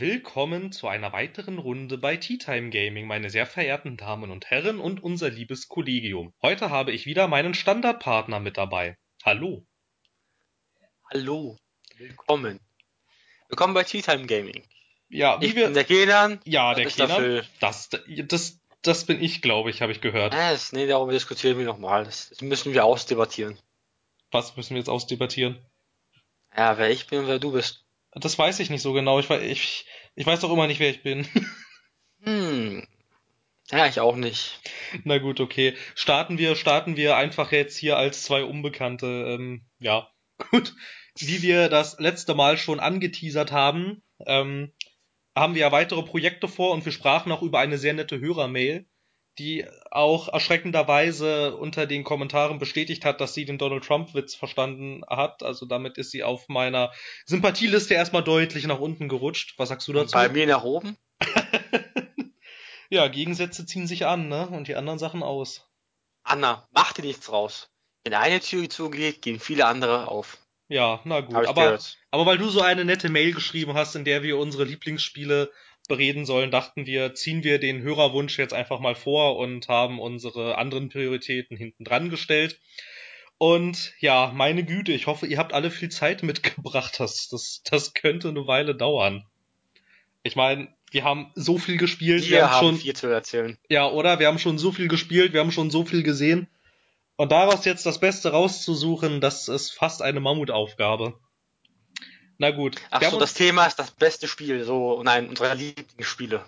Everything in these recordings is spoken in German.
Willkommen zu einer weiteren Runde bei Tea Time Gaming, meine sehr verehrten Damen und Herren und unser liebes Kollegium. Heute habe ich wieder meinen Standardpartner mit dabei. Hallo. Hallo. Willkommen. Willkommen bei Tea Time Gaming. Ja, wie Ich wir. bin der Kenan. ja, der Kenan. Das, das, das bin ich, glaube ich, habe ich gehört. Äh, das- nee, darüber diskutieren wir nochmal. Das, das müssen wir ausdebattieren. Was müssen wir jetzt ausdebattieren? Ja, wer ich bin und wer du bist. Das weiß ich nicht so genau. Ich, ich, ich weiß doch immer nicht, wer ich bin. Hm. Ja, ich auch nicht. Na gut, okay. Starten wir, starten wir einfach jetzt hier als zwei Unbekannte. Ähm, ja, gut. Wie wir das letzte Mal schon angeteasert haben, ähm, haben wir ja weitere Projekte vor und wir sprachen auch über eine sehr nette Hörermail, die auch erschreckenderweise unter den Kommentaren bestätigt hat, dass sie den Donald Trump-Witz verstanden hat. Also damit ist sie auf meiner Sympathieliste erstmal deutlich nach unten gerutscht. Was sagst du dazu? Bei mir nach oben? Ja, Gegensätze ziehen sich an, ne? Und die anderen Sachen aus. Anna, mach dir nichts raus. Wenn eine Tür zugeht, gehen viele andere auf. Ja, na gut. Aber, aber weil du so eine nette Mail geschrieben hast, in der wir unsere Lieblingsspiele bereden sollen, dachten wir, ziehen wir den Hörerwunsch jetzt einfach mal vor und haben unsere anderen Prioritäten hinten dran gestellt. Und ja, meine Güte, ich hoffe, ihr habt alle viel Zeit mitgebracht. Das, das, das könnte eine Weile dauern. Ich meine, wir haben so viel gespielt, wir, Wir haben schon, viel zu erzählen. ja, oder? Wir haben schon so viel gespielt, wir haben schon so viel gesehen. Und daraus jetzt das Beste rauszusuchen, das ist fast eine Mammutaufgabe. Na gut. Ach so, das Thema ist das beste Spiel, so, nein, unserer Lieblingsspiele.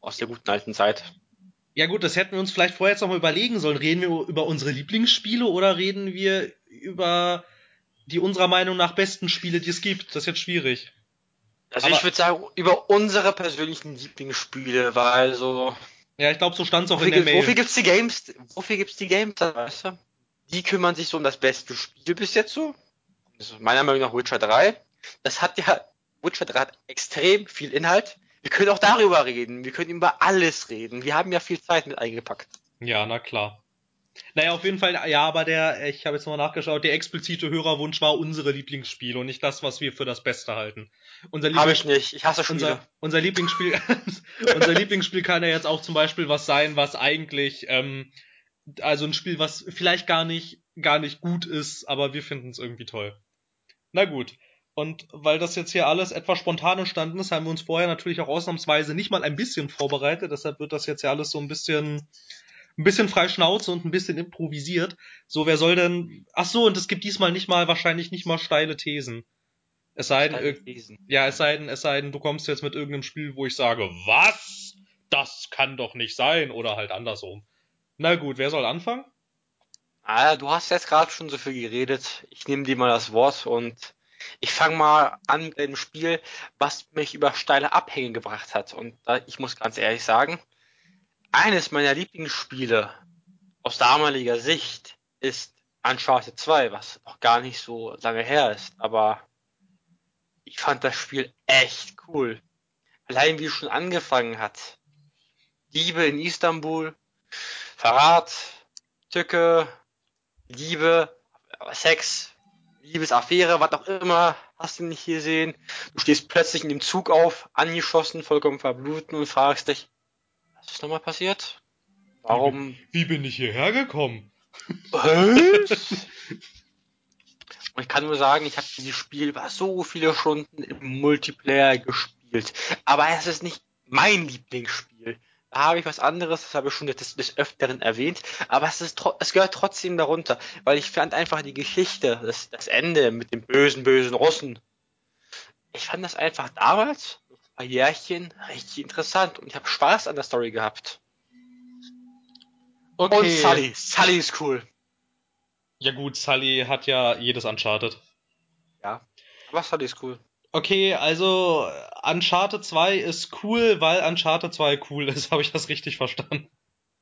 Aus der guten alten Zeit. ja gut, das hätten wir uns vielleicht vorher jetzt nochmal überlegen sollen. Reden wir über unsere Lieblingsspiele oder reden wir über die unserer Meinung nach besten Spiele, die es gibt? Das ist jetzt schwierig. Also Aber- ich würde sagen, über unsere persönlichen Lieblingsspiele, weil so, Ja, ich glaube, so stand es auch Wofür, in der gibt, Mail. wofür gibt's die Games? Wofür gibt's die Games, weißt du? Die kümmern sich so um das beste Spiel bis jetzt so. Ist meiner Meinung nach Witcher 3. Das hat ja, Witcher 3 hat extrem viel Inhalt. Wir können auch darüber reden. Wir können über alles reden. Wir haben ja viel Zeit mit eingepackt. Ja, na klar. Naja, auf jeden Fall, ja, aber der, ich habe jetzt mal nachgeschaut, der explizite Hörerwunsch war unsere Lieblingsspiele und nicht das, was wir für das Beste halten. Unser Lieblings ich nicht. Ich hasse Spiele. unser, unser Lieblingsspiel, unser Lieblingsspiel kann ja jetzt auch zum Beispiel was sein, was eigentlich, ähm, also ein Spiel, was vielleicht gar nicht, gar nicht gut ist, aber wir finden es irgendwie toll. Na gut. Und weil das jetzt hier alles etwas spontan entstanden ist, haben wir uns vorher natürlich auch ausnahmsweise nicht mal ein bisschen vorbereitet. Deshalb wird das jetzt ja alles so ein bisschen, ein bisschen frei Schnauze und ein bisschen improvisiert. So, wer soll denn, ach so, und es gibt diesmal nicht mal, wahrscheinlich nicht mal steile Thesen. Es sei denn, ja, es sei denn, es sei denn, du kommst jetzt mit irgendeinem Spiel, wo ich sage, was? Das kann doch nicht sein, oder halt andersrum. Na gut, wer soll anfangen? Ah, du hast jetzt gerade schon so viel geredet. Ich nehme dir mal das Wort und ich fange mal an mit einem Spiel, was mich über steile Abhänge gebracht hat. Und ich muss ganz ehrlich sagen, eines meiner Lieblingsspiele aus damaliger Sicht ist Uncharted 2, was noch gar nicht so lange her ist. Aber ich fand das Spiel echt cool. Allein wie es schon angefangen hat. Liebe in Istanbul, Verrat, Tücke, Liebe, Sex, Liebesaffäre, was auch immer, hast du nicht gesehen. Du stehst plötzlich in dem Zug auf, angeschossen, vollkommen verbluten und fragst dich, was ist nochmal passiert? Warum? Wie bin ich hierher gekommen? Was? Und ich kann nur sagen, ich habe dieses Spiel über so viele Stunden im Multiplayer gespielt. Aber es ist nicht mein Lieblingsspiel. Da habe ich was anderes, das habe ich schon des, des Öfteren erwähnt, aber es, ist, es gehört trotzdem darunter, weil ich fand einfach die Geschichte, das, das Ende mit dem bösen, bösen Russen. Ich fand das einfach damals, ein Jährchen, richtig interessant und ich habe Spaß an der Story gehabt. Okay. Und Sully, Sully ist cool. Ja gut, Sully hat ja jedes Uncharted. Ja, aber Sully ist cool. Okay, also Uncharted 2 ist cool, weil Uncharted 2 cool ist. Habe ich das richtig verstanden?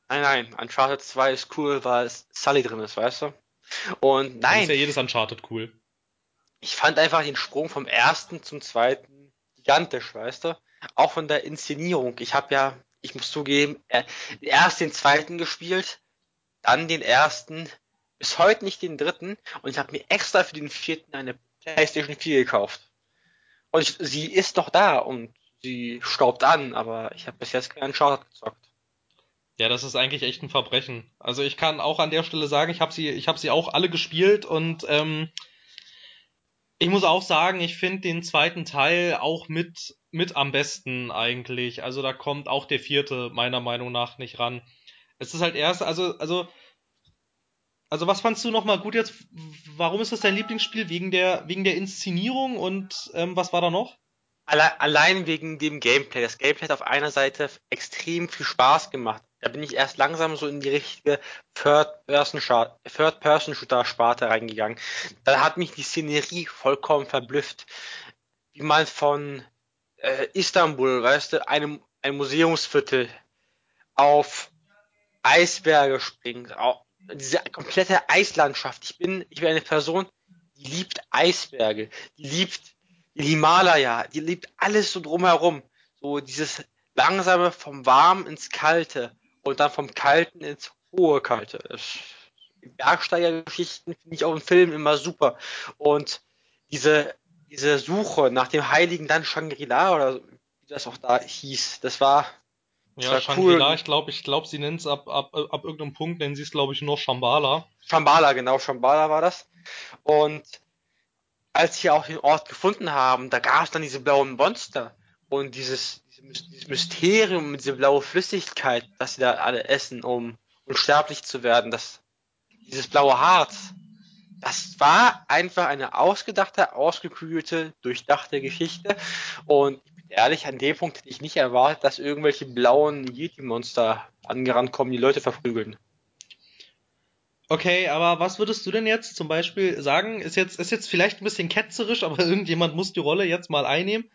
Nein, nein, Uncharted 2 ist cool, weil Sully drin ist, weißt du? Und Dann nein, Ist ja jedes Uncharted cool. ich fand einfach den Sprung vom ersten zum zweiten gigantisch, weißt du? Auch von der Inszenierung. Ich habe ja, ich muss zugeben, erst den zweiten gespielt, dann den ersten, bis heute nicht den dritten und ich habe mir extra für den vierten eine PlayStation 4 gekauft. Und ich, sie ist noch da und sie staubt an, aber ich habe bis jetzt keinen Uncharted gezockt. Ja, das ist eigentlich echt ein Verbrechen. Also ich kann auch an der Stelle sagen, ich habe sie, ich habe sie auch alle gespielt und ähm, ich muss auch sagen, ich finde den zweiten Teil auch mit mit am besten eigentlich. Also da kommt auch der vierte meiner Meinung nach nicht ran. Es ist halt erst, also also also was fandst du noch mal gut jetzt? Warum ist das dein Lieblingsspiel wegen der wegen der Inszenierung und ähm, was war da noch? Allein wegen dem Gameplay. Das Gameplay hat auf einer Seite extrem viel Spaß gemacht. Da bin ich erst langsam so in die richtige Third-Person-Shooter-Sparte reingegangen. Da hat mich die Szenerie vollkommen verblüfft. Wie man von äh, Istanbul, weißt du, einem, ein Museumsviertel auf Eisberge springt. Diese komplette Eislandschaft. Ich bin, ich bin eine Person, die liebt Eisberge. Die liebt die Himalaya, die liebt alles so drumherum. So dieses langsame vom Warm ins Kalte und dann vom Kalten ins hohe Kalte. Bergsteigergeschichten finde ich auch im Film immer super. Und diese, diese Suche nach dem heiligen Land Shangri-La oder wie das auch da hieß, das war. Das ja, Shangri-La, cool. ich glaube, ich glaube, sie nennt es ab, ab, ab irgendeinem Punkt, nennen sie es, glaube ich, nur Shambhala. Shambhala, genau, Shambhala war das. Und als sie auch den Ort gefunden haben, da gab es dann diese blauen Monster und dieses, dieses Mysterium, diese blaue Flüssigkeit, dass sie da alle essen, um unsterblich zu werden, das, dieses blaue Harz, das war einfach eine ausgedachte, ausgekühlte, durchdachte Geschichte und ehrlich, an dem Punkt hätte ich nicht erwartet, dass irgendwelche blauen Yeti-Monster angerannt kommen, die Leute verprügeln. Okay, aber was würdest du denn jetzt zum Beispiel sagen? Ist jetzt, ist jetzt vielleicht ein bisschen ketzerisch, aber irgendjemand muss die Rolle jetzt mal einnehmen.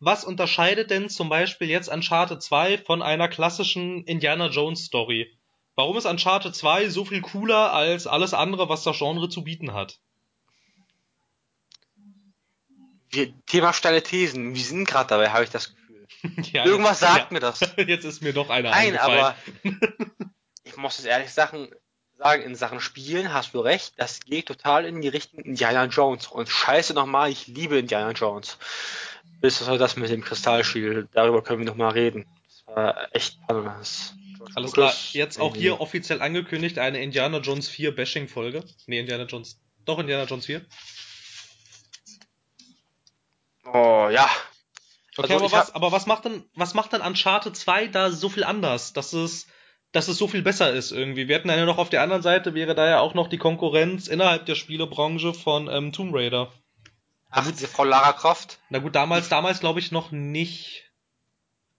Was unterscheidet denn zum Beispiel jetzt Uncharted 2 von einer klassischen Indiana Jones Story? Warum ist Uncharted 2 so viel cooler als alles andere, was das Genre zu bieten hat? Wir, Thema steile Thesen. Wir sind gerade dabei, habe ich das Gefühl. ja, Irgendwas sagt ja. mir das. Jetzt ist mir doch einer Nein, aber ich muss es ehrlich sagen, sagen, in Sachen Spielen hast du recht, das geht total in die Richtung Indiana Jones. Und scheiße nochmal, ich liebe Indiana Jones. Bis das das mit dem Kristallschild, darüber können wir nochmal reden. Das war echt spannend. Alles klar, jetzt auch hier offiziell angekündigt eine Indiana Jones 4 Bashing-Folge. Nee, Indiana Jones. Doch, Indiana Jones 4. Oh, ja. Okay, also aber, was, aber was macht denn, was macht denn Uncharted 2 da so viel anders? Dass es, dass es so viel besser ist irgendwie. Wir hatten ja noch auf der anderen Seite wäre da ja auch noch die Konkurrenz innerhalb der Spielebranche von ähm, Tomb Raider. Ach, diese Frau Lara Croft? Na gut, damals, damals glaube ich noch nicht.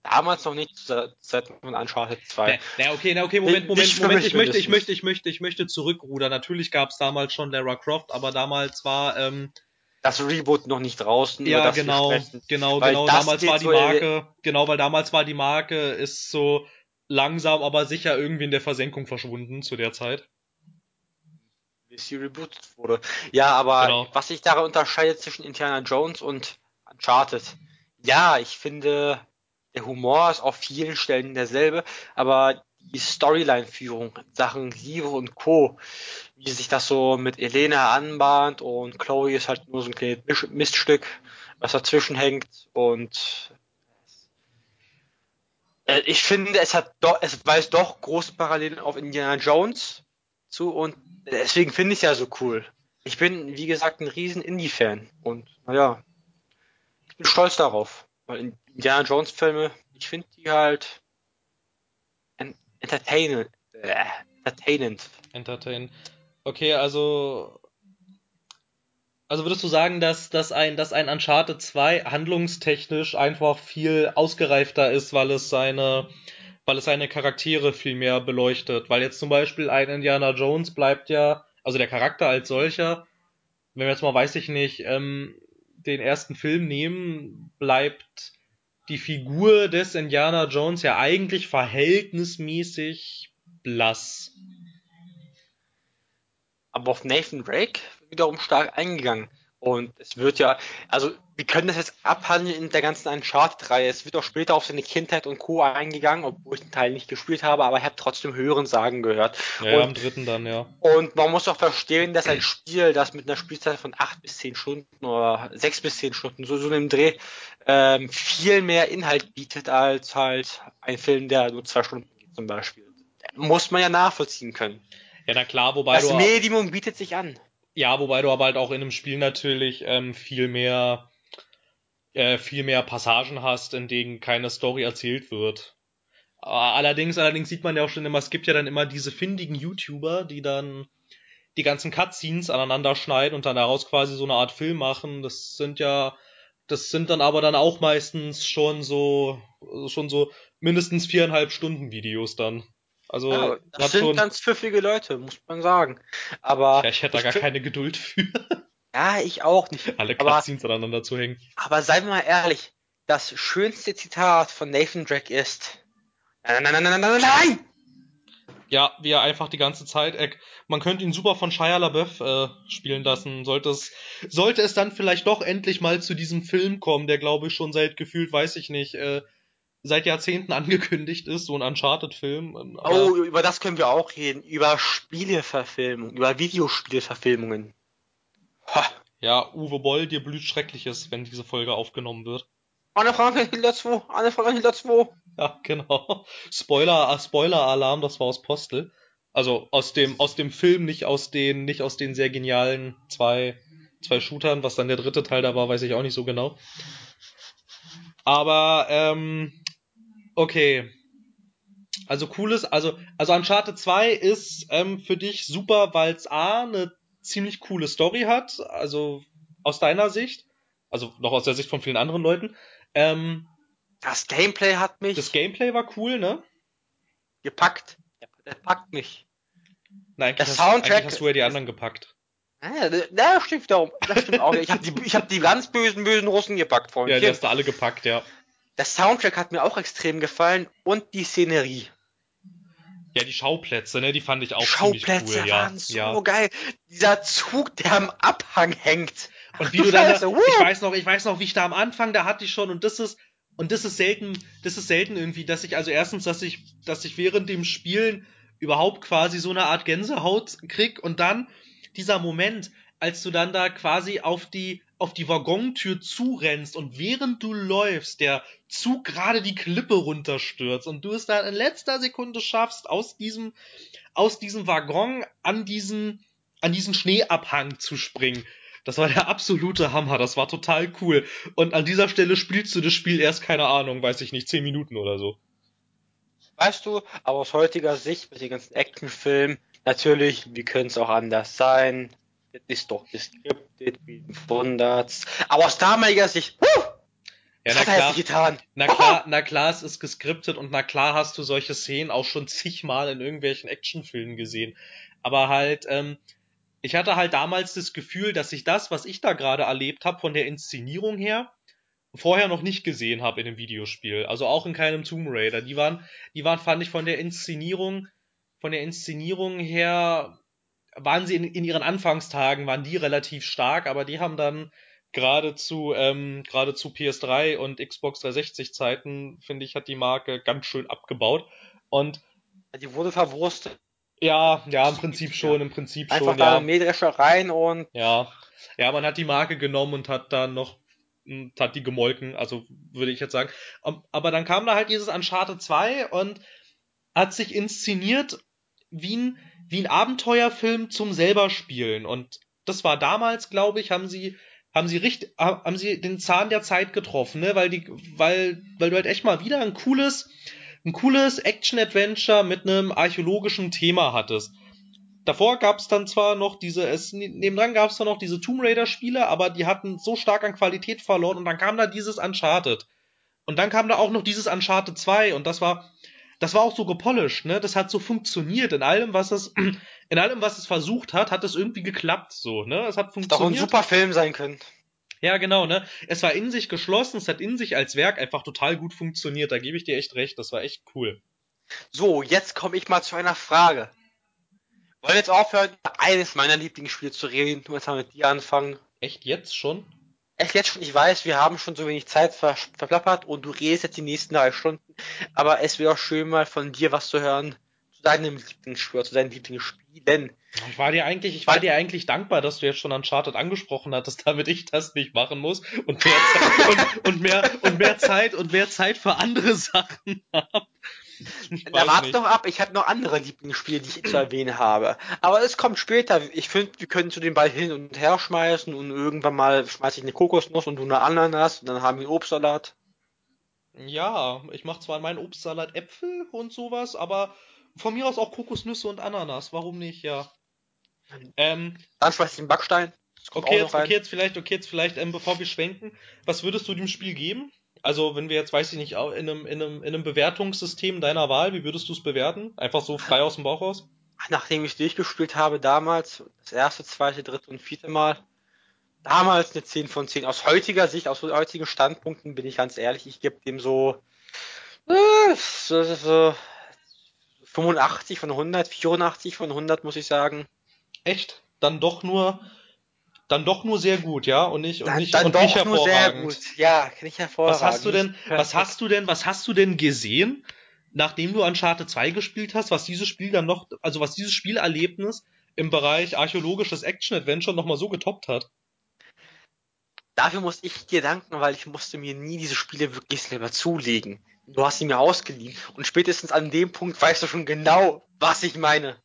Damals noch nicht, seit man Uncharted 2. Na, okay, na, okay, Moment, Moment, Moment, ich möchte, ich möchte, ich möchte, ich möchte zurückrudern. Natürlich gab es damals schon Lara Croft, aber damals war, ähm, das Reboot noch nicht draußen. Ja, genau, genau, genau. Damals war die Marke, genau, weil damals war die Marke, ist so, langsam, aber sicher irgendwie in der Versenkung verschwunden zu der Zeit. Bis sie rebootet wurde. Ja, aber genau. was sich daran unterscheidet zwischen Indiana Jones und Uncharted. Ja, ich finde, der Humor ist auf vielen Stellen derselbe, aber die Storyline-Führung Sachen Liebe und Co., wie sich das so mit Elena anbahnt und Chloe ist halt nur so ein kleines Miststück, was dazwischen hängt und äh, ich finde, es hat doch, es weist doch große Parallelen auf Indiana Jones zu und deswegen finde ich es ja so cool. Ich bin, wie gesagt, ein riesen Indie-Fan und naja, ich bin stolz darauf, weil Indiana Jones Filme, ich finde die halt entertainend. Äh, entertainend. Entertain. Okay, also also würdest du sagen, dass, dass, ein, dass ein Uncharted 2 handlungstechnisch einfach viel ausgereifter ist, weil es seine, weil es seine Charaktere viel mehr beleuchtet? Weil jetzt zum Beispiel ein Indiana Jones bleibt ja, also der Charakter als solcher, wenn wir jetzt mal, weiß ich nicht, ähm, den ersten Film nehmen, bleibt die Figur des Indiana Jones ja eigentlich verhältnismäßig blass. Aber auf Nathan Drake wiederum stark eingegangen. Und es wird ja, also wir können das jetzt abhandeln in der ganzen Uncharted-Reihe. Es wird auch später auf seine Kindheit und Co. eingegangen, obwohl ich den Teil nicht gespielt habe, aber ich habe trotzdem höheren Sagen gehört. Ja, und, am dritten dann, ja. Und man muss auch verstehen, dass ein Spiel, das mit einer Spielzeit von acht bis zehn Stunden oder sechs bis zehn Stunden, so, so einem Dreh, ähm, viel mehr Inhalt bietet als halt ein Film, der nur zwei Stunden geht zum Beispiel. Muss man ja nachvollziehen können. Ja, na klar, wobei Das du. Medium bietet sich an. Ja, wobei du aber halt auch in einem Spiel natürlich ähm, viel mehr äh, viel mehr Passagen hast, in denen keine Story erzählt wird. Allerdings, allerdings sieht man ja auch schon immer, es gibt ja dann immer diese findigen YouTuber, die dann die ganzen Cutscenes aneinander schneiden und dann daraus quasi so eine Art Film machen. Das sind ja, das sind dann aber dann auch meistens schon so, schon so mindestens viereinhalb Stunden Videos dann. Also, Ja, das sind schon, ganz pfiffige Leute, muss man sagen. Aber ja, ich hätte da gar keine Geduld für, ja, ich auch nicht. alle Cutscenes aneinander zu hängen. Aber seien wir mal ehrlich, das schönste Zitat von Nathan Drake ist Nein, nein, nein, nein, nein, nein, nein! Ja, wie er einfach die ganze Zeit, äh, man könnte ihn super von Shia LaBeouf äh, spielen lassen. Sollte es, sollte es dann vielleicht doch endlich mal zu diesem Film kommen, der glaube ich schon seit gefühlt, weiß ich nicht, äh, seit Jahrzehnten angekündigt ist, so ein Uncharted-Film. Oh, über das können wir auch reden. Über Spieleverfilmungen, über Videospielverfilmungen. Ha. Ja, Uwe Boll, dir blüht Schreckliches, wenn diese Folge aufgenommen wird. Anne Frank an Hitler 2, Anne Frank an Hitler 2. Ja, genau. Spoiler, äh, Spoiler-Alarm, das war aus Postel. Also aus dem, aus dem Film, nicht aus den, nicht aus den sehr genialen zwei, zwei Shootern. Was dann der dritte Teil da war, weiß ich auch nicht so genau. Aber, ähm, okay. Also cooles, also, also Uncharted 2 ist ähm, für dich super, weil es A, eine ziemlich coole Story hat, also aus deiner Sicht, also noch aus der Sicht von vielen anderen Leuten. Ähm, Das Gameplay hat mich das Gameplay war cool, ne? gepackt. Das packt mich. Nein, Der hast, Soundtrack hast du ja die anderen gepackt. Ja, das stimmt darum. Das stimmt auch. Ich habe die, ich hab die ganz bösen, bösen Russen gepackt, Ja, Freundchen. die hast du alle gepackt, ja. Der Soundtrack hat mir auch extrem gefallen und die Szenerie. Ja, die Schauplätze, ne, die fand ich auch Schauplätze ziemlich cool, ja. waren so ja. geil. Dieser Zug, der am Abhang hängt. Und wie du Scheiße, ich weiß noch, ich weiß noch, wie ich da am Anfang, da hatte ich schon, und das ist, und das ist selten, das ist selten irgendwie, dass ich, also erstens, dass ich, dass ich während dem Spielen überhaupt quasi so eine Art Gänsehaut krieg und dann dieser Moment, als du dann da quasi auf die, auf die Waggontür zurennst und während du läufst, der Zug gerade die Klippe runterstürzt und du es dann in letzter Sekunde schaffst, aus diesem, aus diesem Waggon an diesen, an diesen Schneeabhang zu springen. Das war der absolute Hammer, das war total cool. Und an dieser Stelle spielst du das Spiel erst, keine Ahnung, weiß ich nicht, 10 Minuten oder so. Weißt du, aber aus heutiger Sicht mit den ganzen Actionfilmen, natürlich, wie könnte es auch anders sein? Das ist doch geskriptet, wie ein Wundert's. Aber aus damaliger Sicht, huh, Ja, das na er klar, getan. na klar, na klar, es ist geskriptet und na klar hast du solche Szenen auch schon zigmal in irgendwelchen Actionfilmen gesehen. Aber halt, ähm, ich hatte halt damals das Gefühl, dass ich das, was ich da gerade erlebt habe, von der Inszenierung her, vorher noch nicht gesehen habe in einem Videospiel. Also auch in keinem Tomb Raider. Die waren, die waren, fand ich von der Inszenierung, von der Inszenierung her, waren sie in, in ihren Anfangstagen, waren die relativ stark, aber die haben dann gerade zu, ähm, gerade zu PS3 und Xbox 360 Zeiten, finde ich, hat die Marke ganz schön abgebaut. Und Die wurde verwurstet. ja, ja, im Prinzip schon, im Prinzip Einfach schon, da ja. Mähdrescher rein und Ja. Ja, man hat die Marke genommen und hat dann noch und hat die gemolken, also würde ich jetzt sagen. Aber dann kam da halt dieses Uncharted 2 und hat sich inszeniert wie ein, wie ein Abenteuerfilm zum selber spielen. Und das war damals, glaube ich, haben sie, haben sie richtig, haben sie den Zahn der Zeit getroffen, ne? Weil die, weil, weil du halt echt mal wieder ein cooles, ein cooles Action-Adventure mit einem archäologischen Thema hattest. Davor gab es dann zwar noch diese, es, nebendran gab es zwar noch diese Tomb Raider-Spiele, aber die hatten so stark an Qualität verloren und dann kam da dieses Uncharted. Und dann kam da auch noch dieses Uncharted 2 und das war, das war auch so gepolished, ne? Das hat so funktioniert. In allem, was es, in allem, was es versucht hat, hat es irgendwie geklappt, so, ne? Es hat hätte auch ein funktioniert. super Film sein können. Ja, genau, ne? Es war in sich geschlossen, es hat in sich als Werk einfach total gut funktioniert. Da gebe ich dir echt recht. Das war echt cool. So, jetzt komme ich mal zu einer Frage. Wollen wir jetzt aufhören, über eines meiner Lieblingsspiele zu reden? Und jetzt mal mit dir anfangen. Echt jetzt schon? Echt jetzt schon, ich weiß, wir haben schon so wenig Zeit ver verplappert und du redest jetzt die nächsten drei Stunden, aber es wäre auch schön mal von dir was zu hören zu deinem Lieblingsspiel, zu deinen Lieblingsspielen. Ich war dir eigentlich, ich war dir eigentlich dankbar, dass du jetzt schon Uncharted angesprochen hattest, damit ich das nicht machen muss und mehr, und, und mehr, und mehr Zeit und mehr Zeit für andere Sachen habe. Warte doch ab, ich habe noch andere Lieblingsspiele, die ich zu erwähnen habe. Aber es kommt später. Ich finde, wir können zu den Ball hin und her schmeißen und irgendwann mal schmeiße ich eine Kokosnuss und du eine Ananas und dann haben wir einen Obstsalat. Ja, ich mache zwar in meinen Obstsalat Äpfel und sowas, aber von mir aus auch Kokosnüsse und Ananas. Warum nicht, ja. Ähm, dann schmeiße ich einen Backstein. Okay jetzt, okay, jetzt vielleicht, okay, jetzt vielleicht, ähm, bevor wir schwenken, was würdest du dem Spiel geben? Also, wenn wir jetzt, weiß ich nicht, in einem, in einem, in einem Bewertungssystem deiner Wahl, wie würdest du es bewerten? Einfach so frei aus dem Bauch raus? Nachdem ich durchgespielt habe damals, das erste, zweite, dritte und vierte Mal, damals eine 10 von 10. Aus heutiger Sicht, aus heutigen Standpunkten bin ich ganz ehrlich, ich gebe dem so, äh, so, so 85 von 100, 84 von 100, muss ich sagen. Echt? Dann doch nur dann doch nur sehr gut, ja, und nicht und dann, nicht dann und doch nicht nur sehr hervorragend. gut. Ja, nicht hervorragend. Was hast du denn, was hast du denn, was hast du denn gesehen, nachdem du Uncharted 2 gespielt hast, was dieses Spiel dann noch, also was dieses Spielerlebnis im Bereich archäologisches Action-Adventure nochmal so getoppt hat? Dafür muss ich dir danken, weil ich musste mir nie diese Spiele wirklich selber zulegen. Du hast sie mir ausgeliehen. Und spätestens an dem Punkt weißt du schon genau, was ich meine.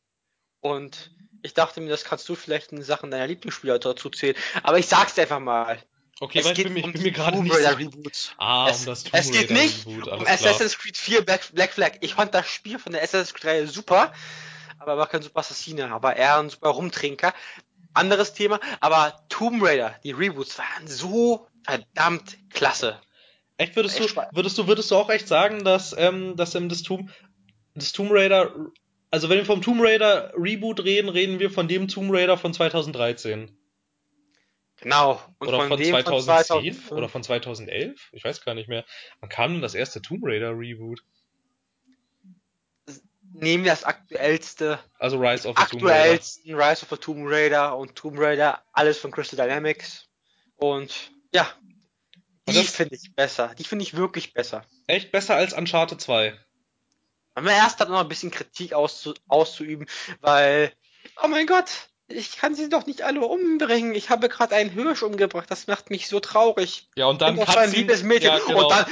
Und ich dachte mir, das kannst du vielleicht in Sachen deiner Lieblingsspieler dazu zählen. Aber ich sag's dir einfach mal. Okay, es weil ich bin, mir, um bin mir gerade nicht Raider. Reboot. Ah, es, um das Tomb Es geht Raider nicht Reboot, um. Assassin's Creed 4 Black, Black Flag. Ich fand das Spiel von der Assassin's Creed Reihe super, aber er war kein super Assassine, aber eher ein super Rumtrinker. Anderes Thema, aber Tomb Raider, die Reboots waren so verdammt klasse. Echt, würdest Echt du, würdest du, würdest du auch echt sagen, dass, ähm, dass ähm, das Tomb, das Tomb Raider, also wenn wir vom Tomb Raider Reboot reden, reden wir von dem Tomb Raider von 2013. Genau. Und oder von, dem 2010 2005. oder von 2011? Ich weiß gar nicht mehr. Wann kam denn das erste Tomb Raider Reboot? Nehmen wir das aktuellste, Also Rise of the Tomb Raider. aktuellsten Rise of the Tomb Raider und Tomb Raider, alles von Crystal Dynamics. Und ja, Und die finde ich besser. Die finde ich wirklich besser. Echt besser als Uncharted 2. Aber erst hat noch ein bisschen Kritik auszu auszuüben, weil, oh mein Gott, ich kann sie doch nicht alle umbringen. Ich habe gerade einen Hirsch umgebracht. Das macht mich so traurig. Ja, und dann so ein liebes Mädchen. Ja, genau. Und dann.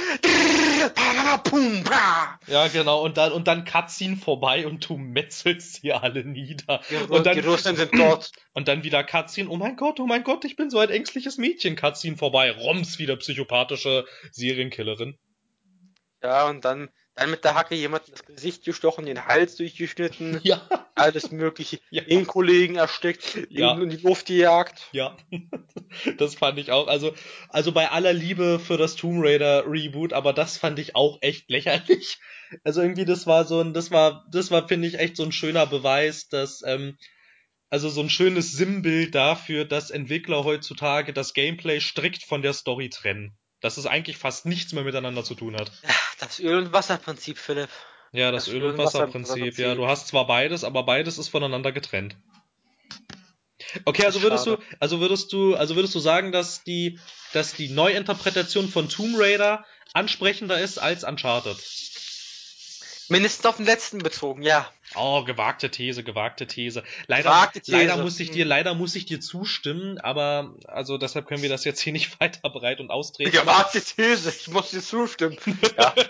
Ja, genau. Und dann, und dann Cutscene vorbei und du metzelst sie alle nieder. Die, Und dann- die Russen sind dort. Und dann wieder Cutscene. Oh mein Gott, oh mein Gott, ich bin so ein ängstliches Mädchen. Cutscene vorbei. Roms wieder psychopathische Serienkillerin. Ja, und dann, dann mit der Hacke jemanden das Gesicht gestochen, den Hals durchgeschnitten, Ja. alles mögliche, Ja. den Kollegen erstickt, Ja. in die Luft gejagt. Ja, das fand ich auch. Also, also bei aller Liebe für das Tomb Raider Reboot, aber das fand ich auch echt lächerlich. Also irgendwie, das war so ein, das war, das war, finde ich, echt so ein schöner Beweis, dass, ähm, also so ein schönes Sinnbild dafür, dass Entwickler heutzutage das Gameplay strikt von der Story trennen. Dass es eigentlich fast nichts mehr miteinander zu tun hat. Das Öl- und Wasserprinzip, Philipp. Ja, das, Das Öl- und Öl- und Wasser- Wasserprinzip. Wasserprinzip. Ja, du hast zwar beides, aber beides ist voneinander getrennt. Okay, also würdest du, also würdest du, also würdest du sagen, dass die, dass die Neuinterpretation von Tomb Raider ansprechender ist als Uncharted? Mindestens auf den letzten bezogen, ja. Oh, gewagte These, gewagte These. Leider, Gewagte These. leider muss ich Hm. dir, leider muss ich dir zustimmen, aber also deshalb können wir das jetzt hier nicht weiter breit und austreten. Gewagte These, ich muss dir zustimmen. Ja.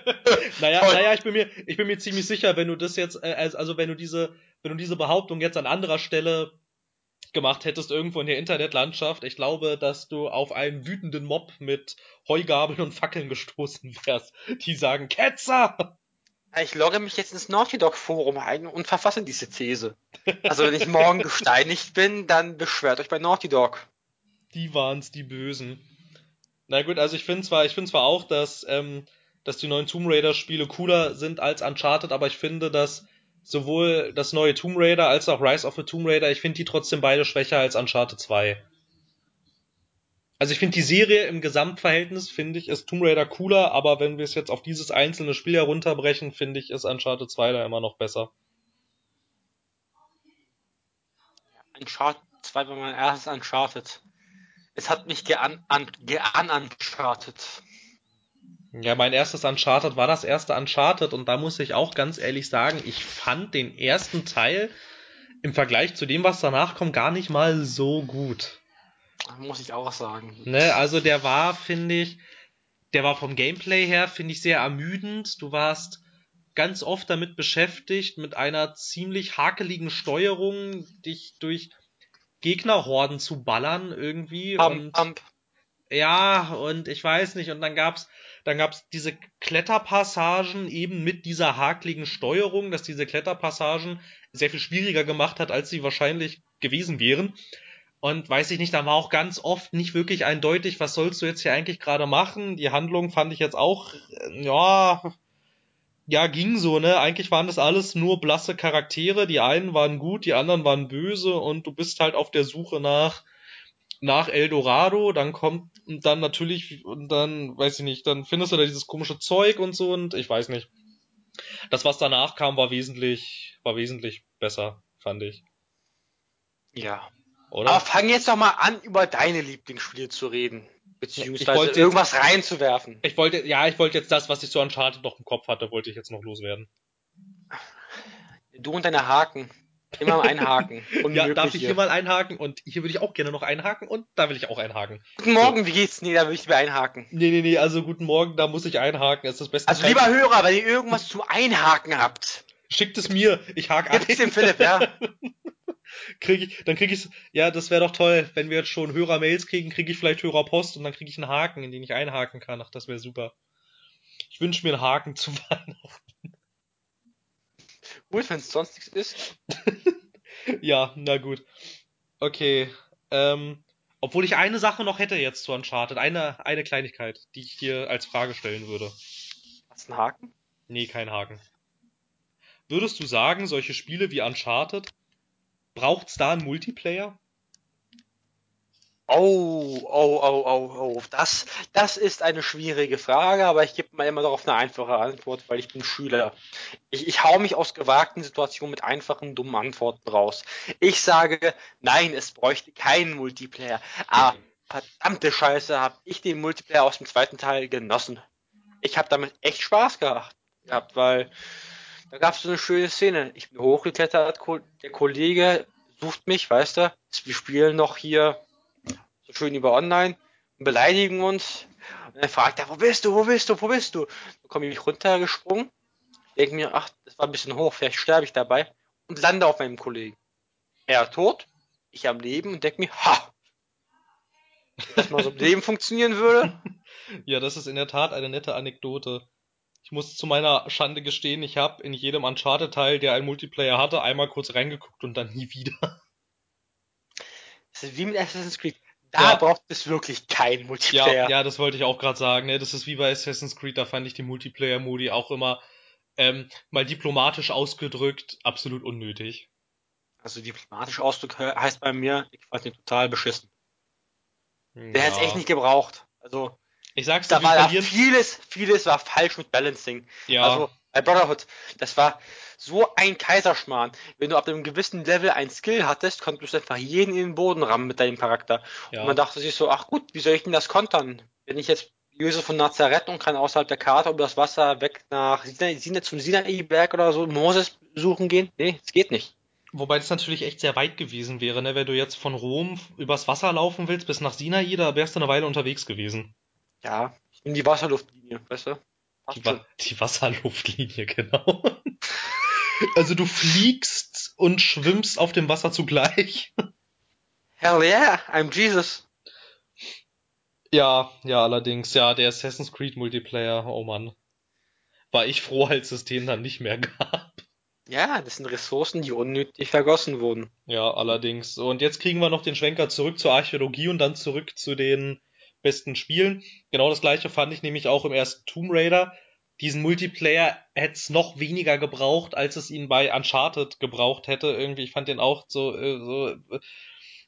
Naja, Toll. naja, ich bin mir, ich bin mir ziemlich sicher, wenn du das jetzt, äh, als- also wenn du diese, wenn du diese Behauptung jetzt an anderer Stelle gemacht hättest irgendwo in der Internetlandschaft, ich glaube, dass du auf einen wütenden Mob mit Heugabeln und Fackeln gestoßen wärst, die sagen Ketzer! Ich logge mich jetzt ins Naughty Dog Forum ein und verfasse diese These. Also wenn ich morgen gesteinigt bin, dann beschwert euch bei Naughty Dog. Die waren's, die Bösen. Na gut, also ich finde zwar, ich finde zwar auch, dass, ähm, dass die neuen Tomb Raider Spiele cooler sind als Uncharted, aber ich finde, dass sowohl das neue Tomb Raider als auch Rise of the Tomb Raider, ich finde die trotzdem beide schwächer als Uncharted 2. Also ich finde die Serie im Gesamtverhältnis, finde ich, ist Tomb Raider cooler, aber wenn wir es jetzt auf dieses einzelne Spiel herunterbrechen, finde ich, ist Uncharted 2 da immer noch besser. Uncharted 2 war mein erstes Uncharted. es hat mich gean, an, gean uncharted. Ja, mein erstes Uncharted war das erste Uncharted und da muss ich auch ganz ehrlich sagen, ich fand den ersten Teil im Vergleich zu dem, was danach kommt, gar nicht mal so gut. Muss ich auch sagen. Ne, also der war, finde ich, der war vom Gameplay her, finde ich, sehr ermüdend. Du warst ganz oft damit beschäftigt, mit einer ziemlich hakeligen Steuerung dich durch Gegnerhorden zu ballern irgendwie. Pump, und pump. ja, und ich weiß nicht, und dann gab's dann gab's diese Kletterpassagen eben mit dieser hakligen Steuerung, dass diese Kletterpassagen sehr viel schwieriger gemacht hat, als sie wahrscheinlich gewesen wären. Und weiß ich nicht, da war auch ganz oft nicht wirklich eindeutig, was sollst du jetzt hier eigentlich gerade machen? Die Handlung fand ich jetzt auch, äh, ja, ja, ging so, ne? Eigentlich waren das alles nur blasse Charaktere. Die einen waren gut, die anderen waren böse und du bist halt auf der Suche nach, nach Eldorado. Dann kommt dann natürlich, und dann, weiß ich nicht, dann findest du da dieses komische Zeug und so und ich weiß nicht. Das, was danach kam, war wesentlich, war wesentlich besser, fand ich. Ja. Oder? Aber fang jetzt doch mal an, über deine Lieblingsspiele zu reden. Beziehungsweise Ich wollte irgendwas reinzuwerfen. Ich wollte, ja, ich wollte jetzt das, was ich so Uncharted noch im Kopf hatte, wollte ich jetzt noch loswerden. Du und deine Haken. Immer mal einhaken. Ja, darf ich hier. mal einhaken? Und hier würde ich auch gerne noch einhaken und da will ich auch einhaken. Guten Morgen, wie geht's? Nee, da will ich lieber einhaken. Nee, nee, nee, also guten Morgen, da muss ich einhaken. Es ist das beste Also Zeit- lieber Hörer, wenn ihr irgendwas zum Einhaken habt, Schickt es mir, ich hake gibt's dem Philipp, ja. Krieg ich, dann krieg ich's, ja, das wäre doch toll, wenn wir jetzt schon Hörer-Mails kriegen, kriege ich vielleicht Hörerpost und dann kriege ich einen Haken, in den ich einhaken kann. Ach, das wäre super. Ich wünsche mir einen Haken zu Weihnachten. Gut, wenn es sonst nichts ist. Ja, na gut. Okay, ähm, obwohl ich eine Sache noch hätte jetzt zu Uncharted, eine, eine Kleinigkeit, die ich hier als Frage stellen würde. Hast du einen Haken? Nee, kein Haken. Würdest du sagen, solche Spiele wie Uncharted, braucht's da einen Multiplayer? Oh, oh, oh, oh, oh. Das, das ist eine schwierige Frage, aber ich gebe mal immer darauf eine einfache Antwort, weil ich bin Schüler. Ich, ich hau mich aus gewagten Situationen mit einfachen, dummen Antworten raus. Ich sage, nein, es bräuchte keinen Multiplayer. Aber verdammte Scheiße, habe ich den Multiplayer aus dem zweiten Teil genossen. Ich habe damit echt Spaß gehabt weil da gab es so eine schöne Szene. Ich bin hochgeklettert, der Kollege sucht mich, weißt du, wir spielen noch hier so schön über online und beleidigen uns. Und dann fragt er, wo bist du, wo bist du, wo bist du? Dann komme ich runtergesprungen, denke mir, ach, das war ein bisschen hoch, vielleicht sterbe ich dabei und lande auf meinem Kollegen. Er tot, ich am Leben und denke mir, ha! Wenn das mal so im Leben funktionieren würde. Ja, das ist in der Tat eine nette Anekdote. Ich muss zu meiner Schande gestehen, ich habe in jedem Uncharted-Teil, der einen Multiplayer hatte, einmal kurz reingeguckt und dann nie wieder. Das ist wie mit Assassin's Creed. Da Ja. braucht es wirklich keinen Ja, Multiplayer. ja, das wollte ich auch gerade sagen. Ne? Das ist wie bei Assassin's Creed, da fand ich die Multiplayer-Modi auch immer ähm, mal diplomatisch ausgedrückt absolut unnötig. Also diplomatisch Ausdruck he- heißt bei mir, ich fand den total beschissen. Der hat's Ja. echt nicht gebraucht. Also Ich sag's dir, da war verlieren. vieles, vieles war falsch mit Balancing. Ja, Also bei Brotherhood, das war so ein Kaiserschmarrn. Wenn du ab einem gewissen Level ein Skill hattest, konntest du einfach jeden in den Boden rammen mit deinem Charakter. ja. Und man dachte sich so, ach gut, wie soll ich denn das kontern? Wenn ich jetzt Josef von Nazareth und kann außerhalb der Karte über das Wasser weg nach Sinai, zum Sinai-Berg oder so Moses suchen gehen? Nee, es geht nicht. Wobei das natürlich echt sehr weit gewesen wäre, ne? Wenn du jetzt von Rom übers Wasser laufen willst bis nach Sinai, da wärst du eine Weile unterwegs gewesen. Ja, ich nehme die Wasserluftlinie, weißt du? Die. Wa die Wasserluftlinie, genau. also du fliegst und schwimmst auf dem Wasser zugleich. Hell yeah, I'm Jesus. Ja, ja, allerdings, ja, der Assassin's Creed Multiplayer, oh Mann. War ich froh, als es den dann nicht mehr gab. Ja, das sind Ressourcen, die unnötig vergossen wurden. Ja, allerdings. Und jetzt kriegen wir noch den Schwenker zurück zur Archäologie und dann zurück zu den besten Spielen. Genau das gleiche fand ich nämlich auch im ersten Tomb Raider. Diesen Multiplayer hätte es noch weniger gebraucht, als es ihn bei Uncharted gebraucht hätte. Irgendwie, ich fand den auch so, äh, so, äh,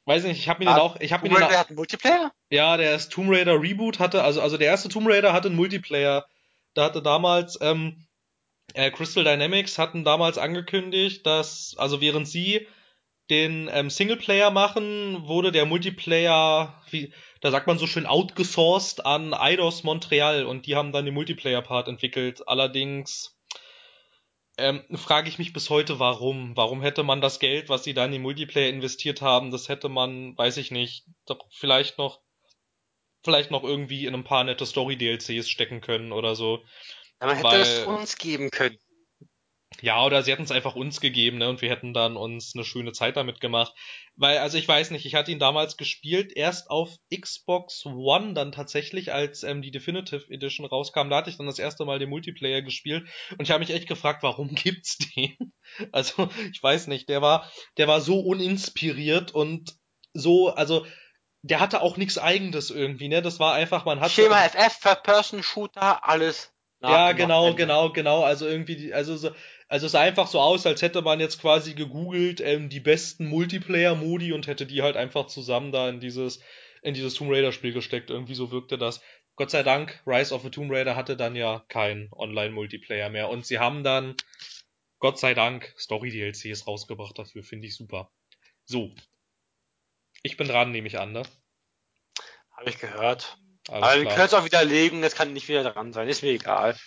weiß nicht, ich habe mir den Ah, auch, ich habe mir den Raider auch, hat einen Multiplayer? ja, der erste Tomb Raider Reboot hatte, also, also der erste Tomb Raider hatte einen Multiplayer. Da hatte damals, ähm, äh, Crystal Dynamics hatten damals angekündigt, dass, also während sie den ähm, Singleplayer machen, wurde der Multiplayer, wie, da sagt man so schön, outgesourced an Eidos Montreal und die haben dann den Multiplayer-Part entwickelt. Allerdings ähm, frage ich mich bis heute, warum. Warum hätte man das Geld, was sie da in den Multiplayer investiert haben, das hätte man, weiß ich nicht, doch vielleicht noch, vielleicht noch irgendwie in ein paar nette Story-DLCs stecken können oder so. Ja, man hätte Weil- es uns geben können. Ja, oder sie hätten es einfach uns gegeben, ne? Und wir hätten dann uns eine schöne Zeit damit gemacht. Weil, also ich weiß nicht, ich hatte ihn damals gespielt, erst auf Xbox One dann tatsächlich, als ähm, die Definitive Edition rauskam. Da hatte ich dann das erste Mal den Multiplayer gespielt und ich habe mich echt gefragt, warum gibt's den? Also, ich weiß nicht, der war, der war so uninspiriert und so, also der hatte auch nichts Eigenes irgendwie, ne? Das war einfach, man hat Schema FF, Third-Person-Shooter, alles. ja, genau, genau, genau. Also irgendwie, also so, also es sah einfach so aus, als hätte man jetzt quasi gegoogelt ähm, die besten Multiplayer-Modi und hätte die halt einfach zusammen da in dieses in dieses Tomb Raider-Spiel gesteckt. Irgendwie so wirkte das. Gott sei Dank, Rise of the Tomb Raider hatte dann ja keinen Online-Multiplayer mehr und sie haben dann Gott sei Dank Story-DLCs rausgebracht dafür. Finde ich super. So, ich bin dran, nehme ich an, ne? Habe ich gehört. Alles Aber wir können es auch widerlegen, das kann nicht wieder dran sein, ist mir egal.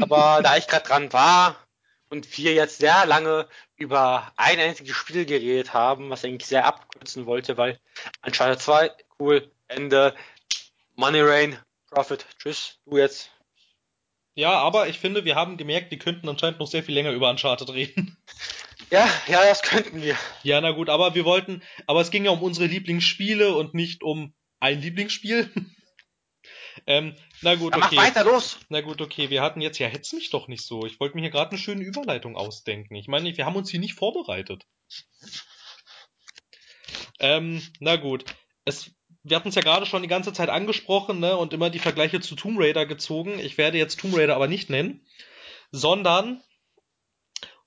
Aber da ich gerade dran war und wir jetzt sehr lange über ein einziges Spiel geredet haben, was ich eigentlich sehr abkürzen wollte, weil Uncharted 2, cool, Ende, Money Rain, Profit, tschüss, du jetzt. Ja, aber ich finde, wir haben gemerkt, wir könnten anscheinend noch sehr viel länger über Uncharted reden. Ja, ja, das könnten wir. Ja, na gut, aber wir wollten, aber es ging ja um unsere Lieblingsspiele und nicht um ein Lieblingsspiel. Ähm, na gut, Dann mach okay. weiter, los! Na gut, okay. Wir hatten jetzt, ja, hetz mich doch nicht so. Ich wollte mir hier gerade eine schöne Überleitung ausdenken. Ich meine, wir haben uns hier nicht vorbereitet. Ähm, na gut. Es, wir hatten es ja gerade schon die ganze Zeit angesprochen, ne, und immer die Vergleiche zu Tomb Raider gezogen. Ich werde jetzt Tomb Raider aber nicht nennen, sondern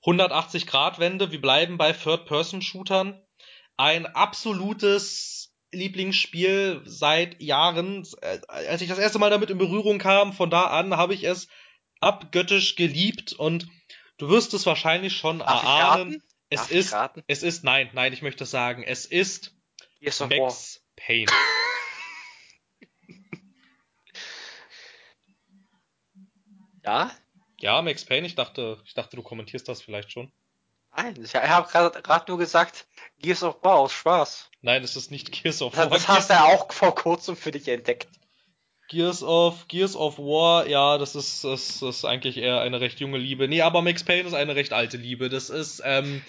180 Grad Wende. Wir bleiben bei Third-Person-Shootern. Ein absolutes Lieblingsspiel seit Jahren. Äh, Als ich das erste Mal damit in Berührung kam, von da an habe ich es abgöttisch geliebt und du wirst es wahrscheinlich schon Darf erahnen. Es Darf ist, es ist, nein, nein, ich möchte sagen, es ist Gears of War. Max Payne. Ja? Ja, Max Payne, ich dachte, ich dachte, du kommentierst das vielleicht schon. Nein, ich habe gerade nur gesagt, Gears of War aus Spaß. Nein, es ist nicht Gears of Das, War. das hast du ja auch vor kurzem für dich entdeckt. Gears of, Gears of War, ja, das ist, das ist eigentlich eher eine recht junge Liebe. Nee, aber Max Payne ist eine recht alte Liebe. Das ist ähm,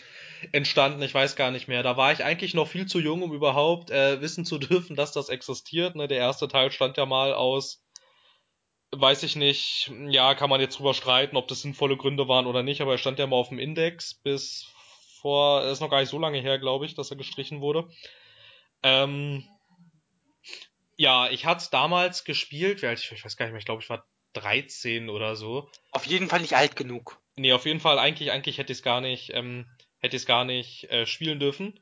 entstanden, ich weiß gar nicht mehr. Da war ich eigentlich noch viel zu jung, um überhaupt äh, wissen zu dürfen, dass das existiert. Ne? Der erste Teil stand ja mal aus, weiß ich nicht, ja, kann man jetzt drüber streiten, ob das sinnvolle Gründe waren oder nicht, aber er stand ja mal auf dem Index bis vor, ist noch gar nicht so lange her, glaube ich, dass er gestrichen wurde. Ähm, ja, ich hatte damals gespielt, ich, ich weiß gar nicht mehr, ich glaube, ich war 13 oder so. Auf jeden Fall nicht alt genug. Nee, auf jeden Fall, eigentlich, eigentlich hätte ich es gar nicht, ähm, hätte ich es gar nicht äh, spielen dürfen.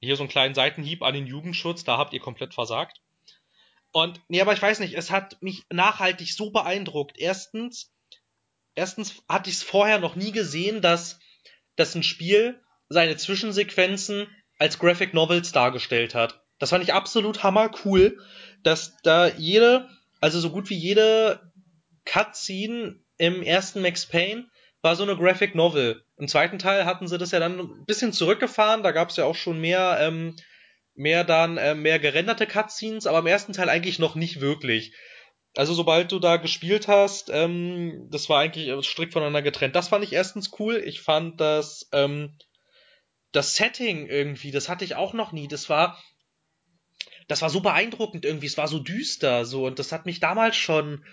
Hier so einen kleinen Seitenhieb an den Jugendschutz, da habt ihr komplett versagt. Und, nee, aber ich weiß nicht, es hat mich nachhaltig so beeindruckt. Erstens, erstens hatte ich es vorher noch nie gesehen, dass, dass ein Spiel seine Zwischensequenzen als Graphic Novels dargestellt hat. Das fand ich absolut hammer cool, dass da jede, also so gut wie jede Cutscene im ersten Max Payne war so eine Graphic Novel. Im zweiten Teil hatten sie das ja dann ein bisschen zurückgefahren, da gab es ja auch schon mehr, ähm, mehr dann, äh, mehr gerenderte Cutscenes, aber im ersten Teil eigentlich noch nicht wirklich. Also sobald du da gespielt hast, ähm, das war eigentlich strikt voneinander getrennt. Das fand ich erstens cool. Ich fand das, ähm, das Setting irgendwie, das hatte ich auch noch nie. Das war, das war so beeindruckend irgendwie. Es war so düster, so und das hat mich damals schon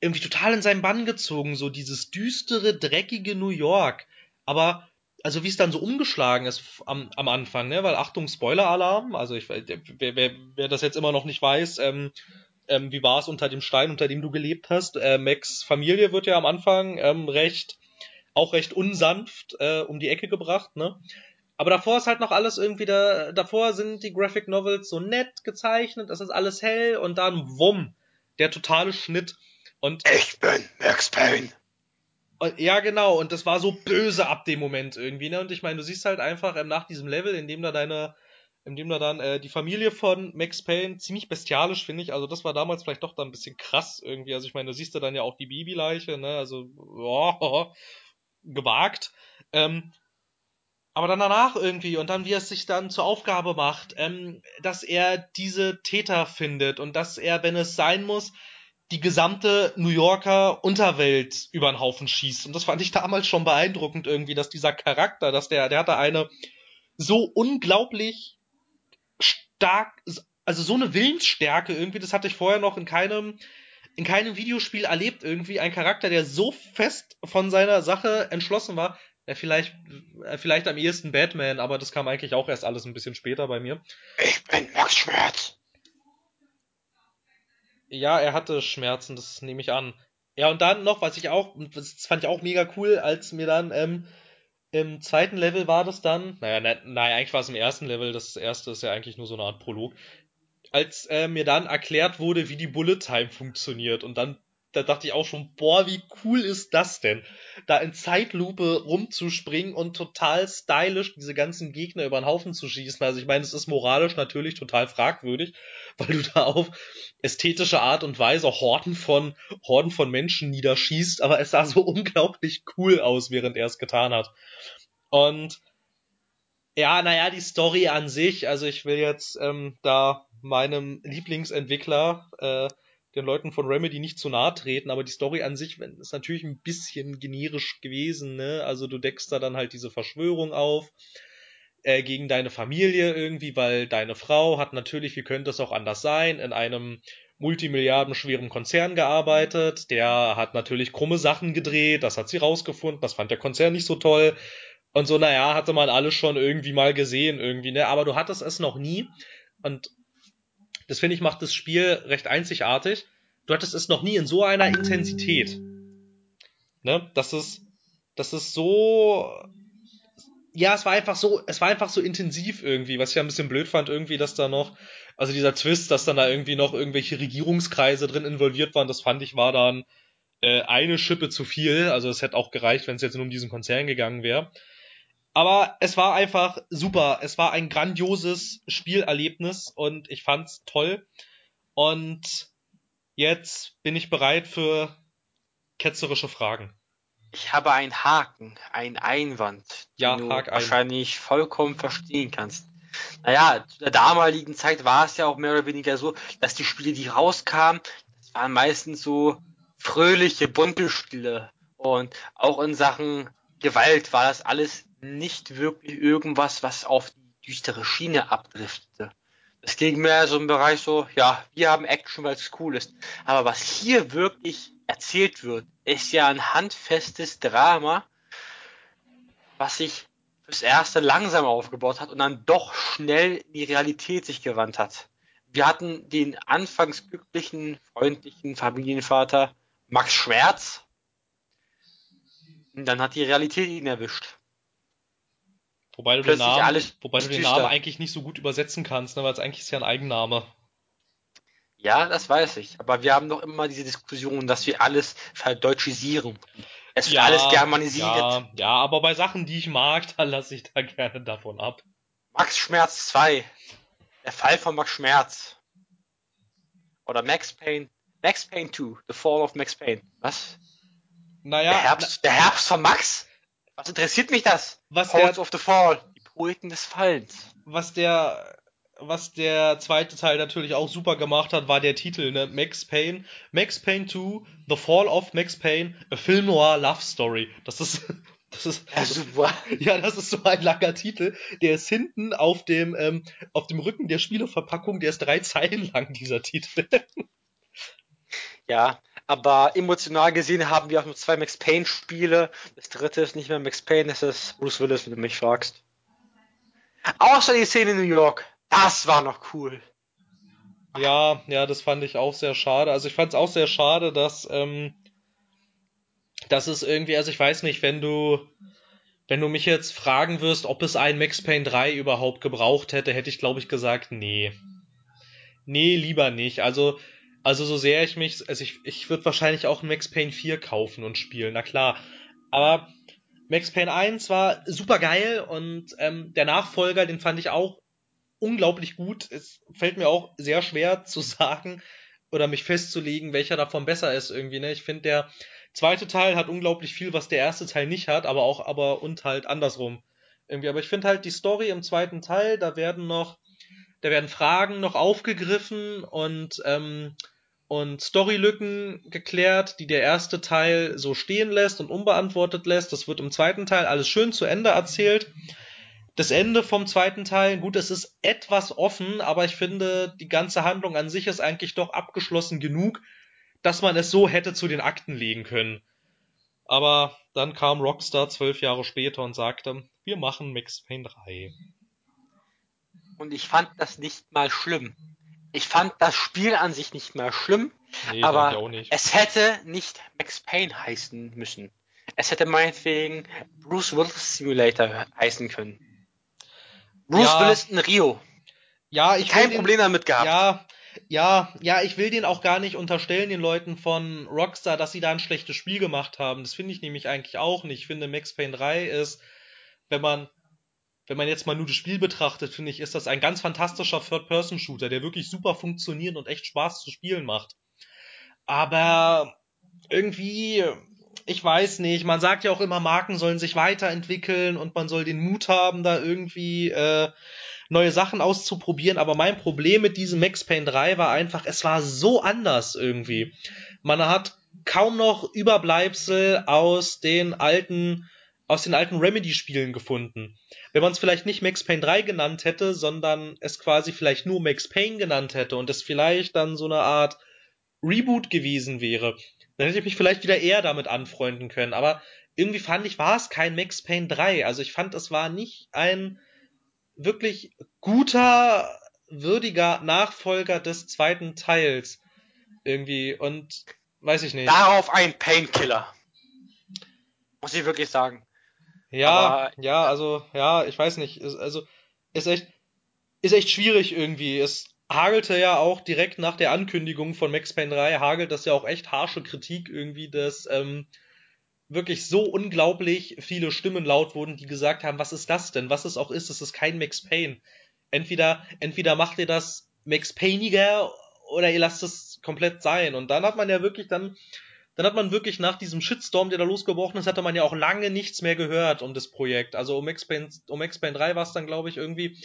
irgendwie total in seinen Bann gezogen. So dieses düstere, dreckige New York. Aber also wie es dann so umgeschlagen ist am, am Anfang, ne? Weil Achtung, Spoiler-Alarm. Also ich, wer, wer, wer das jetzt immer noch nicht weiß, ähm, ähm, wie war es unter dem Stein, unter dem du gelebt hast? Äh, Max Familie wird ja am Anfang ähm, recht, auch recht unsanft äh, um die Ecke gebracht, ne? Aber davor ist halt noch alles irgendwie da, davor sind die Graphic Novels so nett gezeichnet, das ist alles hell und dann wumm, der totale Schnitt. Und Ich bin Max Payne. Ja, genau, und das war so böse ab dem Moment irgendwie, ne? Und ich meine, du siehst halt einfach ähm, nach diesem Level, in dem da deine, in dem da dann äh, die Familie von Max Payne ziemlich bestialisch, finde ich. Also das war damals vielleicht doch dann ein bisschen krass irgendwie. Also ich meine, du siehst da dann ja auch die Babyleiche, ne? Also, oh, gewagt. Ähm, aber dann danach irgendwie und dann wie er es sich dann zur Aufgabe macht, ähm, dass er diese Täter findet und dass er, wenn es sein muss, die gesamte New Yorker Unterwelt über den Haufen schießt. Und das fand ich damals schon beeindruckend irgendwie, dass dieser Charakter, dass der, der hatte eine so unglaublich stark, also so eine Willensstärke irgendwie, das hatte ich vorher noch in keinem, in keinem Videospiel erlebt irgendwie. Ein Charakter, der so fest von seiner Sache entschlossen war, ja, vielleicht, äh, vielleicht am ehesten Batman, aber das kam eigentlich auch erst alles ein bisschen später bei mir. Ich bin Max Schmerz. Ja, er hatte Schmerzen, das nehme ich an. Ja, und dann noch, was ich auch, das fand ich auch mega cool, als mir dann ähm, im zweiten Level war das dann, naja, ne, nein, eigentlich war es im ersten Level, das erste ist ja eigentlich nur so eine Art Prolog, als äh, mir dann erklärt wurde, wie die Bullet Time funktioniert und dann da dachte ich auch schon, boah, wie cool ist das denn? Da in Zeitlupe rumzuspringen und total stylisch diese ganzen Gegner über den Haufen zu schießen. Also ich meine, es ist moralisch natürlich total fragwürdig, weil du da auf ästhetische Art und Weise Horden von, Horden von Menschen niederschießt, aber es sah so unglaublich cool aus, während er es getan hat. Und ja, naja, die Story an sich, also ich will jetzt ähm, da meinem Lieblingsentwickler äh, den Leuten von Remedy nicht zu nahe treten, aber die Story an sich ist natürlich ein bisschen generisch gewesen, ne? Also du deckst da dann halt diese Verschwörung auf äh, gegen deine Familie irgendwie, weil deine Frau hat natürlich, wie könnte es auch anders sein, in einem multimilliardenschweren Konzern gearbeitet, der hat natürlich krumme Sachen gedreht, das hat sie rausgefunden, das fand der Konzern nicht so toll. Und so, naja, hatte man alles schon irgendwie mal gesehen, irgendwie, ne? Aber du hattest es noch nie. Und das finde ich macht das Spiel recht einzigartig. Du hattest es noch nie in so einer Intensität. Ne? Das ist, das ist so, ja, es war einfach so, es war einfach so intensiv irgendwie, was ich ein bisschen blöd fand irgendwie, dass da noch, also dieser Twist, dass dann da irgendwie noch irgendwelche Regierungskreise drin involviert waren, das fand ich war dann äh, eine Schippe zu viel. Also es hätte auch gereicht, wenn es jetzt nur um diesen Konzern gegangen wäre. Aber es war einfach super. Es war ein grandioses Spielerlebnis und ich fand's toll. Und jetzt bin ich bereit für ketzerische Fragen. Ich habe einen Haken, einen Einwand, ja, den du wahrscheinlich vollkommen verstehen kannst. Naja, zu der damaligen Zeit war es ja auch mehr oder weniger so, dass die Spiele, die rauskamen, das waren meistens so fröhliche, bunte Spiele. Und auch in Sachen Gewalt war das alles nicht wirklich irgendwas, was auf die düstere Schiene abdriftete. Es ging mehr so im Bereich so, ja, wir haben Action, weil es cool ist. Aber was hier wirklich erzählt wird, ist ja ein handfestes Drama, was sich fürs Erste langsam aufgebaut hat und dann doch schnell in die Realität sich gewandt hat. Wir hatten den anfangs glücklichen, freundlichen Familienvater Max Schwerz. Und dann hat die Realität ihn erwischt. Wobei du den Namen, wobei du den Namen eigentlich nicht so gut übersetzen kannst, ne, weil es eigentlich ist ja ein Eigenname. Ja, das weiß ich. Aber wir haben doch immer diese Diskussion, dass wir alles verdeutschisieren. Es wird ja, alles germanisiert. Ja, ja, aber bei Sachen, die ich mag, da lasse ich da gerne davon ab. Max Schmerz 2. Der Fall von Max Schmerz. Oder Max Payne. Max Payne 2. The Fall of Max Payne. Was? Naja. Der Herbst, der Herbst von Max? Was interessiert mich das? Was Poets der, of the Fall. Die Poeten des Fallens. Was der, was der zweite Teil natürlich auch super gemacht hat, war der Titel, ne? Max Payne. Max Payne 2, The Fall of Max Payne, a Film Noir Love Story. Das ist, das ist, ja, super. Ja, das ist so ein langer Titel. Der ist hinten auf dem, ähm, auf dem Rücken der Spieleverpackung, der ist drei Zeilen lang, dieser Titel. Ja, aber emotional gesehen haben wir auch nur zwei Max Payne Spiele. Das dritte ist nicht mehr Max Payne, das ist Bruce Willis, wenn du mich fragst. Außer die Szene in New York. Das war noch cool. Ja, ja, das fand ich auch sehr schade. Also ich fand es auch sehr schade, dass, ähm, dass es irgendwie, also ich weiß nicht, wenn du, wenn du mich jetzt fragen wirst, ob es ein Max Payne 3 überhaupt gebraucht hätte, hätte ich glaube ich gesagt, nee. Nee, lieber nicht. Also also so sehr ich mich, also ich, ich würde wahrscheinlich auch Max Payne 4 kaufen und spielen, na klar. Aber Max Payne 1 war super geil und ähm, der Nachfolger, den fand ich auch unglaublich gut. Es fällt mir auch sehr schwer zu sagen oder mich festzulegen, welcher davon besser ist irgendwie. Ne? Ich finde, der zweite Teil hat unglaublich viel, was der erste Teil nicht hat, aber auch aber und halt andersrum irgendwie. Aber ich finde halt die Story im zweiten Teil, da werden noch, da werden Fragen noch aufgegriffen und ähm, und Storylücken geklärt, die der erste Teil so stehen lässt und unbeantwortet lässt. Das wird im zweiten Teil alles schön zu Ende erzählt. Das Ende vom zweiten Teil, gut, es ist etwas offen, aber ich finde, die ganze Handlung an sich ist eigentlich doch abgeschlossen genug, dass man es so hätte zu den Akten legen können. Aber dann kam Rockstar zwölf Jahre später und sagte, wir machen Max Payne 3. Und ich fand das nicht mal schlimm. Ich fand das Spiel an sich nicht mal schlimm, nee, aber es hätte nicht Max Payne heißen müssen. Es hätte meinetwegen Bruce Willis Simulator heißen können. Bruce ja, Willis in Rio. Ja, ich kein Problem den, damit gehabt. Ja, ja, ja, ich will den auch gar nicht unterstellen, den Leuten von Rockstar, dass sie da ein schlechtes Spiel gemacht haben. Das finde ich nämlich eigentlich auch nicht. Ich finde, Max Payne 3 ist, wenn man, wenn man jetzt mal nur das Spiel betrachtet, finde ich, ist das ein ganz fantastischer Third-Person-Shooter, der wirklich super funktioniert und echt Spaß zu spielen macht. Aber irgendwie, ich weiß nicht, man sagt ja auch immer, Marken sollen sich weiterentwickeln und man soll den Mut haben, da irgendwie äh, neue Sachen auszuprobieren, aber mein Problem mit diesem Max Payne 3 war einfach, es war so anders irgendwie. Man hat kaum noch Überbleibsel aus den alten aus den alten Remedy-Spielen gefunden. Wenn man es vielleicht nicht Max Payne 3 genannt hätte, sondern es quasi vielleicht nur Max Payne genannt hätte und es vielleicht dann so eine Art Reboot gewesen wäre, dann hätte ich mich vielleicht wieder eher damit anfreunden können. Aber irgendwie fand ich, war es kein Max Payne 3. Also ich fand, es war nicht ein wirklich guter, würdiger Nachfolger des zweiten Teils. Irgendwie. Und weiß ich nicht. Darauf ein Painkiller. Muss ich wirklich sagen. Ja, Aber, ja, also, ja, ich weiß nicht. Ist, also, ist echt, ist echt schwierig irgendwie. Es hagelte ja auch direkt nach der Ankündigung von Max Payne 3, hagelt das ja auch echt harsche Kritik irgendwie, dass ähm, wirklich so unglaublich viele Stimmen laut wurden, die gesagt haben, was ist das denn? Was es auch ist, es ist kein Max Payne. Entweder, entweder macht ihr das Max Payniger oder ihr lasst es komplett sein. Und dann hat man ja wirklich dann, dann hat man wirklich nach diesem Shitstorm, der da losgebrochen ist, hatte man ja auch lange nichts mehr gehört um das Projekt. Also um Max Payne, um Payne 3 war es dann, glaube ich, irgendwie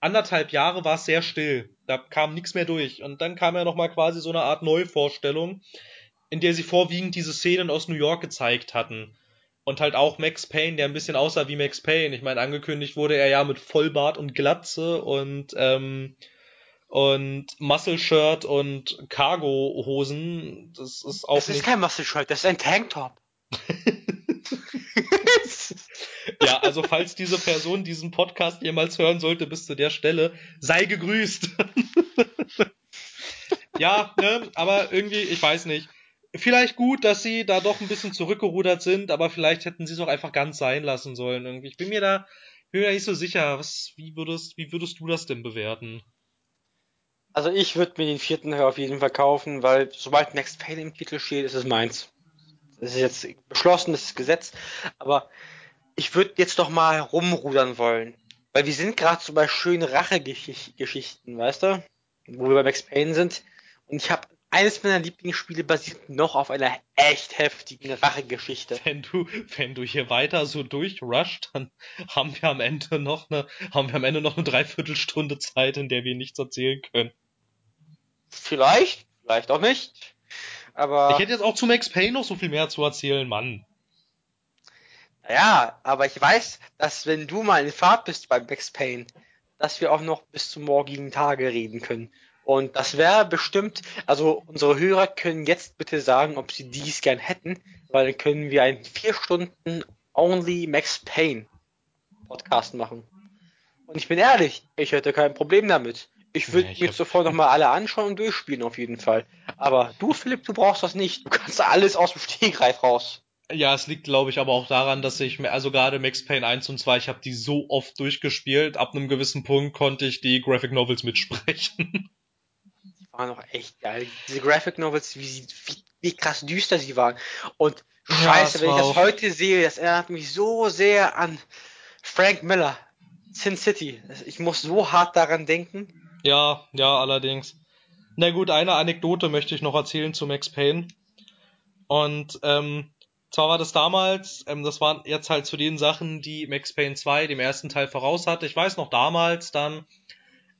anderthalb Jahre war es sehr still. Da kam nichts mehr durch. Und dann kam ja nochmal quasi so eine Art Neuvorstellung in der sie vorwiegend diese Szenen aus New York gezeigt hatten. Und halt auch Max Payne, der ein bisschen aussah wie Max Payne. Ich meine, angekündigt wurde er ja mit Vollbart und Glatze und, ähm, und Muscle Shirt und Cargo Hosen. Das ist auch. Das ist kein Muscle Shirt, das ist ein Tanktop. ja, also falls diese Person diesen Podcast jemals hören sollte, bis zu der Stelle, sei gegrüßt. ja, ne, aber irgendwie, ich weiß nicht vielleicht gut, dass sie da doch ein bisschen zurückgerudert sind, aber vielleicht hätten sie es auch einfach ganz sein lassen sollen irgendwie. Ich bin mir da, bin mir da nicht so sicher. Was, wie würdest, wie würdest du das denn bewerten? Also ich würde mir den vierten auf jeden Fall kaufen, weil sobald Next Pain im Titel steht, ist es meins. Das ist jetzt beschlossen, das ist Gesetz, aber ich würde jetzt doch mal rumrudern wollen. Weil wir sind gerade so bei schönen Rachegeschichten, weißt du? Wo wir bei Max Payne sind. Und ich habe eines meiner Lieblingsspiele basiert noch auf einer echt heftigen Rachegeschichte. Wenn du, wenn du hier weiter so durchrusht, dann haben wir am Ende noch eine, haben wir am Ende noch eine Dreiviertelstunde Zeit, in der wir nichts erzählen können. Vielleicht, vielleicht auch nicht. Aber. Ich hätte jetzt auch zu Max Payne noch so viel mehr zu erzählen, Mann. Ja, aber ich weiß, dass wenn du mal in Fahrt bist bei Max Payne, dass wir auch noch bis zum morgigen Tage reden können. Und das wäre bestimmt, also unsere Hörer können jetzt bitte sagen, ob sie dies gern hätten, weil dann können wir einen vier Stunden Only Max Payne Podcast machen. Und ich bin ehrlich, ich hätte kein Problem damit. Ich würde ja, mir sofort nochmal alle anschauen und durchspielen auf jeden Fall. Aber du, Philipp, du brauchst das nicht. Du kannst alles aus dem Stegreif raus. Ja, es liegt, glaube ich, aber auch daran, dass ich, also gerade Max Payne 1 und 2, ich habe die so oft durchgespielt, ab einem gewissen Punkt konnte ich die Graphic Novels mitsprechen. waren auch echt geil. Diese Graphic Novels, wie sie, wie wie krass düster sie waren. Und Ja, scheiße, es wenn ich das heute sehe, das erinnert mich so sehr an Frank Miller, Sin City. Ich muss so hart daran denken. Ja, ja, allerdings. Na gut, eine Anekdote möchte ich noch erzählen zu Max Payne. Und ähm, zwar war das damals, ähm, das waren jetzt halt zu den Sachen, die Max Payne 2 dem ersten Teil voraus hatte. Ich weiß noch damals dann,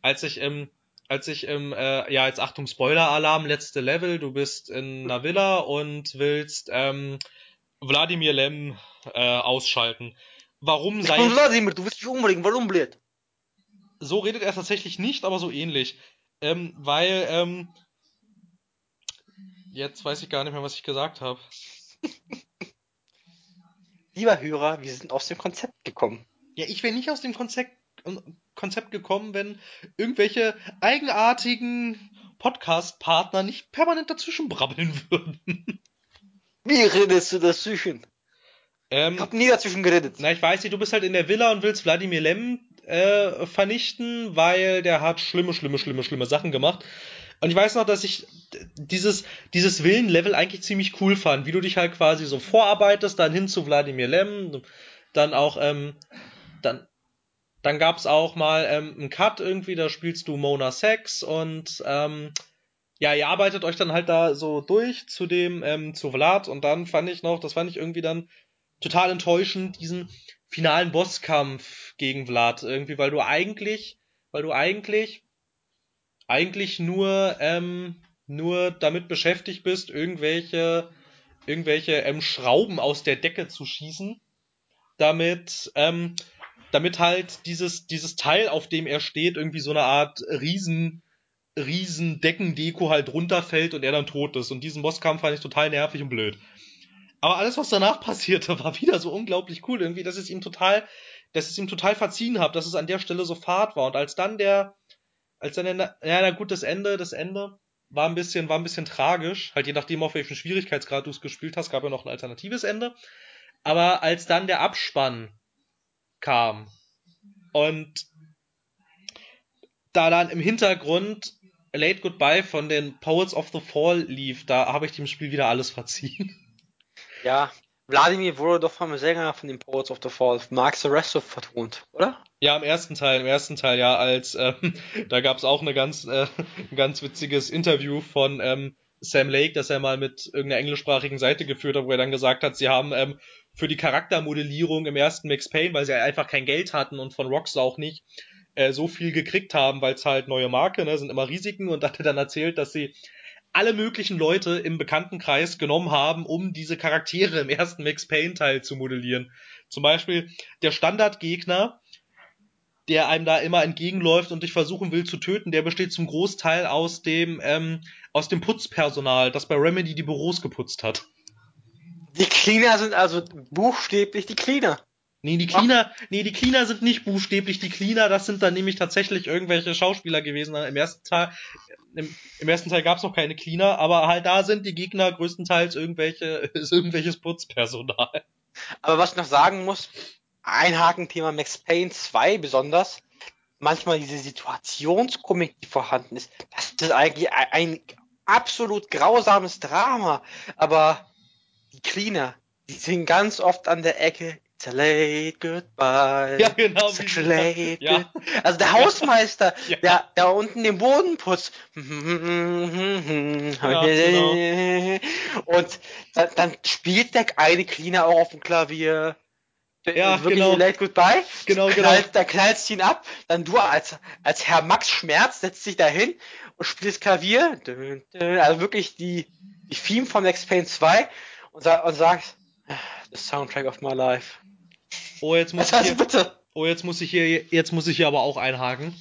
als ich im, als ich im, äh, ja, jetzt Achtung, Spoiler-Alarm, letzte Level, du bist in einer Villa und willst ähm, Wladimir Lem äh, ausschalten. Warum sei Wladimir, du willst mich umbringen, warum blöd? So redet er tatsächlich nicht, aber so ähnlich. Ähm, weil, ähm, jetzt weiß ich gar nicht mehr, was ich gesagt habe. Lieber Hörer, wir sind aus dem Konzept gekommen. Ja, ich wäre nicht aus dem Konzept, Konzept gekommen, wenn irgendwelche eigenartigen Podcast-Partner nicht permanent dazwischen brabbeln würden. Wie redest du dazwischen? Ich Ähm, hab nie dazwischen geredet. na, ich weiß nicht, du bist halt in der Villa und willst Wladimir Lem äh, vernichten, weil der hat schlimme, schlimme, schlimme, schlimme Sachen gemacht. Und ich weiß noch, dass ich dieses, dieses Villenlevel eigentlich ziemlich cool fand, wie du dich halt quasi so vorarbeitest, dann hin zu Wladimir Lem, dann auch, ähm, dann, dann gab's auch mal ähm, einen Cut irgendwie, da spielst du Mona Sex und ähm, ja, ihr arbeitet euch dann halt da so durch zu dem, ähm, zu Vlad und dann fand ich noch, das fand ich irgendwie dann total enttäuschend, diesen finalen Bosskampf gegen Vlad irgendwie, weil du eigentlich, weil du eigentlich, eigentlich nur, ähm, nur damit beschäftigt bist, irgendwelche, irgendwelche ähm, Schrauben aus der Decke zu schießen, damit, ähm, damit halt dieses, dieses Teil, auf dem er steht, irgendwie so eine Art riesen, riesen Deckendeko halt runterfällt und er dann tot ist. Und diesen Bosskampf fand ich total nervig und blöd. Aber alles, was danach passierte, war wieder so unglaublich cool irgendwie, dass ich es ihm total, dass es ihm total verziehen habe, dass es an der Stelle so fad war. Und als dann der, als dann der, ja, na gut, das Ende, das Ende war ein bisschen, war ein bisschen tragisch. Halt je nachdem, auf welchem Schwierigkeitsgrad du es gespielt hast, gab ja noch ein alternatives Ende. Aber als dann der Abspann kam und da dann im Hintergrund Late Goodbye von den Poets of the Fall lief, da habe ich dem Spiel wieder alles verziehen. Ja, Wladimir wurde doch vom Sänger von den Poets of the Fall, Mark Sarasov, vertont, oder? Ja, im ersten Teil, im ersten Teil, ja, als ähm, da gab es auch eine ganz, äh, ein ganz witziges Interview von ähm, Sam Lake, das er mal mit irgendeiner englischsprachigen Seite geführt hat, wo er dann gesagt hat, sie haben ähm, für die Charaktermodellierung im ersten Max Payne, weil sie einfach kein Geld hatten und von Rockstar auch nicht äh, so viel gekriegt haben, weil es halt neue Marke, ne, sind immer Risiken. Und hat er dann erzählt, dass sie alle möglichen Leute im Bekanntenkreis genommen haben, um diese Charaktere im ersten Max Payne Teil zu modellieren. Zum Beispiel der Standardgegner, der einem da immer entgegenläuft und dich versuchen will zu töten, der besteht zum Großteil aus dem ähm, aus dem Putzpersonal, das bei Remedy die Büros geputzt hat. Die Cleaner sind also buchstäblich die Cleaner. Nee, die Cleaner, nee, die Cleaner sind nicht buchstäblich die Cleaner, das sind dann nämlich tatsächlich irgendwelche Schauspieler gewesen. Im ersten Teil, im, im ersten Teil gab's noch keine Cleaner, aber halt da sind die Gegner größtenteils irgendwelche, ist irgendwelches Putzpersonal. Aber was ich noch sagen muss, ein Hakenthema Max Payne 2 besonders, manchmal diese Situationskomik, die vorhanden ist, das ist eigentlich ein, ein absolut grausames Drama. Aber die Cleaner, die sind ganz oft an der Ecke. It's a late goodbye. Ja, genau. Such a late ja. Also der Hausmeister, Ja. der, der unten den Boden putzt. genau. Und dann, dann spielt der eine Cleaner auch auf dem Klavier. Ja, wirklich genau. Late Goodbye. Genau, genau. Knallt, dann knallst du ihn ab. Dann du als, als Herr Max Schmerz setzt dich da hin und spielst Klavier. Also wirklich die, die Theme von Max Payne 2 und, sa und sagst, "Ah, the soundtrack of my life. Oh, jetzt muss Was ich hier, bitte? oh, jetzt muss ich hier, jetzt muss ich hier aber auch einhaken.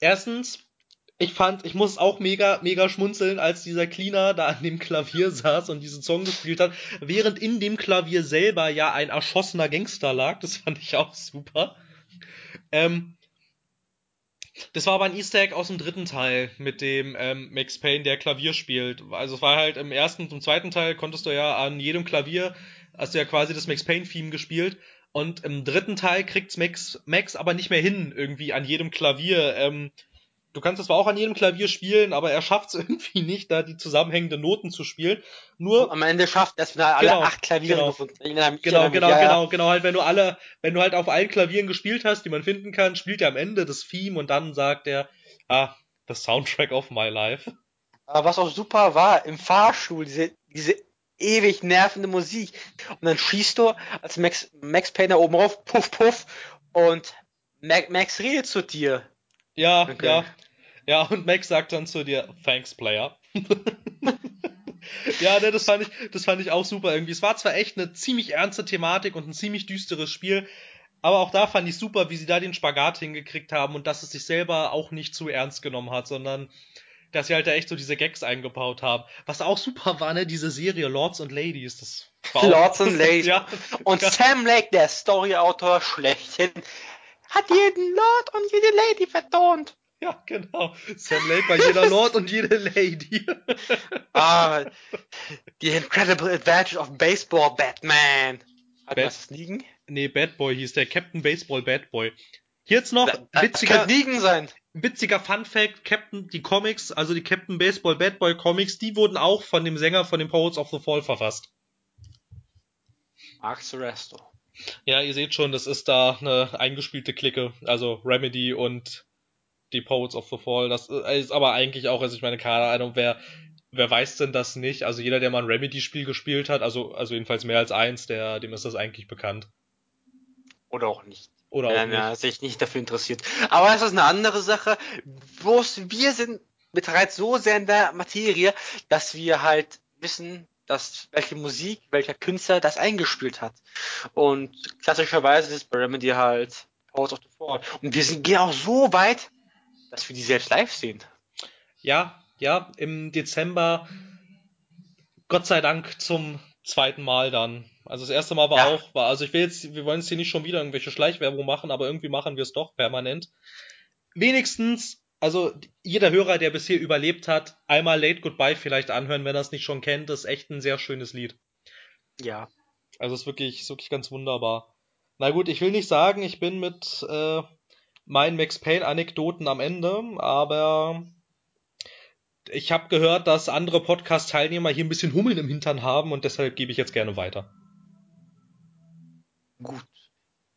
Erstens, ich fand, ich muss auch mega, mega schmunzeln, als dieser Cleaner da an dem Klavier saß und diesen Song gespielt hat, während in dem Klavier selber ja ein erschossener Gangster lag. Das fand ich auch super. Ähm, das war aber ein Easter Egg aus dem dritten Teil mit dem ähm, Max Payne, der Klavier spielt. Also es war halt im ersten und im zweiten Teil konntest du ja an jedem Klavier, hast du ja quasi das Max Payne-Theme gespielt. Und im dritten Teil kriegt's Max, Max aber nicht mehr hin, irgendwie an jedem Klavier ähm, du kannst es zwar auch an jedem Klavier spielen, aber er schafft es irgendwie nicht, da die zusammenhängenden Noten zu spielen. Nur Am Ende schafft er es, wenn er alle Genau, acht Klaviere genau. gefunden Genau, genau, ja, ja. genau, genau. Halt, wenn du alle, wenn du halt auf allen Klavieren gespielt hast, die man finden kann, spielt er am Ende das Theme und dann sagt er, ah, the soundtrack of my life. Aber was auch super war, im Fahrstuhl, diese, diese ewig nervende Musik. Und dann schießt du als Max, Max Payne da oben rauf, puff, puff, und Max, Max redet zu dir. Ja, Okay. ja. Ja, und Max sagt dann zu dir, thanks, Player. ja, ne, das fand ich, das fand ich auch super irgendwie. Es war zwar echt eine ziemlich ernste Thematik und ein ziemlich düsteres Spiel, aber auch da fand ich super, wie sie da den Spagat hingekriegt haben und dass es sich selber auch nicht zu ernst genommen hat, sondern dass sie halt da echt so diese Gags eingebaut haben. Was auch super war, ne, diese Serie Lords and Ladies, das war Lords and Ladies. ja, Und ja, Sam Lake, der Storyautor schlechthin, hat jeden Lord und jede Lady vertont. ja, genau. Sam Lake war jeder Lord und jede Lady. Ah, the incredible advantage of baseball, Batman. Hat Bat- das liegen? Nee, Bad Boy hieß der Captain Baseball Bad Boy. Hier jetzt noch Das witziger, kann sein. witziger Fun Fact, Captain, die Comics, also die Captain Baseball Bad Boy Comics, die wurden auch von dem Sänger von den Poets of the Fall verfasst. Mark Seresto. Ja, ihr seht schon, das ist da eine eingespielte Clique, also Remedy und die Poets of the Fall. Das ist aber eigentlich auch, also ich meine, keine Ahnung, wer, wer weiß denn das nicht? Also jeder, der mal ein Remedy-Spiel gespielt hat, also, also jedenfalls mehr als eins, der, dem ist das eigentlich bekannt. Oder auch nicht. Oder auch Wenn nicht. er sich nicht dafür interessiert. Aber das ist eine andere Sache. Bloß wir sind bereits so sehr in der Materie, dass wir halt wissen, dass welche Musik, welcher Künstler das eingespielt hat. Und klassischerweise ist bei Remedy halt House of the Fall. Und wir sind, gehen auch so weit, dass wir die selbst live sehen. Ja, ja, im Dezember, Gott sei Dank zum zweiten Mal dann. Also das erste Mal war Ja. auch, war, also ich will jetzt, wir wollen jetzt hier nicht schon wieder irgendwelche Schleichwerbung machen, aber irgendwie machen wir es doch permanent. Wenigstens, also jeder Hörer, der bisher überlebt hat, einmal Late Goodbye vielleicht anhören, wenn er es nicht schon kennt, das ist echt ein sehr schönes Lied. Ja. Also es ist wirklich, ist wirklich ganz wunderbar. Na gut, ich will nicht sagen, ich bin mit äh, meinen Max Payne-Anekdoten am Ende, aber ich habe gehört, dass andere Podcast-Teilnehmer hier ein bisschen Hummeln im Hintern haben und deshalb gebe ich jetzt gerne weiter. Gut.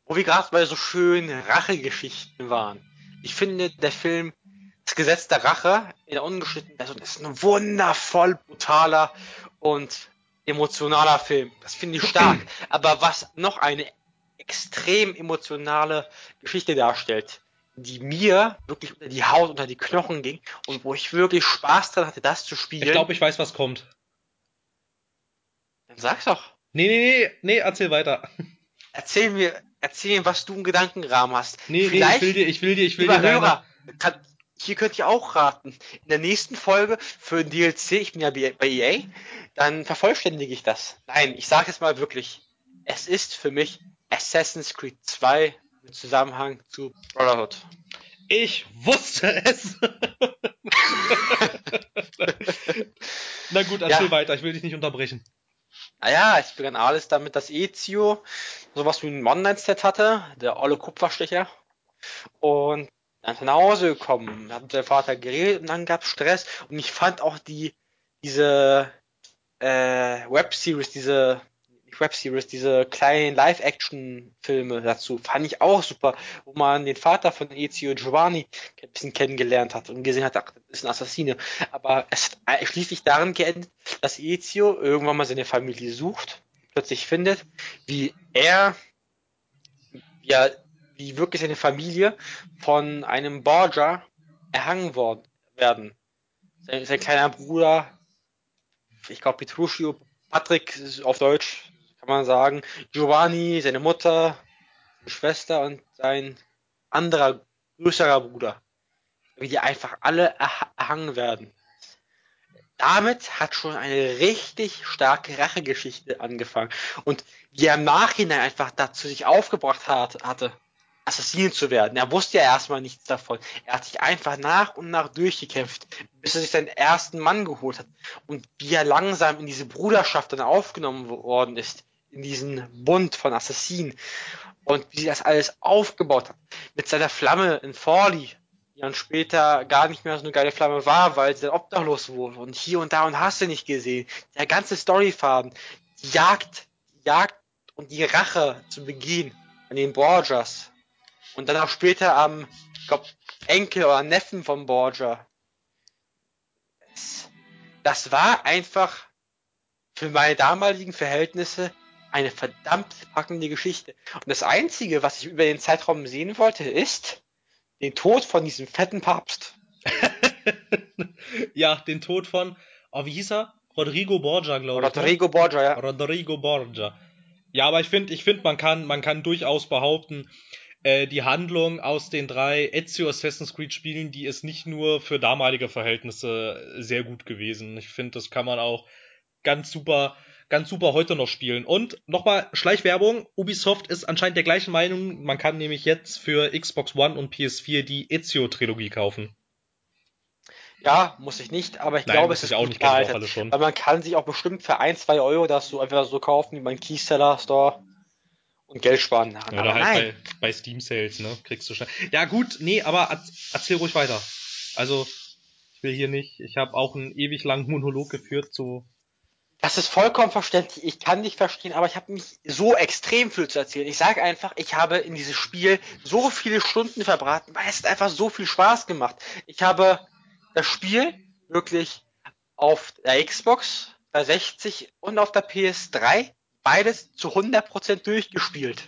Wo wir gerade bei so schönen Rachegeschichten waren. Ich finde, der Film Das Gesetz der Rache in der ungeschnittenen Version ist ein wundervoll brutaler und emotionaler Film. Das finde ich stark. Aber was noch eine extrem emotionale Geschichte darstellt, die mir wirklich unter die Haut, unter die Knochen ging und wo ich wirklich Spaß dran hatte, das zu spielen. Ich glaube, ich weiß, was kommt. Dann sag's doch. Nee, nee, nee, nee, erzähl weiter. Erzähl mir, erzähl mir, was du im Gedankenrahmen hast. Nee, nee, Vielleicht ich will dir, ich will dir, ich will dir Hörer, kann, hier könnt ihr auch raten. In der nächsten Folge für den DLC, ich bin ja bei EA, dann vervollständige ich das. Nein, ich sage es mal wirklich. Es ist für mich Assassin's Creed 2 im Zusammenhang zu Brotherhood. Ich wusste es. Na gut, erzähl Ja. weiter, ich will dich nicht unterbrechen. Naja, es begann alles damit, dass Ezio sowas wie ein One-Night-Set hatte, der olle Kupferstecher. Und dann ist er nach Hause gekommen, hat mit seinem Vater geredet und dann gab's Stress. Und ich fand auch die, diese äh, Webseries, diese Webseries, diese kleinen Live-Action-Filme dazu, fand ich auch super, wo man den Vater von Ezio Giovanni ein bisschen kennengelernt hat und gesehen hat, ach, das ist ein Assassine. Aber es hat schließlich darin geendet, dass Ezio irgendwann mal seine Familie sucht, plötzlich findet, wie er, ja, wie wirklich seine Familie von einem Borgia erhangen worden werden. Sein, sein kleiner Bruder, ich glaube Petruccio, Patrick auf Deutsch, kann man sagen, Giovanni, seine Mutter, seine Schwester und sein anderer größerer Bruder. Wie die einfach alle erha- erhangen werden damit hat schon eine richtig starke Rachegeschichte angefangen. Und wie er im Nachhinein einfach dazu sich aufgebracht hat, hatte, Assassinen zu werden. Er wusste ja erstmal nichts davon. Er hat sich einfach nach und nach durchgekämpft, bis er sich seinen ersten Mann geholt hat. Und wie er langsam in diese Bruderschaft dann aufgenommen worden ist, in diesen Bund von Assassinen. Und wie sie das alles aufgebaut hat. Mit seiner Flamme in Forley, die dann später gar nicht mehr so eine geile Flamme war, weil sie dann obdachlos wurde und hier und da und hast du nicht gesehen. Der ganze Storyfaden, die Jagd, die Jagd und die Rache zu Beginn an den Borgias und dann auch später am, ich glaub, Enkel oder Neffen von Borgia. Das war einfach für meine damaligen Verhältnisse eine verdammt packende Geschichte. Und das Einzige, was ich über den Zeitraum sehen wollte, ist den Tod von diesem fetten Papst. ja, den Tod von, oh, wie hieß er? Rodrigo Borgia, glaube ich. Ne? Rodrigo Borgia, ja. Rodrigo Borgia. Ja, aber ich finde, ich finde, man kann, man kann durchaus behaupten, äh, die Handlung aus den drei Ezio Assassin's Creed Spielen, die ist nicht nur für damalige Verhältnisse sehr gut gewesen. Ich finde, das kann man auch ganz super ganz super heute noch spielen. Und nochmal Schleichwerbung, Ubisoft ist anscheinend der gleichen Meinung, man kann nämlich jetzt für Xbox One und PS4 die Ezio-Trilogie kaufen. Ja, muss ich nicht, aber ich Nein, glaube, es ist auch nicht, ich alle schon. Weil man kann sich auch bestimmt für ein, zwei Euro das so einfach so kaufen wie beim Keyseller Store und Geld sparen. Ja, oder halt nein. Bei, bei Steam Sales, ne? Kriegst du schnell. Ja gut, nee, aber erzähl ruhig weiter. Also, ich will hier nicht, ich habe auch einen ewig langen Monolog geführt zu das ist vollkommen verständlich. Ich kann dich verstehen, aber ich habe nicht so extrem viel zu erzählen. Ich sage einfach, ich habe in dieses Spiel so viele Stunden verbraten, weil es einfach so viel Spaß gemacht. Ich habe das Spiel wirklich auf der Xbox, der 60 und auf der PS3 beides zu 100% durchgespielt.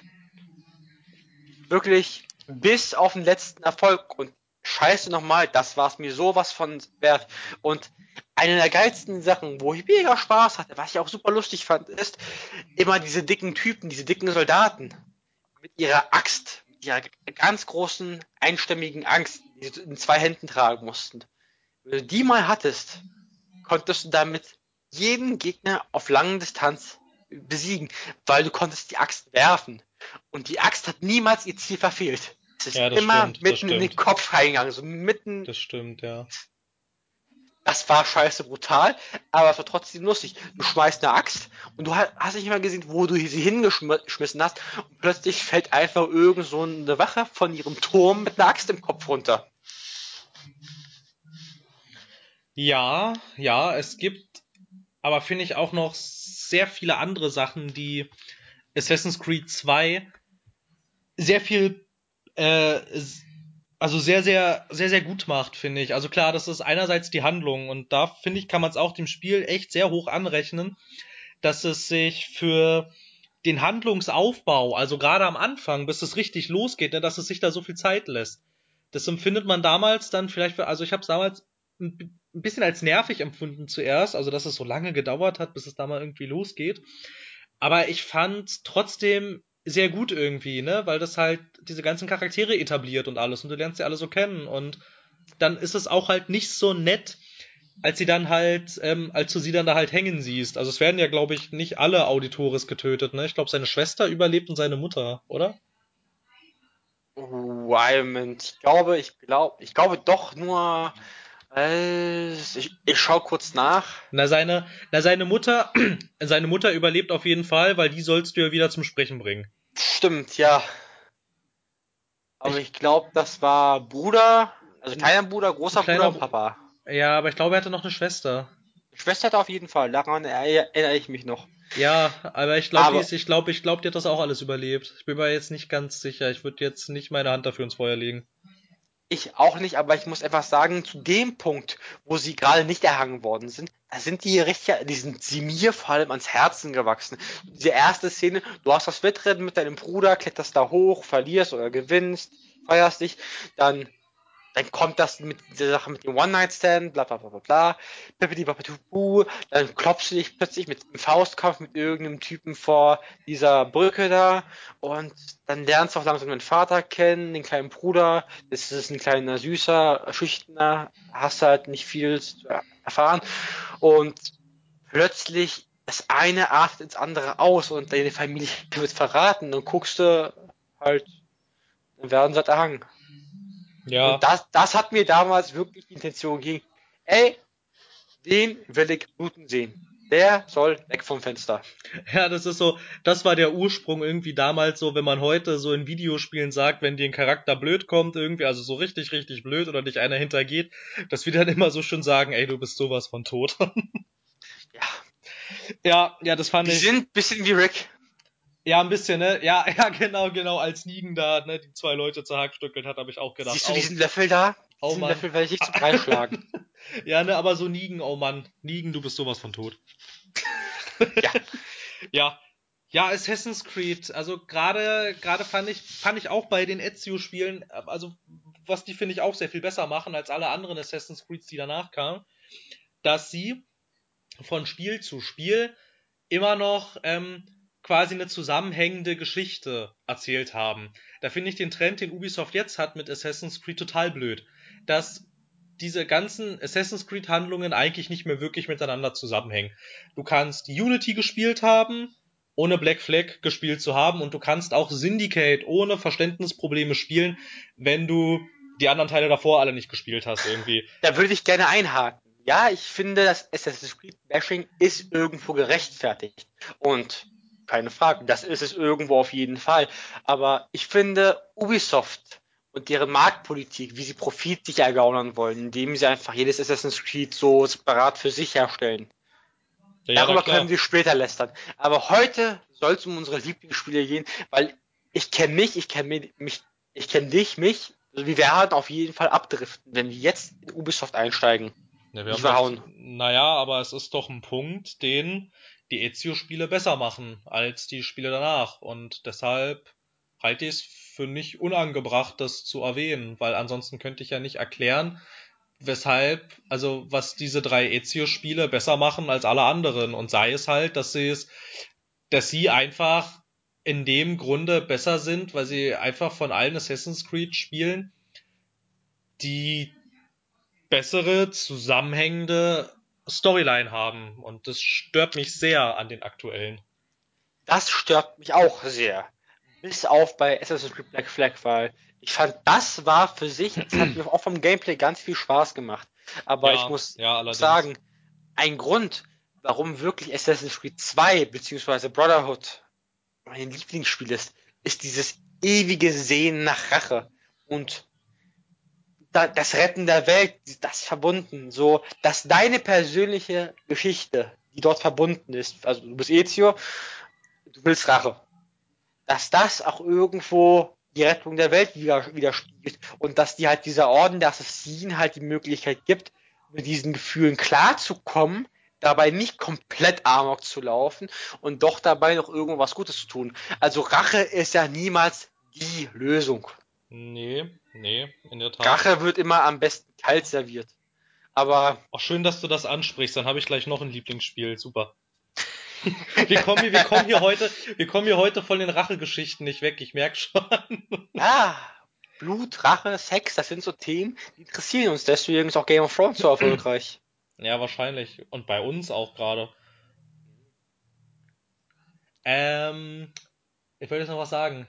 Wirklich bis auf den letzten Erfolg und scheiße nochmal, das war es mir sowas von wert. Und eine der geilsten Sachen, wo ich mega Spaß hatte, was ich auch super lustig fand, ist immer diese dicken Typen, diese dicken Soldaten mit ihrer Axt, mit ihrer ganz großen einstämmigen Angst, die sie in zwei Händen tragen mussten. Wenn du die mal hattest, konntest du damit jeden Gegner auf langen Distanz besiegen, weil du konntest die Axt werfen. Und die Axt hat niemals ihr Ziel verfehlt. Es ist ja, immer stimmt, mitten in den Kopf reingegangen, so mitten. Das stimmt, ja. Das war scheiße brutal, aber es war trotzdem lustig. Du schmeißt eine Axt und du hast nicht mal gesehen, wo du sie hingeschmissen hast und plötzlich fällt einfach irgend so eine Wache von ihrem Turm mit einer Axt im Kopf runter. Ja, ja, es gibt aber finde ich auch noch sehr viele andere Sachen, die Assassin's Creed 2 sehr viel äh, also sehr, sehr, sehr, sehr gut macht, finde ich. Also klar, das ist einerseits die Handlung und da finde ich, kann man es auch dem Spiel echt sehr hoch anrechnen, dass es sich für den Handlungsaufbau, also gerade am Anfang, bis es richtig losgeht, ne, dass es sich da so viel Zeit lässt. Das empfindet man damals dann vielleicht für, also ich habe es damals ein bisschen als nervig empfunden zuerst, also dass es so lange gedauert hat, bis es da mal irgendwie losgeht. Aber ich fand trotzdem sehr gut irgendwie, ne? Weil das halt diese ganzen Charaktere etabliert und alles und du lernst sie alle so kennen und dann ist es auch halt nicht so nett, als sie dann halt, ähm, als du sie dann da halt hängen siehst. Also es werden ja, glaube ich, nicht alle Auditores getötet, ne? Ich glaube, seine Schwester überlebt und seine Mutter, oder? Moment, ich glaube, ich glaube, ich glaube doch nur. Äh, ich, ich schau kurz nach. Na seine, na seine Mutter, seine Mutter überlebt auf jeden Fall, weil die sollst du ja wieder zum Sprechen bringen. Stimmt, ja. Aber ich, ich glaube, das war Bruder, also kleiner Bruder, großer kleiner Bruder und Papa. Ja, aber ich glaube, er hatte noch eine Schwester. Schwester hatte auf jeden Fall, daran erinnere ich mich noch. Ja, aber ich glaube, ich glaube, ich glaube, die hat das auch alles überlebt. Ich bin mir jetzt nicht ganz sicher. Ich würde jetzt nicht meine Hand dafür ins Feuer legen. Ich auch nicht, aber ich muss einfach sagen, zu dem Punkt, wo sie gerade nicht erhangen worden sind, sind die richtig, die sind sie mir vor allem ans Herzen gewachsen. Diese erste Szene, du hast das Wettrennen mit deinem Bruder, kletterst da hoch, verlierst oder gewinnst, feierst dich, dann dann kommt das mit dieser Sache mit dem One-Night-Stand, bla bla bla bla bla, Pippidi Papatuu, dann klopfst du dich plötzlich mit einem Faustkampf mit irgendeinem Typen vor dieser Brücke da. Und dann lernst du auch langsam deinen Vater kennen, den kleinen Bruder, das ist ein kleiner süßer, schüchterner, hast halt nicht viel zu erfahren. Und plötzlich das eine artet ins andere aus und deine Familie wird verraten. Und guckst du halt, dann werden sie halt erhangen. Ja. Und das, das hat mir damals wirklich die Intention gegeben. Ey, den will ich bluten sehen. Der soll weg vom Fenster. Ja, das ist so, das war der Ursprung irgendwie damals so, wenn man heute so in Videospielen sagt, wenn dir ein Charakter blöd kommt irgendwie, also so richtig, richtig blöd oder dich einer hintergeht, dass wir dann immer so schön sagen, ey, du bist sowas von tot. Ja. ja, ja, das fand Die ich. sind bisschen wie Rick. Ja, ein bisschen, ne? Ja, ja, genau, genau, als Nigen da, ne, die zwei Leute zerhackstückelt hat, habe ich auch gedacht. Siehst du diesen Löffel da? Oh diesen Mann. Löffel werde ich nicht zum Preis schlagen. ja, ne, aber so Nigen, oh Mann. Nigen, du bist sowas von tot. Ja. Ja. Ja, Assassin's Creed, also gerade gerade fand ich fand ich auch bei den Ezio-Spielen, also was die finde ich auch sehr viel besser machen als alle anderen Assassin's Creeds, die danach kamen, dass sie von Spiel zu Spiel immer noch ähm, quasi eine zusammenhängende Geschichte erzählt haben. Da finde ich den Trend, den Ubisoft jetzt hat mit Assassin's Creed total blöd, dass diese ganzen Assassin's Creed Handlungen eigentlich nicht mehr wirklich miteinander zusammenhängen. Du kannst Unity gespielt haben, ohne Black Flag gespielt zu haben und du kannst auch Syndicate ohne Verständnisprobleme spielen, wenn du die anderen Teile davor alle nicht gespielt hast irgendwie. Da würde ich gerne einhaken. Ja, ich finde, das Assassin's Creed Bashing ist irgendwo gerechtfertigt. Und keine Frage, das ist es irgendwo auf jeden Fall. Aber ich finde, Ubisoft und deren Marktpolitik, wie sie Profit sich ergaunern wollen, indem sie einfach jedes Assassin's Creed so separat für sich herstellen. Ja, Darüber klar. können wir später lästern. Aber heute soll es um unsere Lieblingsspiele gehen, weil ich kenne mich, ich kenne mich, ich kenne dich, mich. Also wir werden auf jeden Fall abdriften, wenn wir jetzt in Ubisoft einsteigen. Ja, wir haben jetzt, naja, aber es ist doch ein Punkt, den die Ezio-Spiele besser machen als die Spiele danach. Und deshalb halte ich es für nicht unangebracht, das zu erwähnen, weil ansonsten könnte ich ja nicht erklären, weshalb, also was diese drei Ezio-Spiele besser machen als alle anderen. Und sei es halt, dass sie es, dass sie einfach in dem Grunde besser sind, weil sie einfach von allen Assassin's Creed Spielen die bessere, zusammenhängende Storyline haben. Und das stört mich sehr an den aktuellen. Das stört mich auch sehr. Bis auf bei Assassin's Creed Black Flag, weil ich fand, das war für sich, das hat mir auch vom Gameplay ganz viel Spaß gemacht. Aber ja, ich muss ja, sagen, ein Grund, warum wirklich Assassin's Creed 2 beziehungsweise Brotherhood mein Lieblingsspiel ist, ist dieses ewige Sehen nach Rache und das Retten der Welt, das verbunden, so, dass deine persönliche Geschichte, die dort verbunden ist, also du bist Ezio, du willst Rache, dass das auch irgendwo die Rettung der Welt widerspiegelt und dass dir halt dieser Orden der Assassinen halt die Möglichkeit gibt, mit diesen Gefühlen klarzukommen, dabei nicht komplett amok zu laufen und doch dabei noch irgendwas Gutes zu tun. Also Rache ist ja niemals die Lösung. Nee, nee, in der Tat. Rache wird immer am besten kalt serviert. Aber Auch schön, dass du das ansprichst, dann habe ich gleich noch ein Lieblingsspiel. Super. wir, kommen hier, wir, kommen hier heute, wir kommen hier heute von den Rachegeschichten nicht weg, ich merke schon. ja, Blut, Rache, Sex, das sind so Themen, die interessieren uns. Deswegen ist auch Game of Thrones so erfolgreich. Ja, wahrscheinlich. Und bei uns auch gerade. Ähm, ich wollte jetzt noch was sagen.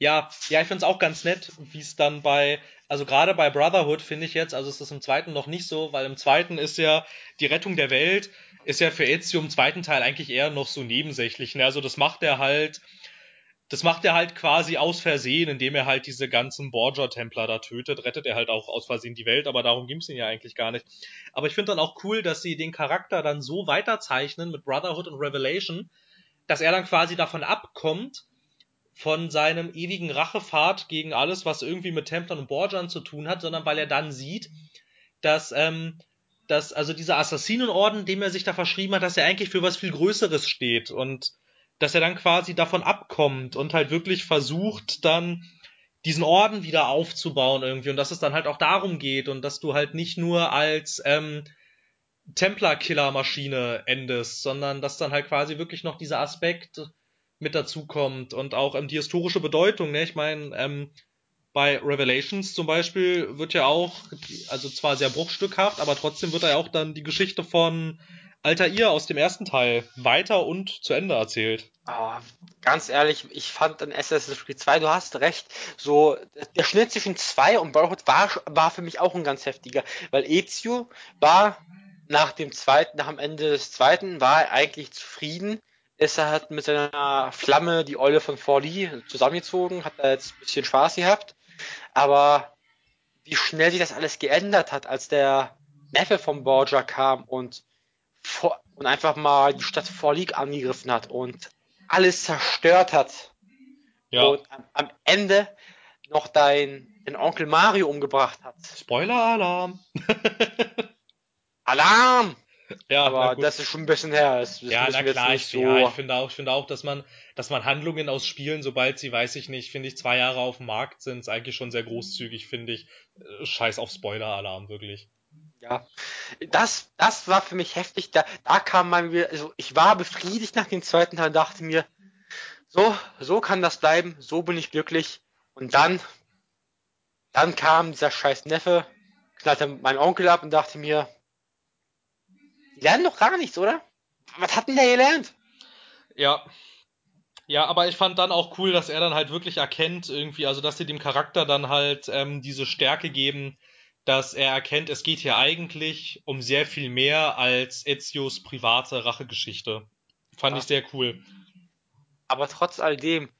Ja, ja, ich find's auch ganz nett, wie es dann bei, also gerade bei Brotherhood finde ich jetzt, also es ist im zweiten noch nicht so, weil im zweiten ist ja die Rettung der Welt, ist ja für Ezio im zweiten Teil eigentlich eher noch so nebensächlich. Ne? Also das macht er halt, das macht er halt quasi aus Versehen, indem er halt diese ganzen Borgia-Templer da tötet, rettet er halt auch aus Versehen die Welt, aber darum ging's ihn ja eigentlich gar nicht. Aber ich finde dann auch cool, dass sie den Charakter dann so weiterzeichnen mit Brotherhood und Revelation, dass er dann quasi davon abkommt, von seinem ewigen Rachefahrt gegen alles, was irgendwie mit Templern und Borgian zu tun hat, sondern weil er dann sieht, dass, ähm, dass also dieser Assassinenorden, dem er sich da verschrieben hat, dass er eigentlich für was viel Größeres steht und dass er dann quasi davon abkommt und halt wirklich versucht, dann diesen Orden wieder aufzubauen irgendwie und dass es dann halt auch darum geht und dass du halt nicht nur als ähm, Templar-Killer-Maschine endest, sondern dass dann halt quasi wirklich noch dieser Aspekt mit dazu kommt und auch ähm, die historische Bedeutung. Ne? Ich meine, ähm, bei Revelations zum Beispiel wird ja auch, also zwar sehr bruchstückhaft, aber trotzdem wird da ja auch dann die Geschichte von Altair aus dem ersten Teil weiter und zu Ende erzählt. Oh, ganz ehrlich, ich fand in Assassin's Creed 2, du hast recht, so der Schnitt zwischen 2 und Brotherhood war, war für mich auch ein ganz heftiger, weil Ezio war nach dem zweiten, nach dem Ende des zweiten war er eigentlich zufrieden. Ist er hat mit seiner Flamme die Eule von Forli zusammengezogen, hat da jetzt ein bisschen Spaß gehabt. Aber wie schnell sich das alles geändert hat, als der Neffe von Borgia kam und, vor, und einfach mal die Stadt Forli angegriffen hat und alles zerstört hat. Ja. Und am, am Ende noch dein, den Onkel Mario umgebracht hat. Spoiler-Alarm! Alarm! Ja, Aber das ist schon ein bisschen her. Das, das ja, na klar, ich, ja, ich finde auch, ich finde auch, dass man, dass man Handlungen aus Spielen, sobald sie, weiß ich nicht, finde ich, zwei Jahre auf dem Markt sind, ist eigentlich schon sehr großzügig, finde ich. Äh, Scheiß auf Spoiler-Alarm, wirklich. Ja, das, das war für mich heftig. Da, da kam man wieder, also ich war befriedigt nach dem zweiten Teil und dachte mir, so, so kann das bleiben, so bin ich glücklich. Und dann, dann kam dieser scheiß Neffe, knallte mein Onkel ab und dachte mir, die lernen doch gar nichts, oder? Was hat denn der gelernt? Ja. Ja, aber ich fand dann auch cool, dass er dann halt wirklich erkennt, irgendwie, also dass sie dem Charakter dann halt ähm, diese Stärke geben, dass er erkennt, es geht hier eigentlich um sehr viel mehr als Ezios private Rachegeschichte. Fand Ja. ich sehr cool. Aber trotz alledem,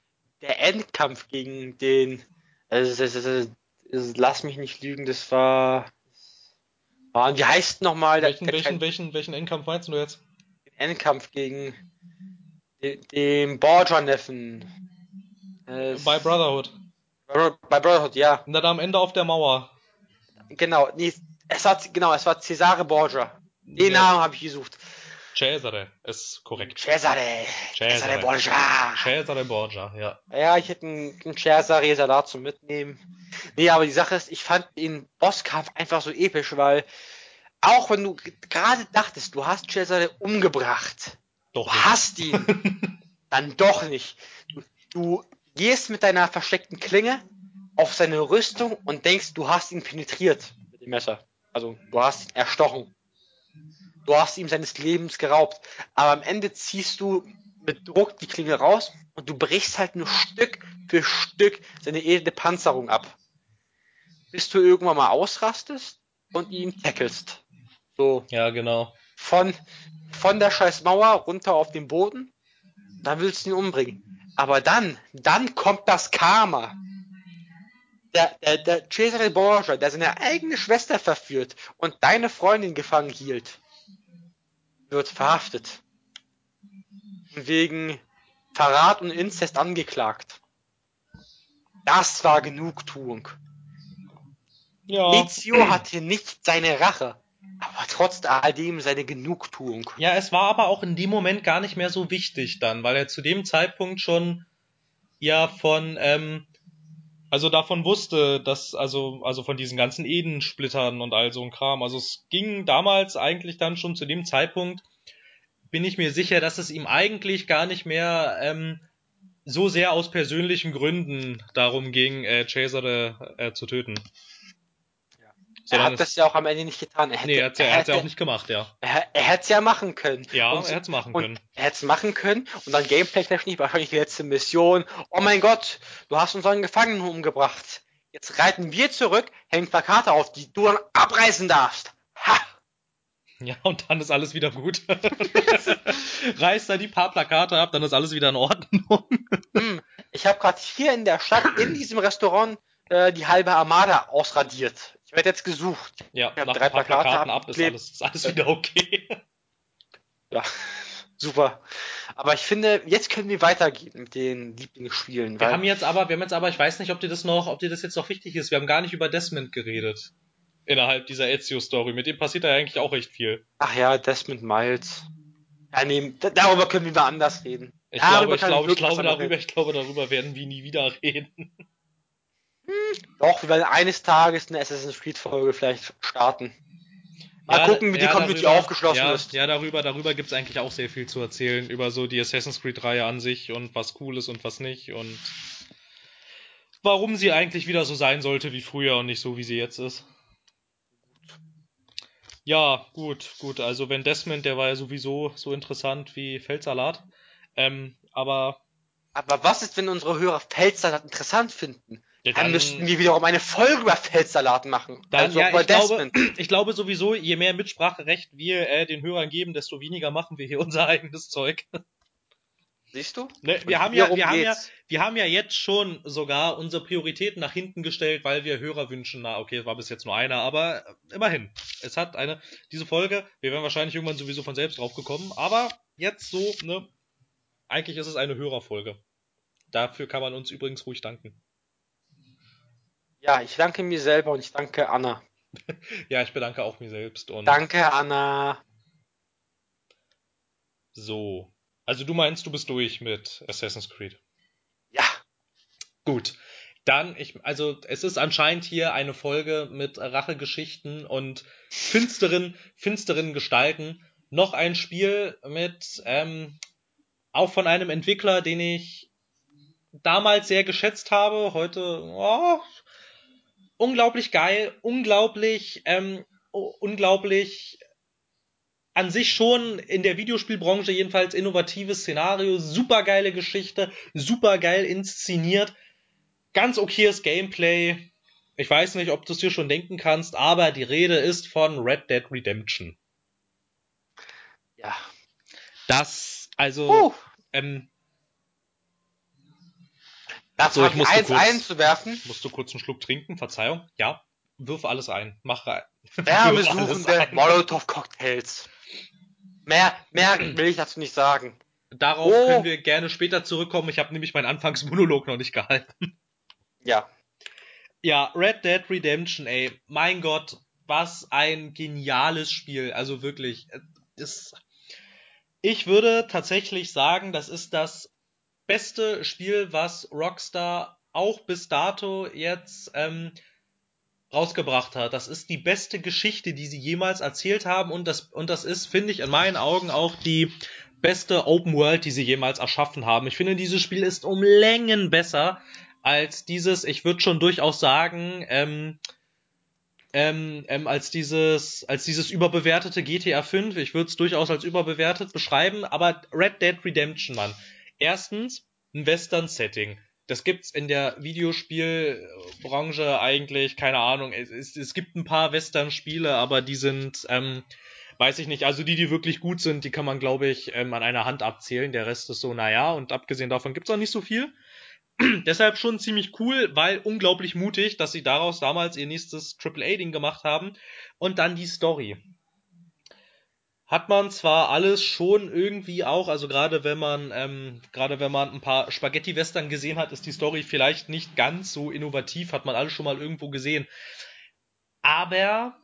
der Endkampf gegen den, also, lass mich nicht lügen, das war, ah, wie heißt nochmal der, Welchen, der welchen, welchen, welchen Endkampf meinst du jetzt? Endkampf gegen den, den Borgia-Neffen? Äh, Bei Brotherhood. bei Brotherhood, ja, Und dann am Ende auf der Mauer. genau, nee, es war, genau, es war Cesare Borgia. Den Ja. Namen habe ich gesucht. Cesare ist korrekt. Cesare, Cesare Cesare. Borgia. Cesare Borgia, ja. Ja, ich hätte einen, einen Cesare Salat zum Mitnehmen. Nee, aber die Sache ist, ich fand den Bosskampf einfach so episch, weil auch wenn du gerade dachtest, du hast Cesare umgebracht, Doch. du hast ihn, dann doch nicht. Du, du gehst mit deiner versteckten Klinge auf seine Rüstung und denkst, du hast ihn penetriert mit dem Messer. Also, du hast ihn erstochen. Du hast ihm seines Lebens geraubt. Aber am Ende ziehst du mit Druck die Klinge raus und du brichst halt nur Stück für Stück seine edle Panzerung ab. Bis du irgendwann mal ausrastest und ihn tackelst. So, Ja, genau. von, von der scheiß Mauer runter auf den Boden, dann willst du ihn umbringen. Aber dann, dann kommt das Karma. Der, der, der Cesare Borgia, der seine eigene Schwester verführt und deine Freundin gefangen hielt, wird verhaftet. Wegen Verrat und Inzest angeklagt. Das war Genugtuung. Ja. Ezio hatte nicht seine Rache, aber trotz alledem seine Genugtuung. Ja, es war aber auch in dem Moment gar nicht mehr so wichtig dann, weil er zu dem Zeitpunkt schon ja von, ähm, also davon wusste, dass, also, also von diesen ganzen Edensplittern und all so ein Kram. Also es ging damals eigentlich dann schon zu dem Zeitpunkt, bin ich mir sicher, dass es ihm eigentlich gar nicht mehr ähm, so sehr aus persönlichen Gründen darum ging, äh, Cesare äh, zu töten. Er hat es- das ja auch am Ende nicht getan. Er hätte, Nee, er er hat's ja auch nicht gemacht, ja. Er, er hätte es ja machen können. Ja, und, er hätte es machen können. Er hätte es machen können und dann gameplay-technisch wahrscheinlich die letzte Mission. Oh mein Gott, du hast unseren Gefangenen umgebracht. Jetzt reiten wir zurück, hängen Plakate auf, die du dann abreißen darfst. Ha! Ja, und dann ist alles wieder gut. Reißt da die paar Plakate ab, dann ist alles wieder in Ordnung. Hm, ich habe gerade hier in der Stadt, in diesem Restaurant, äh, die halbe Armada ausradiert. Ich werde jetzt gesucht. Ja, Ich hab nach drei ein paar Plakate Plakaten ab ist alles, ist alles wieder okay. Ja, super. Aber ich finde, jetzt können wir weitergehen mit den Lieblingsspielen. Wir haben jetzt aber, wir haben jetzt aber, ich weiß nicht, ob dir das noch, ob dir das jetzt noch wichtig ist, wir haben gar nicht über Desmond geredet. Innerhalb dieser Ezio-Story. Mit dem passiert da ja eigentlich auch recht viel. Ach ja, Desmond Miles. Ja, nee, darüber können wir mal anders reden. Ich Darüber glaube, ich glaube, ich glaube, darüber, ich glaube, darüber werden wir nie wieder reden. Doch, wir werden eines Tages eine Assassin's Creed Folge vielleicht starten. Mal Ja, gucken, wie die ja, Community darüber- aufgeschlossen ja, ist. Ja, darüber, darüber gibt's eigentlich auch sehr viel zu erzählen, über so die Assassin's Creed-Reihe an sich und was cool ist und was nicht und warum sie eigentlich wieder so sein sollte wie früher und nicht so, wie sie jetzt ist. Ja, gut, gut. Also wenn Desmond, der war ja sowieso so interessant wie Feldsalat. Ähm, aber Aber was ist, wenn unsere Hörer Feldsalat interessant finden? Ja, dann, dann, müssten wir wiederum eine Folge über Feldsalat machen. Dann, also ja, ich glaube, ich glaube sowieso, je mehr Mitspracherecht wir äh, den Hörern geben, desto weniger machen wir hier unser eigenes Zeug. Siehst du? Ne, wir, haben ja, wir, haben ja, wir haben ja jetzt schon sogar unsere Prioritäten nach hinten gestellt, weil wir Hörer wünschen. Na, okay, es war bis jetzt nur einer, aber immerhin. Es hat eine, diese Folge, wir wären wahrscheinlich irgendwann sowieso von selbst drauf gekommen, aber jetzt so, ne, eigentlich ist es eine Hörerfolge. Dafür kann man uns übrigens ruhig danken. Ja, ich danke mir selber und ich danke Anna. ja, ich bedanke auch mir selbst. Und danke, Anna. So. Also du meinst, du bist durch mit Assassin's Creed? Ja. Gut. Dann, ich, also es ist anscheinend hier eine Folge mit Rachegeschichten und finsteren, finsteren Gestalten. Noch ein Spiel mit, ähm, auch von einem Entwickler, den ich damals sehr geschätzt habe. Heute, oh, unglaublich geil, unglaublich, ähm, unglaublich an sich schon in der Videospielbranche jedenfalls innovatives Szenario, super geile Geschichte, super geil inszeniert, ganz okayes Gameplay. Ich weiß nicht, ob du es dir schon denken kannst, aber die Rede ist von Red Dead Redemption. Ja. Das, also, uh. ähm, Darf so, ich musste eins kurz, einzuwerfen? Musst du kurz einen Schluck trinken? Verzeihung. Ja, wirf alles ein. Mach rein. Wärmesuchende Molotow-Cocktails. Mehr, mehr will ich dazu nicht sagen. Darauf oh. können wir gerne später zurückkommen. Ich habe nämlich meinen Anfangsmonolog noch nicht gehalten. Ja. Ja, Red Dead Redemption, ey. Mein Gott, was ein geniales Spiel. Also wirklich. Das, ich würde tatsächlich sagen, das ist das beste Spiel, was Rockstar auch bis dato jetzt ähm, rausgebracht hat. Das ist die beste Geschichte, die sie jemals erzählt haben und das, und das ist, finde ich, in meinen Augen auch die beste Open World, die sie jemals erschaffen haben. Ich finde, dieses Spiel ist um Längen besser als dieses, ich würde schon durchaus sagen, ähm, ähm, ähm, als dieses, als dieses überbewertete GTA 5. Ich würde es durchaus als überbewertet beschreiben, aber Red Dead Redemption, Mann. Erstens, ein Western-Setting. Das gibt's in der Videospielbranche eigentlich, keine Ahnung. Es, es, es gibt ein paar Western-Spiele, aber die sind, ähm, weiß ich nicht, also die, die wirklich gut sind, die kann man, glaube ich, ähm, an einer Hand abzählen. Der Rest ist so, naja, und abgesehen davon gibt's auch nicht so viel. Deshalb schon ziemlich cool, weil unglaublich mutig, dass sie daraus damals ihr nächstes AAA-Ding gemacht haben. Und dann die Story hat man zwar alles schon irgendwie auch, also gerade wenn man, ähm, gerade wenn man ein paar Spaghetti-Western gesehen hat, ist die Story vielleicht nicht ganz so innovativ, hat man alles schon mal irgendwo gesehen. Aber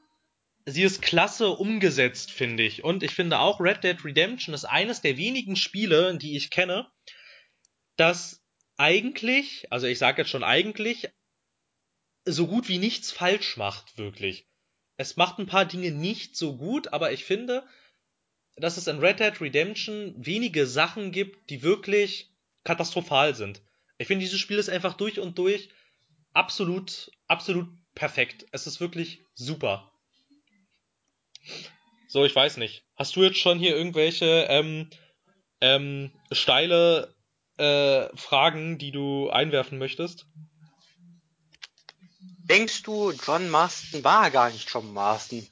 sie ist klasse umgesetzt, finde ich. Und ich finde auch Red Dead Redemption ist eines der wenigen Spiele, die ich kenne, das eigentlich, also ich sage jetzt schon eigentlich, so gut wie nichts falsch macht, wirklich. Es macht ein paar Dinge nicht so gut, aber ich finde, dass es in Red Dead Redemption wenige Sachen gibt, die wirklich katastrophal sind. Ich finde, dieses Spiel ist einfach durch und durch absolut, absolut perfekt. Es ist wirklich super. So, ich weiß nicht. Hast du jetzt schon hier irgendwelche ähm, ähm, steile äh, Fragen, die du einwerfen möchtest? Denkst du, John Marston war gar nicht John Marston?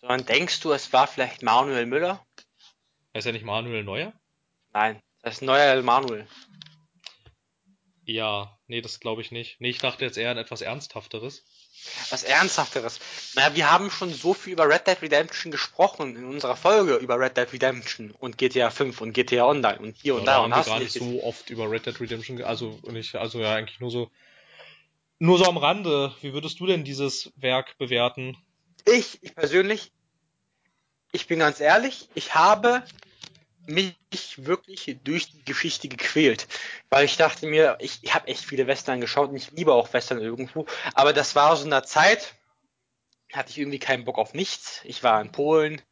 Sondern denkst du, es war vielleicht Manuel Müller? Heißt er nicht Manuel Neuer? Nein, das ist Neuer Manuel. Ja, nee, das glaube ich nicht. Nee, ich dachte jetzt eher an etwas Ernsthafteres. Was Ernsthafteres. Naja, wir haben schon so viel über Red Dead Redemption gesprochen in unserer Folge über Red Dead Redemption und GTA 5 und GTA Online und hier ja, und da. und haben wir gar nicht so oft über Red Dead Redemption, also nicht, also ja eigentlich nur so, nur so am Rande. Wie würdest du denn dieses Werk bewerten? Ich, ich persönlich, ich bin ganz ehrlich, ich habe mich wirklich durch die Geschichte gequält, weil ich dachte mir, ich, ich habe echt viele Western geschaut und ich liebe auch Western irgendwo, aber das war so in der Zeit, hatte ich irgendwie keinen Bock auf nichts. Ich war in Polen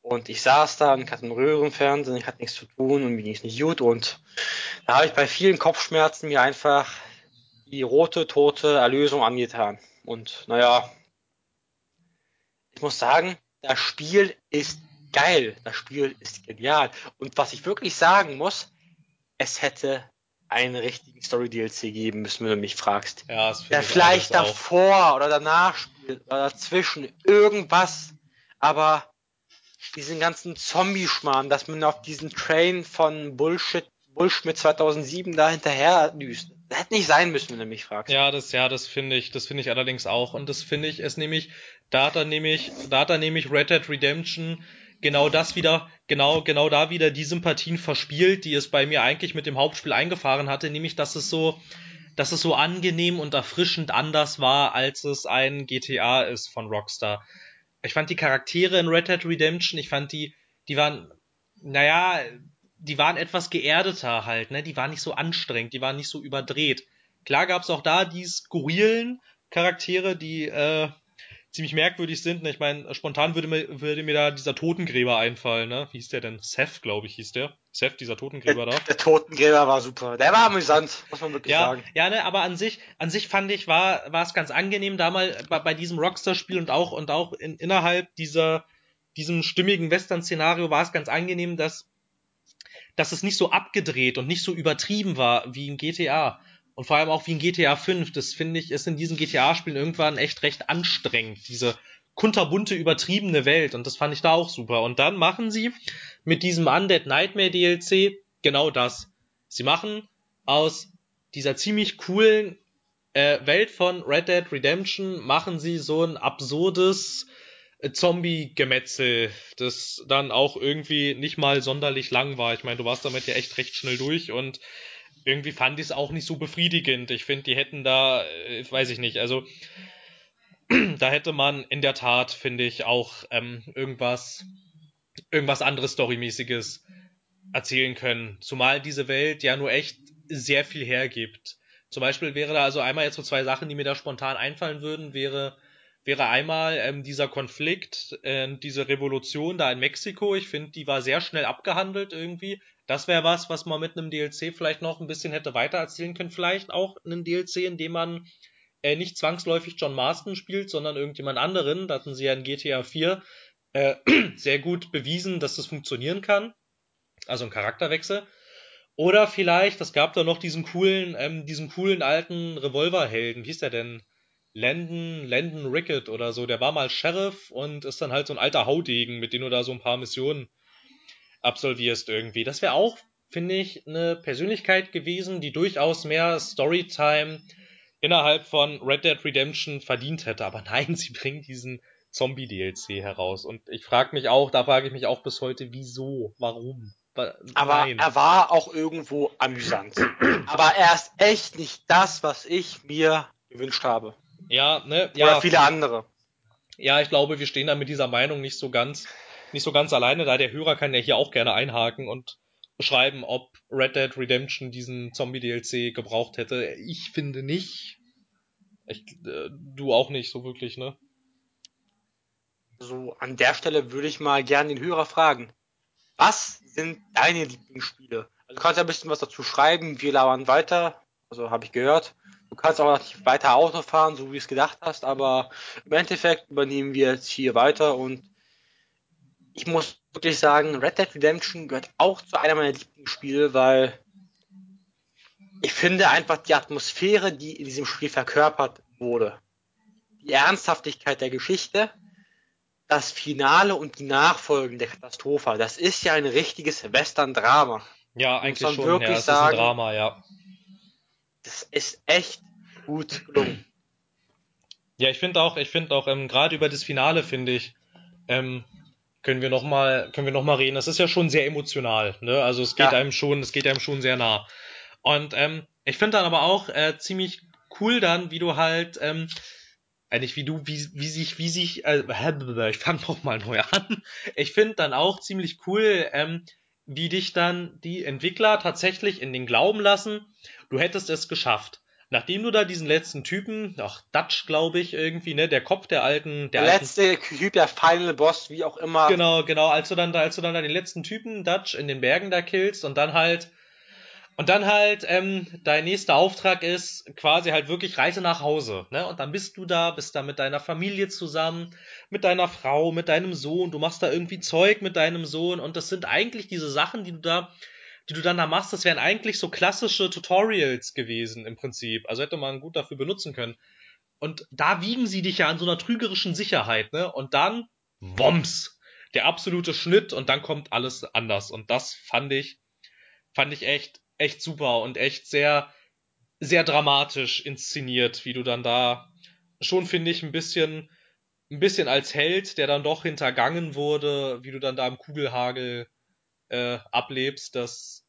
und ich saß da und hatte einen Röhrenfernsehen, ich hatte nichts zu tun und mir ging es nicht gut und da habe ich bei vielen Kopfschmerzen mir einfach die rote, tote Erlösung angetan. Und naja, ich muss sagen, das Spiel ist geil. Das Spiel ist genial. Und was ich wirklich sagen muss, es hätte einen richtigen Story-DLC geben müssen, wenn du mich fragst. Ja, das Der vielleicht davor auch. oder danach spielt oder dazwischen irgendwas, aber diesen ganzen Zombie-Schmarrn, dass man auf diesen Train von Bullshit, Bullshit 2007 da hinterher düst. Hätte nicht sein müssen, wenn du mich fragst. Ja, das, ja, das finde ich, das finde ich allerdings auch. Und das finde ich, ist nämlich, da hat er nämlich, da hat er nämlich Red Dead Redemption genau das wieder, genau, genau da wieder die Sympathien verspielt, die es bei mir eigentlich mit dem Hauptspiel eingefahren hatte, nämlich, dass es so, dass es so angenehm und erfrischend anders war, als es ein GTA ist von Rockstar. Ich fand die Charaktere in Red Dead Redemption, ich fand die, die waren, naja, die waren etwas geerdeter halt, ne? Die waren nicht so anstrengend, die waren nicht so überdreht. Klar gab's auch da die skurrilen Charaktere, die äh, ziemlich merkwürdig sind. Ne? Ich meine, spontan würde mir, würde mir da dieser Totengräber einfallen, ne? Wie hieß der denn? Seth, glaube ich, hieß der. Seth, dieser Totengräber der, da. Der Totengräber war super. Der war amüsant, muss man wirklich ja, sagen. Ja, ne, aber an sich, an sich fand ich, war, war es ganz angenehm, da mal bei, bei diesem Rockstar-Spiel und auch, und auch in, innerhalb dieser, diesem stimmigen Western-Szenario war es ganz angenehm, dass, dass es nicht so abgedreht und nicht so übertrieben war wie in GTA. Und vor allem auch wie in GTA 5. Das finde ich, ist in diesen GTA-Spielen irgendwann echt recht anstrengend. Diese kunterbunte, übertriebene Welt. Und das fand ich da auch super. Und dann machen sie mit diesem Undead Nightmare DLC genau das. Sie machen aus dieser ziemlich coolen äh, Welt von Red Dead Redemption machen sie so ein absurdes Zombie-Gemetzel, das dann auch irgendwie nicht mal sonderlich lang war. Ich meine, du warst damit ja echt recht schnell durch und irgendwie fand ich es auch nicht so befriedigend. Ich finde, die hätten da, äh, weiß ich nicht, also da hätte man in der Tat, finde ich, auch ähm, irgendwas, irgendwas anderes Storymäßiges erzählen können. Zumal diese Welt ja nur echt sehr viel hergibt. Zum Beispiel wäre da also einmal jetzt so zwei Sachen, die mir da spontan einfallen würden, wäre wäre einmal ähm, dieser Konflikt, äh, diese Revolution da in Mexiko. Ich finde, die war sehr schnell abgehandelt irgendwie. Das wäre was, was man mit einem DLC vielleicht noch ein bisschen hätte weiter erzählen können. Vielleicht auch einen DLC, in dem man äh, nicht zwangsläufig John Marston spielt, sondern irgendjemand anderen. Da hatten sie ja in GTA 4 äh, sehr gut bewiesen, dass das funktionieren kann. Also ein Charakterwechsel. Oder vielleicht, es gab da noch diesen coolen, ähm, diesen coolen alten Revolverhelden. Wie hieß der denn? Landon, Landon Rickett oder so. Der war mal Sheriff und ist dann halt so ein alter Haudegen, mit dem du da so ein paar Missionen absolvierst irgendwie. Das wäre auch, finde ich, eine Persönlichkeit gewesen, die durchaus mehr Storytime innerhalb von Red Dead Redemption verdient hätte. Aber nein, sie bringen diesen Zombie-DLC heraus. Und ich frage mich auch, da frage ich mich auch bis heute, wieso, warum? Aber nein. er war auch irgendwo amüsant. Aber er ist echt nicht das, was ich mir gewünscht habe. Ja, ne? Ja. Oder viele andere. Ja, ich glaube, wir stehen da mit dieser Meinung nicht so ganz nicht so ganz alleine da. Der Hörer kann ja hier auch gerne einhaken und beschreiben, ob Red Dead Redemption diesen Zombie-DLC gebraucht hätte. Ich finde nicht. Ich, äh, du auch nicht so wirklich, ne? So, an der Stelle würde ich mal gerne den Hörer fragen. Was sind deine Lieblingsspiele? Also du kannst ja ein bisschen was dazu schreiben, wir lauern weiter, also habe ich gehört. Du kannst auch nicht weiter Auto fahren, so wie du es gedacht hast, aber im Endeffekt übernehmen wir jetzt hier weiter und ich muss wirklich sagen, Red Dead Redemption gehört auch zu einer meiner Lieblingsspiele, weil ich finde einfach die Atmosphäre, die in diesem Spiel verkörpert wurde, die Ernsthaftigkeit der Geschichte, das Finale und die Nachfolgen der Katastrophe, das ist ja ein richtiges Western-Drama. Ja, eigentlich schon. Wirklich ja, es sagen, ist ein Drama, ja. Das ist echt gut gelungen. Ja, ich finde auch, ich finde auch, ähm, gerade über das Finale finde ich, ähm, können wir noch mal können wir noch mal reden. Das ist ja schon sehr emotional, ne? Also es geht ja. einem schon, es geht einem schon sehr nah. Und ähm, ich finde dann aber auch äh, ziemlich cool dann, wie du halt ähm, eigentlich wie du wie wie sich wie sich äh, ich fange noch mal neu an. Ich finde dann auch ziemlich cool, ähm, wie dich dann die Entwickler tatsächlich in den Glauben lassen, du hättest es geschafft nachdem du da diesen letzten Typen, ach, Dutch, glaube ich, irgendwie, ne, der Kopf der alten, der, der letzte Typ, der Final Boss, wie auch immer. Genau, genau, als du dann da, als du dann da den letzten Typen, Dutch, in den Bergen da killst und dann halt, und dann halt, ähm, dein nächster Auftrag ist quasi halt wirklich Reise nach Hause, ne, und dann bist du da, bist da mit deiner Familie zusammen, mit deiner Frau, mit deinem Sohn, du machst da irgendwie Zeug mit deinem Sohn und das sind eigentlich diese Sachen, die du da die du dann da machst, das wären eigentlich so klassische Tutorials gewesen im Prinzip. Also hätte man gut dafür benutzen können. Und da wiegen sie dich ja an so einer trügerischen Sicherheit, ne? Und dann, Woms! Der absolute Schnitt und dann kommt alles anders. Und das fand ich, fand ich echt, echt super und echt sehr, sehr dramatisch inszeniert, wie du dann da schon, finde ich, ein bisschen, ein bisschen als Held, der dann doch hintergangen wurde, wie du dann da im Kugelhagel äh, ablebst, das